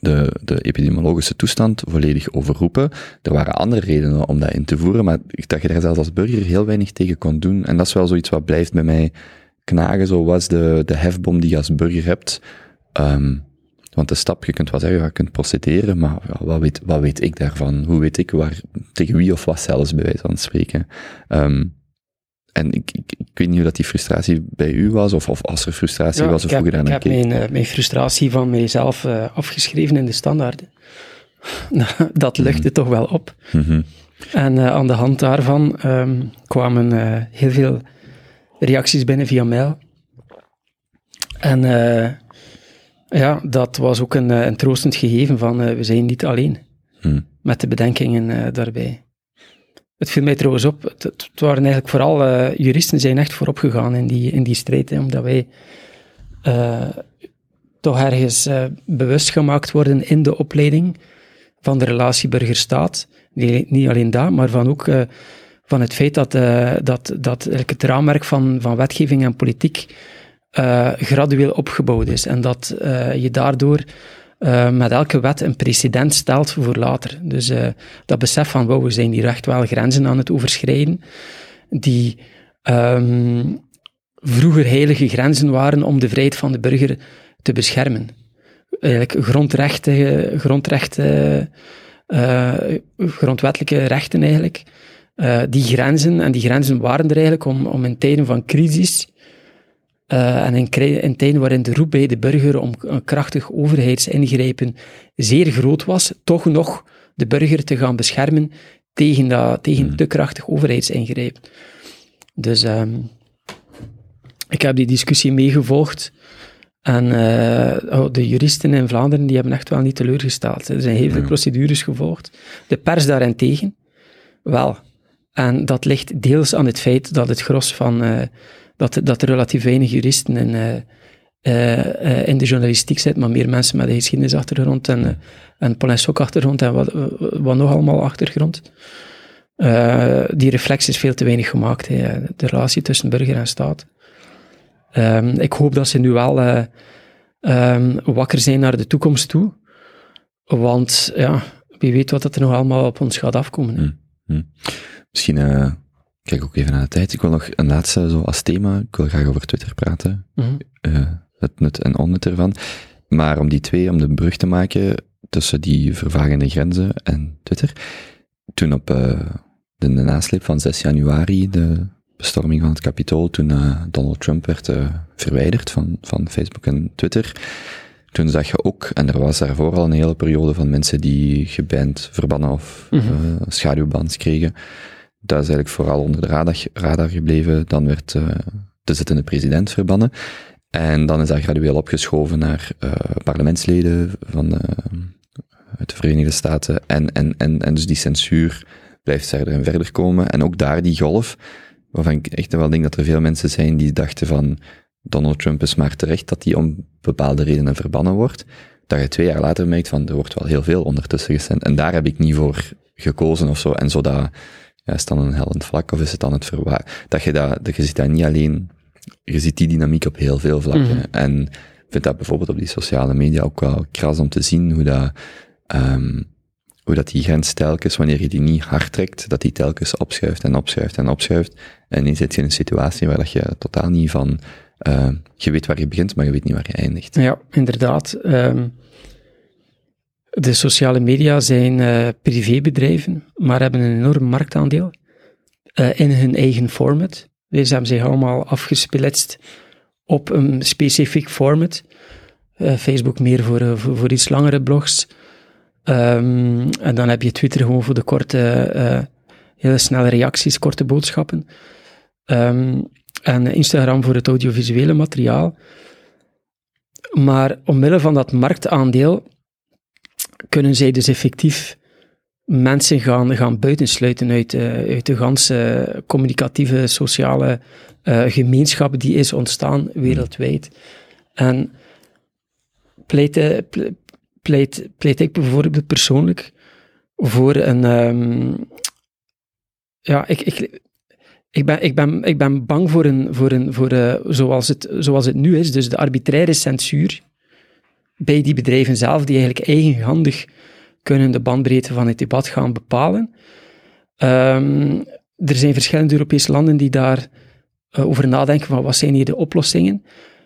Speaker 3: de, de epidemiologische toestand volledig overroepen. Er waren andere redenen om dat in te voeren, maar dat je daar zelfs als burger heel weinig tegen kon doen. En dat is wel zoiets wat blijft bij mij knagen. Zo was de, de hefbom die je als burger hebt. Ehm, want de stap, je kunt wel zeggen, je kunt procederen, maar ja, wat, weet, wat weet ik daarvan? Hoe weet ik waar, tegen wie of wat zelfs, bij wijze van spreken? Ehm, en ik, ik, ik weet niet hoe dat die frustratie bij u was, of, of als er frustratie
Speaker 4: Ja,
Speaker 3: was, of
Speaker 4: ik
Speaker 3: hoe
Speaker 4: heb,
Speaker 3: je daar
Speaker 4: ik
Speaker 3: naar
Speaker 4: heb
Speaker 3: keek.
Speaker 4: mijn, eh, mijn frustratie van mijzelf eh, afgeschreven in de standaarden. dat luchtte toch wel op.
Speaker 3: Mhm.
Speaker 4: En eh, aan de hand daarvan ehm, kwamen heel veel reacties binnen via mail. En ja, dat was ook een, een troostend gegeven van we zijn niet alleen
Speaker 3: Hm.
Speaker 4: met de bedenkingen daarbij. Het viel mij trouwens op, het, het waren eigenlijk vooral eh, juristen zijn echt voorop gegaan in die, in die strijd, hè, omdat wij eh, toch ergens eh, bewust gemaakt worden in de opleiding van de relatie burger-staat. Niet, niet alleen dat, maar van ook van het feit dat, dat, dat het raamwerk van, van wetgeving en politiek gradueel opgebouwd is. En dat je daardoor eh, met elke wet een precedent stelt voor later. Dus eh, dat besef van, wow, we zijn hier echt wel grenzen aan het overschrijden, die ehm, vroeger heilige grenzen waren om de vrijheid van de burger te beschermen. Eigenlijk grondrechten, grondrechten eh, grondwettelijke rechten eigenlijk, die grenzen, en die grenzen waren er eigenlijk om, om in tijden van crisis eh, en in, in tijden waarin de roep bij de burger om een krachtig overheidsingrijpen zeer groot was, toch nog de burger te gaan beschermen tegen, dat, tegen te krachtig overheidsingrijpen. Dus ehm, ik heb die discussie meegevolgd. En eh, oh, de juristen in Vlaanderen die hebben echt wel niet teleurgesteld. Er zijn heel veel procedures gevolgd. De pers daarentegen wel. En dat ligt deels aan het feit dat het gros van... eh, dat, dat er relatief weinig juristen in, eh, eh, eh, in de journalistiek zitten, maar meer mensen met een geschiedenisachtergrond en, en Polensok-achtergrond en wat, wat nog allemaal achtergrond. Die reflex is veel te weinig gemaakt, hè, de relatie tussen burger en staat. Um, ik hoop dat ze nu wel um, wakker zijn naar de toekomst toe. Want ja, wie weet wat er nog allemaal op ons gaat afkomen.
Speaker 3: Hmm, hmm. Misschien, kijk ook even naar de tijd. Ik wil nog een laatste zo als thema. Ik wil graag over Twitter praten.
Speaker 4: Mm
Speaker 3: -hmm. het nut en onnut ervan. Maar om die twee, om de brug te maken tussen die vervagende grenzen en Twitter. Toen op de, de nasleep van 6 januari, de bestorming van het kapitool, toen uh, Donald Trump werd verwijderd van, van Facebook en Twitter. Toen zag je ook, en er was daarvoor al een hele periode van mensen die geband, verbannen of mm -hmm. schaduwbans kregen. Dat is eigenlijk vooral onder de radar, radar gebleven. Dan werd de zittende president verbannen. En dan is dat gradueel opgeschoven naar parlementsleden van de, uit de Verenigde Staten. En, en, en, en dus die censuur blijft verder en verder komen. En ook daar die golf, waarvan ik echt wel denk dat er veel mensen zijn die dachten van Donald Trump is maar terecht dat hij om bepaalde redenen verbannen wordt, dat je twee jaar later merkt van er wordt wel heel veel ondertussen gesend. En daar heb ik niet voor gekozen of zo. En zo dat, ja, is het dan een hellend vlak of is het dan het verwaar? Dat je dat, dat je ziet dat niet alleen, je ziet die dynamiek op heel veel vlakken. Mm -hmm. En ik vind dat bijvoorbeeld op die sociale media ook wel kras om te zien hoe dat, um, hoe dat die grens telkens, wanneer je die niet hard trekt, dat die telkens opschuift en opschuift en opschuift. En ineens zit je in een situatie waar dat je totaal niet van, uh, je weet waar je begint, maar je weet niet waar je eindigt.
Speaker 4: Ja, inderdaad. Um, de sociale media zijn uh, privébedrijven, maar hebben een enorm marktaandeel uh, in hun eigen format. Deze hebben zich allemaal afgesplitst op een specifiek format. Facebook meer voor, voor, iets langere blogs. Um, en dan heb je Twitter gewoon voor de korte, hele snelle reacties, korte boodschappen. Um, en Instagram voor het audiovisuele materiaal. Maar omwille van dat marktaandeel kunnen zij dus effectief mensen gaan, gaan buitensluiten uit, uh, uit de ganse communicatieve, sociale uh, gemeenschap die is ontstaan wereldwijd. En pleit, pleit, pleit ik bijvoorbeeld persoonlijk voor een. Um, ja, ik, ik, ik, ben, ik, ben, ik ben bang voor een. Voor een voor, uh, zoals, het, zoals het nu is, dus de arbitraire censuur bij die bedrijven zelf, die eigenlijk eigenhandig kunnen de bandbreedte van het debat gaan bepalen. Um, er zijn verschillende Europese landen die daar uh, over nadenken van wat zijn hier de oplossingen.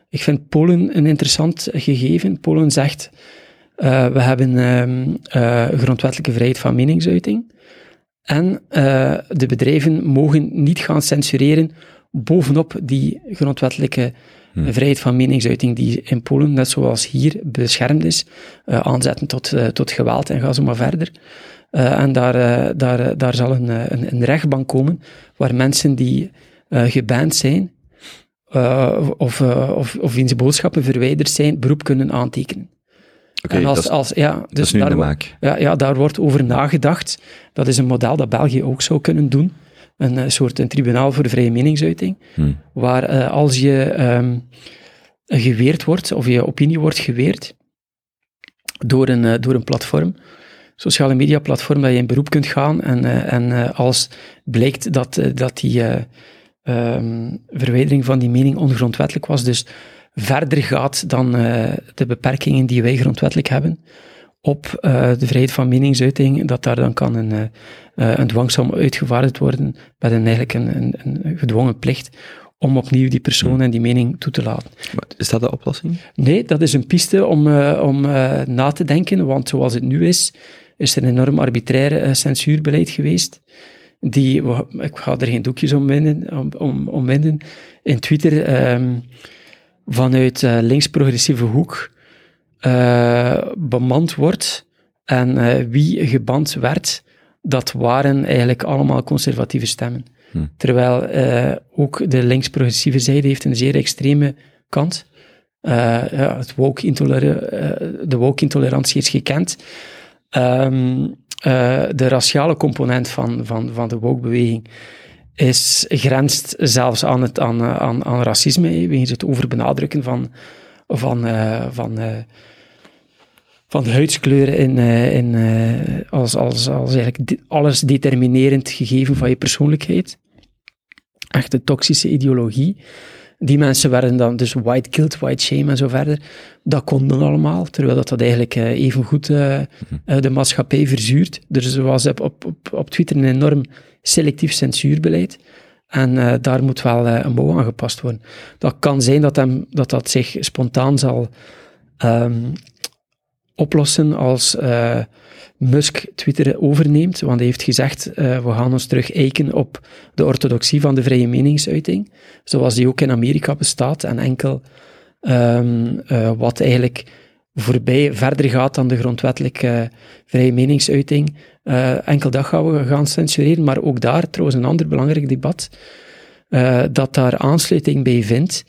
Speaker 4: Ik vind Polen een interessant gegeven. Polen zegt uh, we hebben um, uh, grondwettelijke vrijheid van meningsuiting. En de bedrijven mogen niet gaan censureren bovenop die grondwettelijke
Speaker 3: Hmm.
Speaker 4: vrijheid van meningsuiting die in Polen, net zoals hier, beschermd is, eh, aanzetten tot, eh, tot geweld en ga zo maar verder. Eh, en daar, daar, daar zal een, een, een rechtbank komen waar mensen die geband zijn, of, of, of wiens boodschappen verwijderd zijn, beroep kunnen aantekenen.
Speaker 3: Oké,
Speaker 4: als,
Speaker 3: dat, is-
Speaker 4: als, ja, dus
Speaker 3: dat is nu
Speaker 4: daar
Speaker 3: de maak.
Speaker 4: ja, ja, daar wordt over nagedacht. Dat is een model dat België ook zou kunnen doen. Een eh, soort een tribunaal voor de vrije meningsuiting,
Speaker 3: Hm.
Speaker 4: waar eh, als je ehm, geweerd wordt, of je opinie wordt geweerd, door een, eh, door een platform, sociale media platform, dat je in beroep kunt gaan en, en als blijkt dat, dat die eh, ehm, verwijdering van die mening ongrondwettelijk was, dus verder gaat dan de beperkingen die wij grondwettelijk hebben, op eh, de vrijheid van meningsuiting, dat daar dan kan een, eh, een dwangsom uitgevaardigd worden met een, eigenlijk een, een, een gedwongen plicht om opnieuw die persoon en die mening toe te laten.
Speaker 3: Maar Is dat de oplossing?
Speaker 4: Nee, dat is een piste om, om na te denken, want zoals het nu is, is er een enorm arbitrair censuurbeleid geweest. Die, ik ga er geen doekjes om winden, om, om, om winden. In Twitter ehm, vanuit eh, links-progressieve hoek eh, bemand wordt. En eh, wie geband werd, dat waren eigenlijk allemaal conservatieve stemmen.
Speaker 3: Hm.
Speaker 4: Terwijl eh, ook de links-progressieve zijde heeft een zeer extreme kant. Ja, het woke de woke-intolerantie is gekend. Ehm, eh, de raciale component van, van, van de woke-beweging is, grenst zelfs aan, het, aan, aan, aan racisme, wegens het overbenadrukken van, van, eh, van, eh, van de huidskleuren in, eh, in, als, als, als eigenlijk alles determinerend gegeven van je persoonlijkheid. Echt een toxische ideologie. Die mensen werden dan dus white guilt, white shame en zo verder. Dat kon dan allemaal, terwijl dat, dat eigenlijk evengoed eh, eh, de maatschappij verzuurt. Dus er was op, op, op Twitter een enorm selectief censuurbeleid. En eh, daar moet wel eh, een mouw aangepast worden. Dat kan zijn dat hem, dat, dat zich spontaan zal ehm, oplossen als eh, Musk Twitter overneemt. Want hij heeft gezegd, we gaan ons terug eiken op de orthodoxie van de vrije meningsuiting. Zoals die ook in Amerika bestaat. En enkel ehm, eh, wat eigenlijk voorbij verder gaat dan de grondwettelijke vrije meningsuiting. Eh, enkel dat gaan we gaan censureren. Maar ook daar, trouwens een ander belangrijk debat, eh, dat daar aansluiting bij vindt.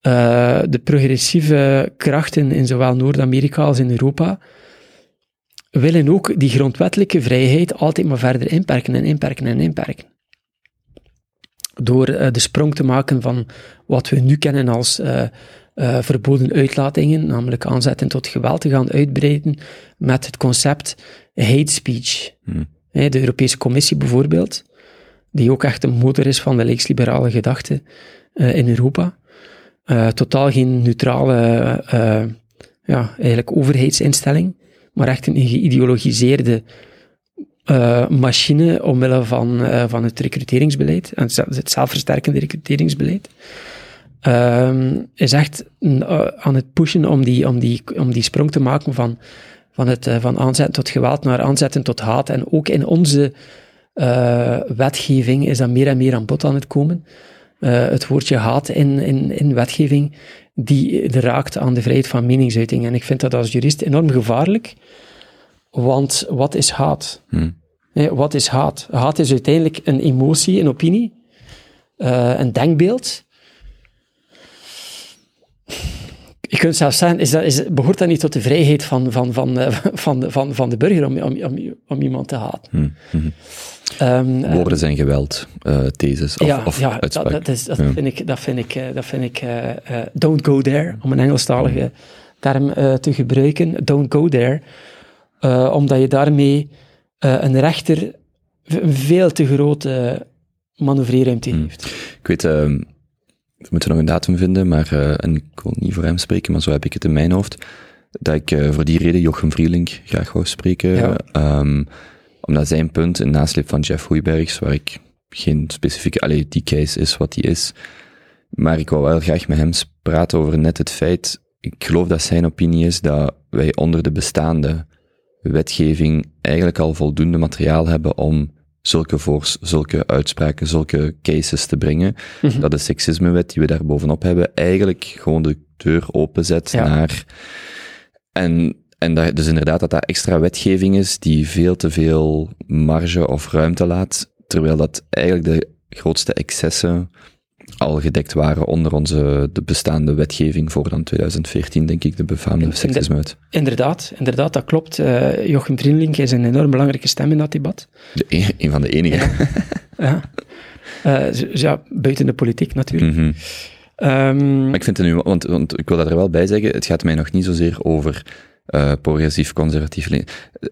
Speaker 4: Eh, de progressieve krachten in zowel Noord-Amerika als in Europa willen ook die grondwettelijke vrijheid altijd maar verder inperken en inperken en inperken. Door eh, de sprong te maken van wat we nu kennen als eh, verboden uitlatingen, namelijk aanzetten tot geweld, te gaan uitbreiden met het concept hate speech.
Speaker 3: Hmm.
Speaker 4: De Europese Commissie bijvoorbeeld, die ook echt een motor is van de linksliberale gedachte eh, in Europa. Eh, totaal geen neutrale ja, eigenlijk overheidsinstelling, maar echt een geïdeologiseerde eh, machine omwille van, van het recruteringsbeleid, en het zelfversterkende recruteringsbeleid. Ehm, is echt eh, aan het pushen om die, om die, om die sprong te maken van, van, het, eh, van aanzetten tot geweld naar aanzetten tot haat. En ook in onze eh, wetgeving is dat meer en meer aan bod aan het komen. Het woordje haat in, in, in wetgeving, die raakt aan de vrijheid van meningsuiting. En ik vind dat als jurist enorm gevaarlijk, want wat is haat?
Speaker 3: Hm.
Speaker 4: Nee, wat is haat? Haat is uiteindelijk een emotie, een opinie, een denkbeeld. Je kunt zelfs zeggen, is dat, is, behoort dat niet tot de vrijheid van, van, van, eh, van, de- van, van de burger om, om, om, om iemand te haten?
Speaker 3: Hm. Hm.
Speaker 4: Ehm, eh,
Speaker 3: Woorden zijn geweld, eh, theses of,
Speaker 4: ja,
Speaker 3: of
Speaker 4: ja dat,
Speaker 3: uitspraak.
Speaker 4: dat, is, dat
Speaker 3: Ja.
Speaker 4: vind ik, dat vind ik, dat vind ik don't go there, om een Engelstalige term eh, te gebruiken. Don't go there, omdat je daarmee een rechter veel te grote manoeuvreerruimte
Speaker 3: Hmm.
Speaker 4: heeft.
Speaker 3: Ik weet, ehm, we moeten nog een datum vinden, maar, eh, en ik wil niet voor hem spreken, maar zo heb ik het in mijn hoofd, dat ik eh, voor die reden Jochem Vrielink graag wou spreken.
Speaker 4: Ja.
Speaker 3: Ehm, omdat zijn punt, een nasleep van Jeff Hoeibergs, waar ik geen specifieke, allee, die case is wat die is, maar ik wou wel graag met hem praten over net het feit, ik geloof dat zijn opinie is dat wij onder de bestaande wetgeving eigenlijk al voldoende materiaal hebben om zulke, voors, zulke uitspraken, zulke cases te brengen,
Speaker 4: Mhm.
Speaker 3: dat de seksismewet die we daar bovenop hebben, eigenlijk gewoon de deur openzet
Speaker 4: Ja.
Speaker 3: naar... En, en dat, dus inderdaad dat dat extra wetgeving is die veel te veel marge of ruimte laat, terwijl dat eigenlijk de grootste excessen al gedekt waren onder onze de bestaande wetgeving voor dan 2014, denk ik, de befaamde seksismewet.
Speaker 4: Inderdaad, inderdaad, dat klopt. Eh, Jochem Vriendlink is een enorm belangrijke stem in dat debat.
Speaker 3: De, e- een van de enige.
Speaker 4: Ja. Eh, z- ja, buiten de politiek natuurlijk.
Speaker 3: Mhm.
Speaker 4: Ehm,
Speaker 3: Maar ik vind het nu, want, want ik wil dat er wel bij zeggen, het gaat mij nog niet zozeer over eh, progressief, conservatief,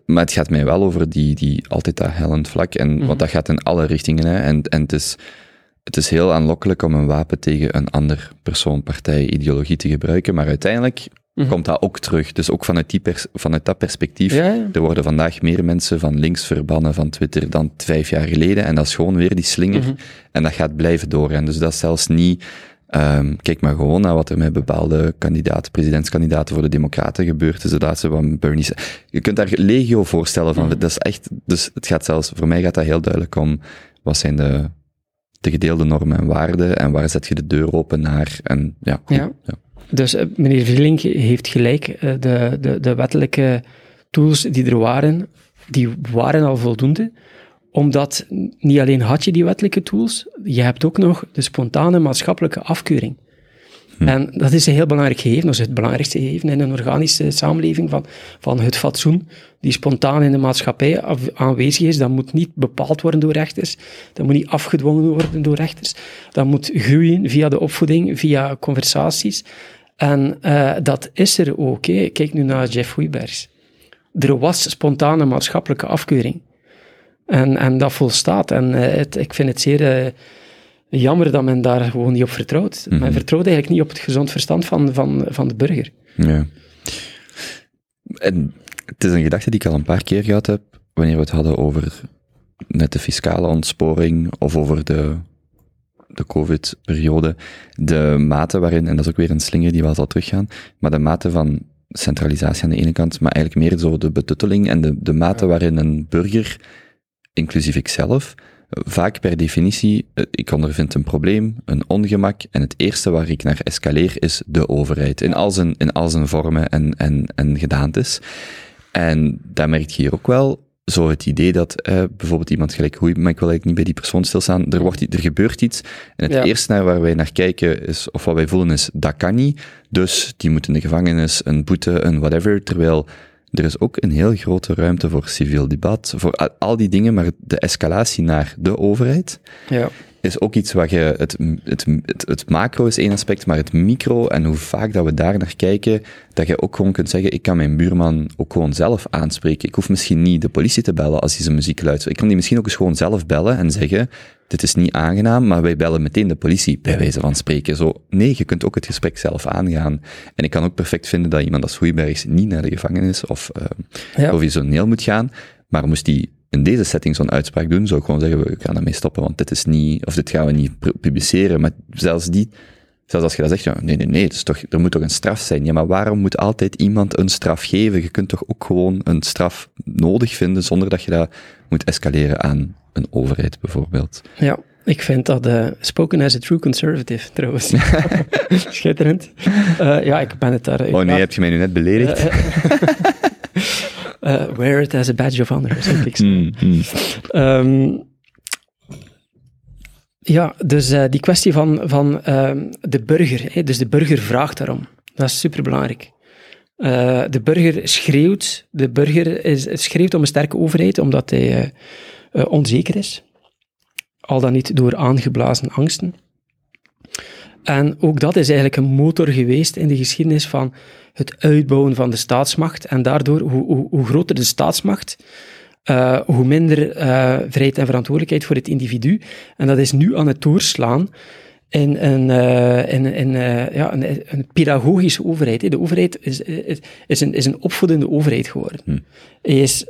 Speaker 3: maar het gaat mij wel over die, die altijd dat hellend vlak, en,
Speaker 4: Mhm.
Speaker 3: want dat gaat in alle richtingen, hè, en, en het, is, het is heel aanlokkelijk om een wapen tegen een ander persoon, partij, ideologie te gebruiken, maar uiteindelijk
Speaker 4: Mhm.
Speaker 3: komt dat ook terug. Dus ook vanuit, die pers- vanuit dat perspectief,
Speaker 4: ja, ja.
Speaker 3: er worden vandaag meer mensen van links verbannen van Twitter dan vijf jaar geleden, en dat is gewoon weer die slinger,
Speaker 4: Mhm.
Speaker 3: en dat gaat blijven doorrennen. Dus dat is zelfs niet Ehm, kijk maar gewoon naar wat er met bepaalde kandidaten, presidentskandidaten voor de Democraten gebeurt is. De laatste van Bernie. Je kunt daar legio voorstellen van.
Speaker 4: Mhm.
Speaker 3: Dat is echt, dus het gaat zelfs, voor mij gaat dat heel duidelijk om wat zijn de, de gedeelde normen en waarden en waar zet je de deur open naar. En ja, goed,
Speaker 4: Ja. Dus eh, meneer Vrielink heeft gelijk. eh, de, de, de wettelijke tools die er waren, die waren al voldoende. Omdat niet alleen had je die wettelijke tools, je hebt ook nog de spontane maatschappelijke afkeuring.
Speaker 3: Hm.
Speaker 4: En dat is een heel belangrijk gegeven, dat is het belangrijkste gegeven in een organische samenleving van, van het fatsoen, die spontaan in de maatschappij aanwezig is. Dat moet niet bepaald worden door rechters, dat moet niet afgedwongen worden door rechters. Dat moet groeien via de opvoeding, via conversaties. En eh, dat is er ook. Kijk nu naar Jeff Wijbergs. Er was spontane maatschappelijke afkeuring. En, en dat volstaat. En eh, het, ik vind het zeer eh, jammer dat men daar gewoon niet op vertrouwt.
Speaker 3: Mhm.
Speaker 4: Men vertrouwt eigenlijk niet op het gezond verstand van, van, van de burger.
Speaker 3: Ja. En het is een gedachte die ik al een paar keer gehad heb, wanneer we het hadden over net de fiscale ontsporing of over de, de COVID-periode. De mate waarin, en dat is ook weer een slinger die wel zal teruggaan, maar de mate van centralisatie aan de ene kant, maar eigenlijk meer zo de betutteling en de, de mate waarin een burger, inclusief ikzelf, vaak per definitie, eh, ik ondervind een probleem, een ongemak, en het eerste waar ik naar escaleer is de overheid, in al zijn, in al zijn vormen en, en, en gedaantes. En daar merk je hier ook wel, zo het idee dat eh, bijvoorbeeld iemand gelijk Hoei, maar ik wil eigenlijk niet bij die persoon stilstaan, er, wordt, er gebeurt iets, en het
Speaker 4: Ja.
Speaker 3: eerste naar waar wij naar kijken is, of wat wij voelen is, dat kan niet, dus die moet in de gevangenis, een boete, een whatever, terwijl er is ook een heel grote ruimte voor civiel debat, voor al die dingen, maar de escalatie naar de overheid
Speaker 4: Ja.
Speaker 3: is ook iets waar je, het, het, het, het macro is één aspect, maar het micro en hoe vaak dat we daar naar kijken, dat je ook gewoon kunt zeggen, ik kan mijn buurman ook gewoon zelf aanspreken. Ik hoef misschien niet de politie te bellen als hij zijn muziek luistert. Ik kan die misschien ook eens gewoon zelf bellen en zeggen, dit is niet aangenaam, maar wij bellen meteen de politie, bij wijze van spreken. Zo, nee, je kunt ook het gesprek zelf aangaan. En ik kan ook perfect vinden dat iemand als Goeibergs niet naar de gevangenis of uh,
Speaker 4: Ja.
Speaker 3: provisioneel moet gaan, maar moest die in deze setting zo'n uitspraak doen, zou ik gewoon zeggen, we gaan ermee stoppen, want dit is niet, of dit gaan we niet pu- publiceren, maar zelfs die, zelfs als je dat zegt, ja, nee, nee, nee, het is toch, er moet toch een straf zijn. Ja, maar waarom moet altijd iemand een straf geven? Je kunt toch ook gewoon een straf nodig vinden, zonder dat je dat moet escaleren aan een overheid, bijvoorbeeld.
Speaker 4: Ja, ik vind dat eh, spoken as a true conservative, trouwens. Schitterend. Eh, ja, ik ben het daar...
Speaker 3: Oh nee, heb je mij nu net beledigd?
Speaker 4: Uh, wear it as a badge of honor, zou ik zeggen.
Speaker 3: Mm, mm.
Speaker 4: Ehm, ja, dus die kwestie van, van uh, de burger, hè, dus de burger vraagt daarom. Dat is superbelangrijk. De burger schreeuwt, de burger is, schreeuwt om een sterke overheid, omdat hij uh, onzeker is. Al dan niet door aangeblazen angsten. En ook dat is eigenlijk een motor geweest in de geschiedenis van het uitbouwen van de staatsmacht. En daardoor, hoe, hoe, hoe groter de staatsmacht, uh, hoe minder uh, vrijheid en verantwoordelijkheid voor het individu. En dat is nu aan het doorslaan in een, uh, in, in, ja, een, een, pedagogische overheid. De overheid is, is, een, is een opvoedende overheid geworden.
Speaker 3: Hm.
Speaker 4: Is,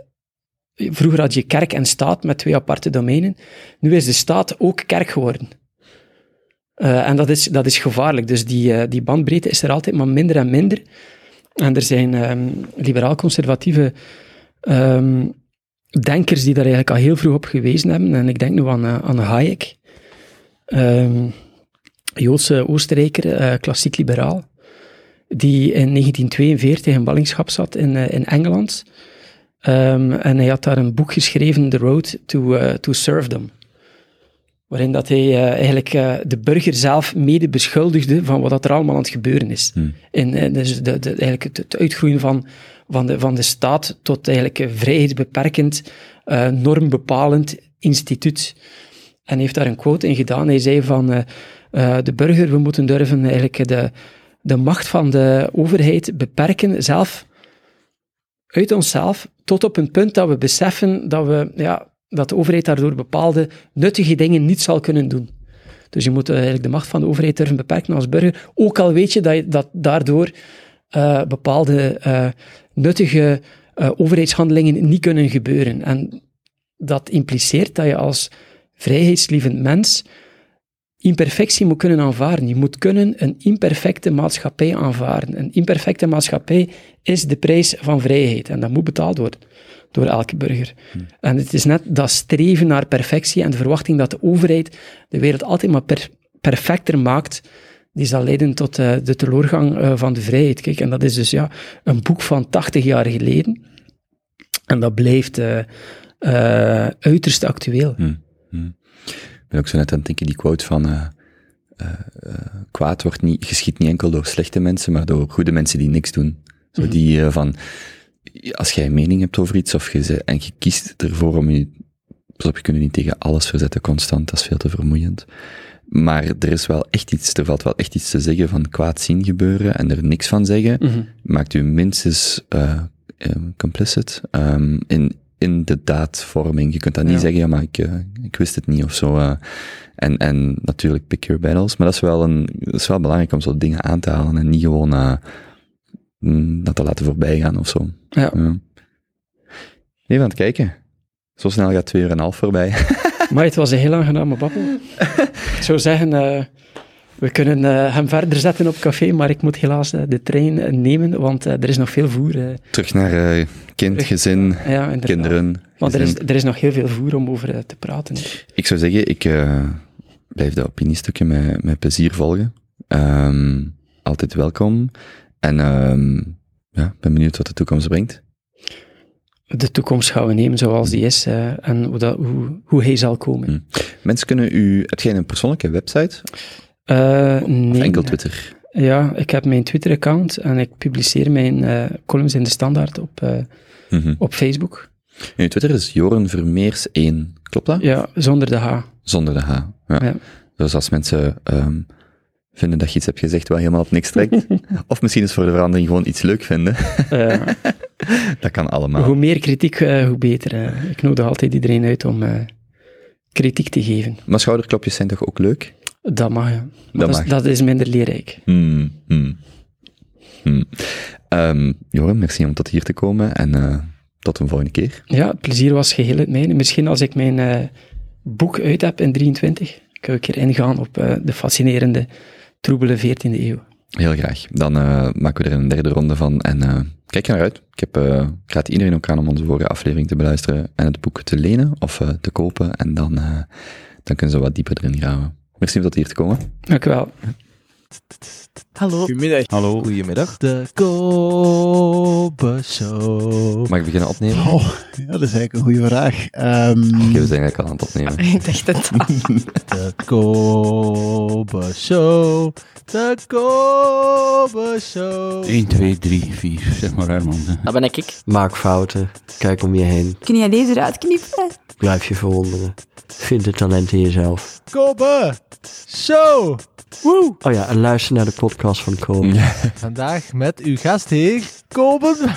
Speaker 4: vroeger had je kerk en staat met twee aparte domeinen. Nu is de staat ook kerk geworden. Uh, en dat is, dat is gevaarlijk. Dus die, uh, die bandbreedte is er altijd maar minder en minder. En er zijn um, liberaal-conservatieve um, denkers die daar eigenlijk al heel vroeg op gewezen hebben. En ik denk nu aan, eh, aan Hayek, ehm, Joodse Oostenrijker, eh, klassiek liberaal, die in 1942 in ballingschap zat in, eh, in Engeland. Ehm, en hij had daar een boek geschreven, The Road to, eh, to Serfdom. Waarin dat hij eh, eigenlijk eh, de burger zelf mede beschuldigde van wat dat er allemaal aan het gebeuren is. In, eh, dus de, de, eigenlijk het, het uitgroeien van, van, de, van de staat tot eigenlijk een vrijheidsbeperkend, normbepalend instituut. En hij heeft daar een quote in gedaan. Hij zei van de burger, we moeten durven eigenlijk de, de macht van de overheid beperken, zelf uit onszelf, tot op een punt dat we beseffen dat, we, ja, dat de overheid daardoor bepaalde nuttige dingen niet zal kunnen doen. Dus je moet eh, eigenlijk de macht van de overheid durven beperken als burger, ook al weet je dat, dat daardoor eh, bepaalde eh, nuttige overheidshandelingen niet kunnen gebeuren. En dat impliceert dat je als vrijheidslievend mens imperfectie moet kunnen aanvaarden. Je moet kunnen een imperfecte maatschappij aanvaarden. Een imperfecte maatschappij is de prijs van vrijheid. En dat moet betaald worden door elke burger. En het is net dat streven naar perfectie en de verwachting dat de overheid de wereld altijd maar per- perfecter maakt, die zal leiden tot eh, de teleurgang eh, van de vrijheid. Kijk, en dat is dus ja, een boek van 80 jaar geleden. En dat blijft eh, uiterst actueel.
Speaker 3: Ik ben ook zo net aan het denken, die quote van eh, kwaad wordt niet, geschiet niet enkel door slechte mensen, maar door goede mensen die niks doen. Zo die eh, van, als jij een mening hebt over iets of je, ze- en je kiest ervoor om je, pas op, je kunt niet tegen alles verzetten constant, dat is veel te vermoeiend. Maar er is wel echt iets, er valt wel echt iets te zeggen van kwaad zien gebeuren en er niks van zeggen,
Speaker 4: Mhm.
Speaker 3: maakt u minstens eh, complicit ehm, in, in de daadvorming. Je kunt dat niet
Speaker 4: Ja.
Speaker 3: zeggen, ja, maar ik, eh, ik wist het niet of zo. eh. en, en natuurlijk pick your battles, maar dat is wel, een, dat is wel belangrijk om zo dingen aan te halen en niet gewoon eh, mm, dat te laten voorbij gaan of zo.
Speaker 4: Ja.
Speaker 3: Ja. Even aan het kijken. Zo snel gaat twee uur en een half voorbij.
Speaker 4: Maar het was een heel aangename babbel. ik zou zeggen, we kunnen eh, hem verder zetten op café, maar ik moet helaas eh, de trein nemen, want eh, er is nog veel voer.
Speaker 3: Terug naar kind,
Speaker 4: Terug.
Speaker 3: gezin,
Speaker 4: ja,
Speaker 3: kinderen.
Speaker 4: Want er is, er is nog heel veel voer om over te praten.
Speaker 3: Ik zou zeggen, ik blijf de opiniestukken met, met plezier volgen. Ehm, altijd welkom. En ehm, ja, ben benieuwd wat de toekomst brengt.
Speaker 4: De toekomst gaan we nemen zoals die is en hoe, dat, hoe, hoe hij zal komen.
Speaker 3: Hm. Mensen kunnen u, heb jij een persoonlijke website?
Speaker 4: Eh, nee.
Speaker 3: enkel Twitter?
Speaker 4: Ja, ik heb mijn Twitter-account en ik publiceer mijn eh, columns in de standaard op, eh,
Speaker 3: Mhm.
Speaker 4: op Facebook.
Speaker 3: En Twitter is Joren Vermeers 1. Klopt dat?
Speaker 4: Ja, zonder de H.
Speaker 3: Zonder de H. Ja.
Speaker 4: Ja.
Speaker 3: Dus als mensen ehm, vinden dat je iets hebt gezegd wat helemaal op niks trekt, of misschien is voor de verandering gewoon iets leuk vinden, dat kan allemaal.
Speaker 4: Hoe meer kritiek, hoe beter. Ik nodig altijd iedereen uit om kritiek te geven.
Speaker 3: Maar schouderklopjes zijn toch ook leuk?
Speaker 4: Dat mag, ja.
Speaker 3: Dat
Speaker 4: dat,
Speaker 3: mag.
Speaker 4: Is, dat is minder leerrijk.
Speaker 3: Hmm, hmm, hmm. Ehm, Joren, merci om tot hier te komen en eh, tot een volgende keer.
Speaker 4: Ja, het plezier was geheel het mijne. Misschien als ik mijn eh, boek uit heb in 23, kan ik hier ingaan op eh, de fascinerende, troebele 14e eeuw.
Speaker 3: Heel graag. Dan maken we er een derde ronde van en kijk er naar uit. Ik, heb, ik raad iedereen ook aan om onze vorige aflevering te beluisteren en het boek te lenen of te kopen en dan, dan kunnen ze wat dieper erin graven. Merci om tot hier te komen.
Speaker 4: Dank u wel.
Speaker 2: Hallo.
Speaker 5: Goedemiddag.
Speaker 6: Hallo.
Speaker 2: Goedemiddag. De Kobe Show.
Speaker 3: Mag ik beginnen opnemen?
Speaker 7: Oh, ja, dat is eigenlijk een goede vraag. Ehm,
Speaker 3: Oké, we zijn eigenlijk al aan het opnemen.
Speaker 5: Ik dacht het.
Speaker 2: De Kobe Show. De Kobe Show.
Speaker 6: 1, 2, 3, 4. Zeg maar Herman.
Speaker 5: Dat ben ik.
Speaker 1: Maak fouten. Kijk om je heen.
Speaker 8: Kun jij deze eruit knippen?
Speaker 1: Blijf je verwonderen. Vind het talent in jezelf.
Speaker 2: Kobe Show. Woe.
Speaker 1: Oh ja, en luister naar de podcast van Kobe.
Speaker 2: Vandaag met uw gastheer Kobe.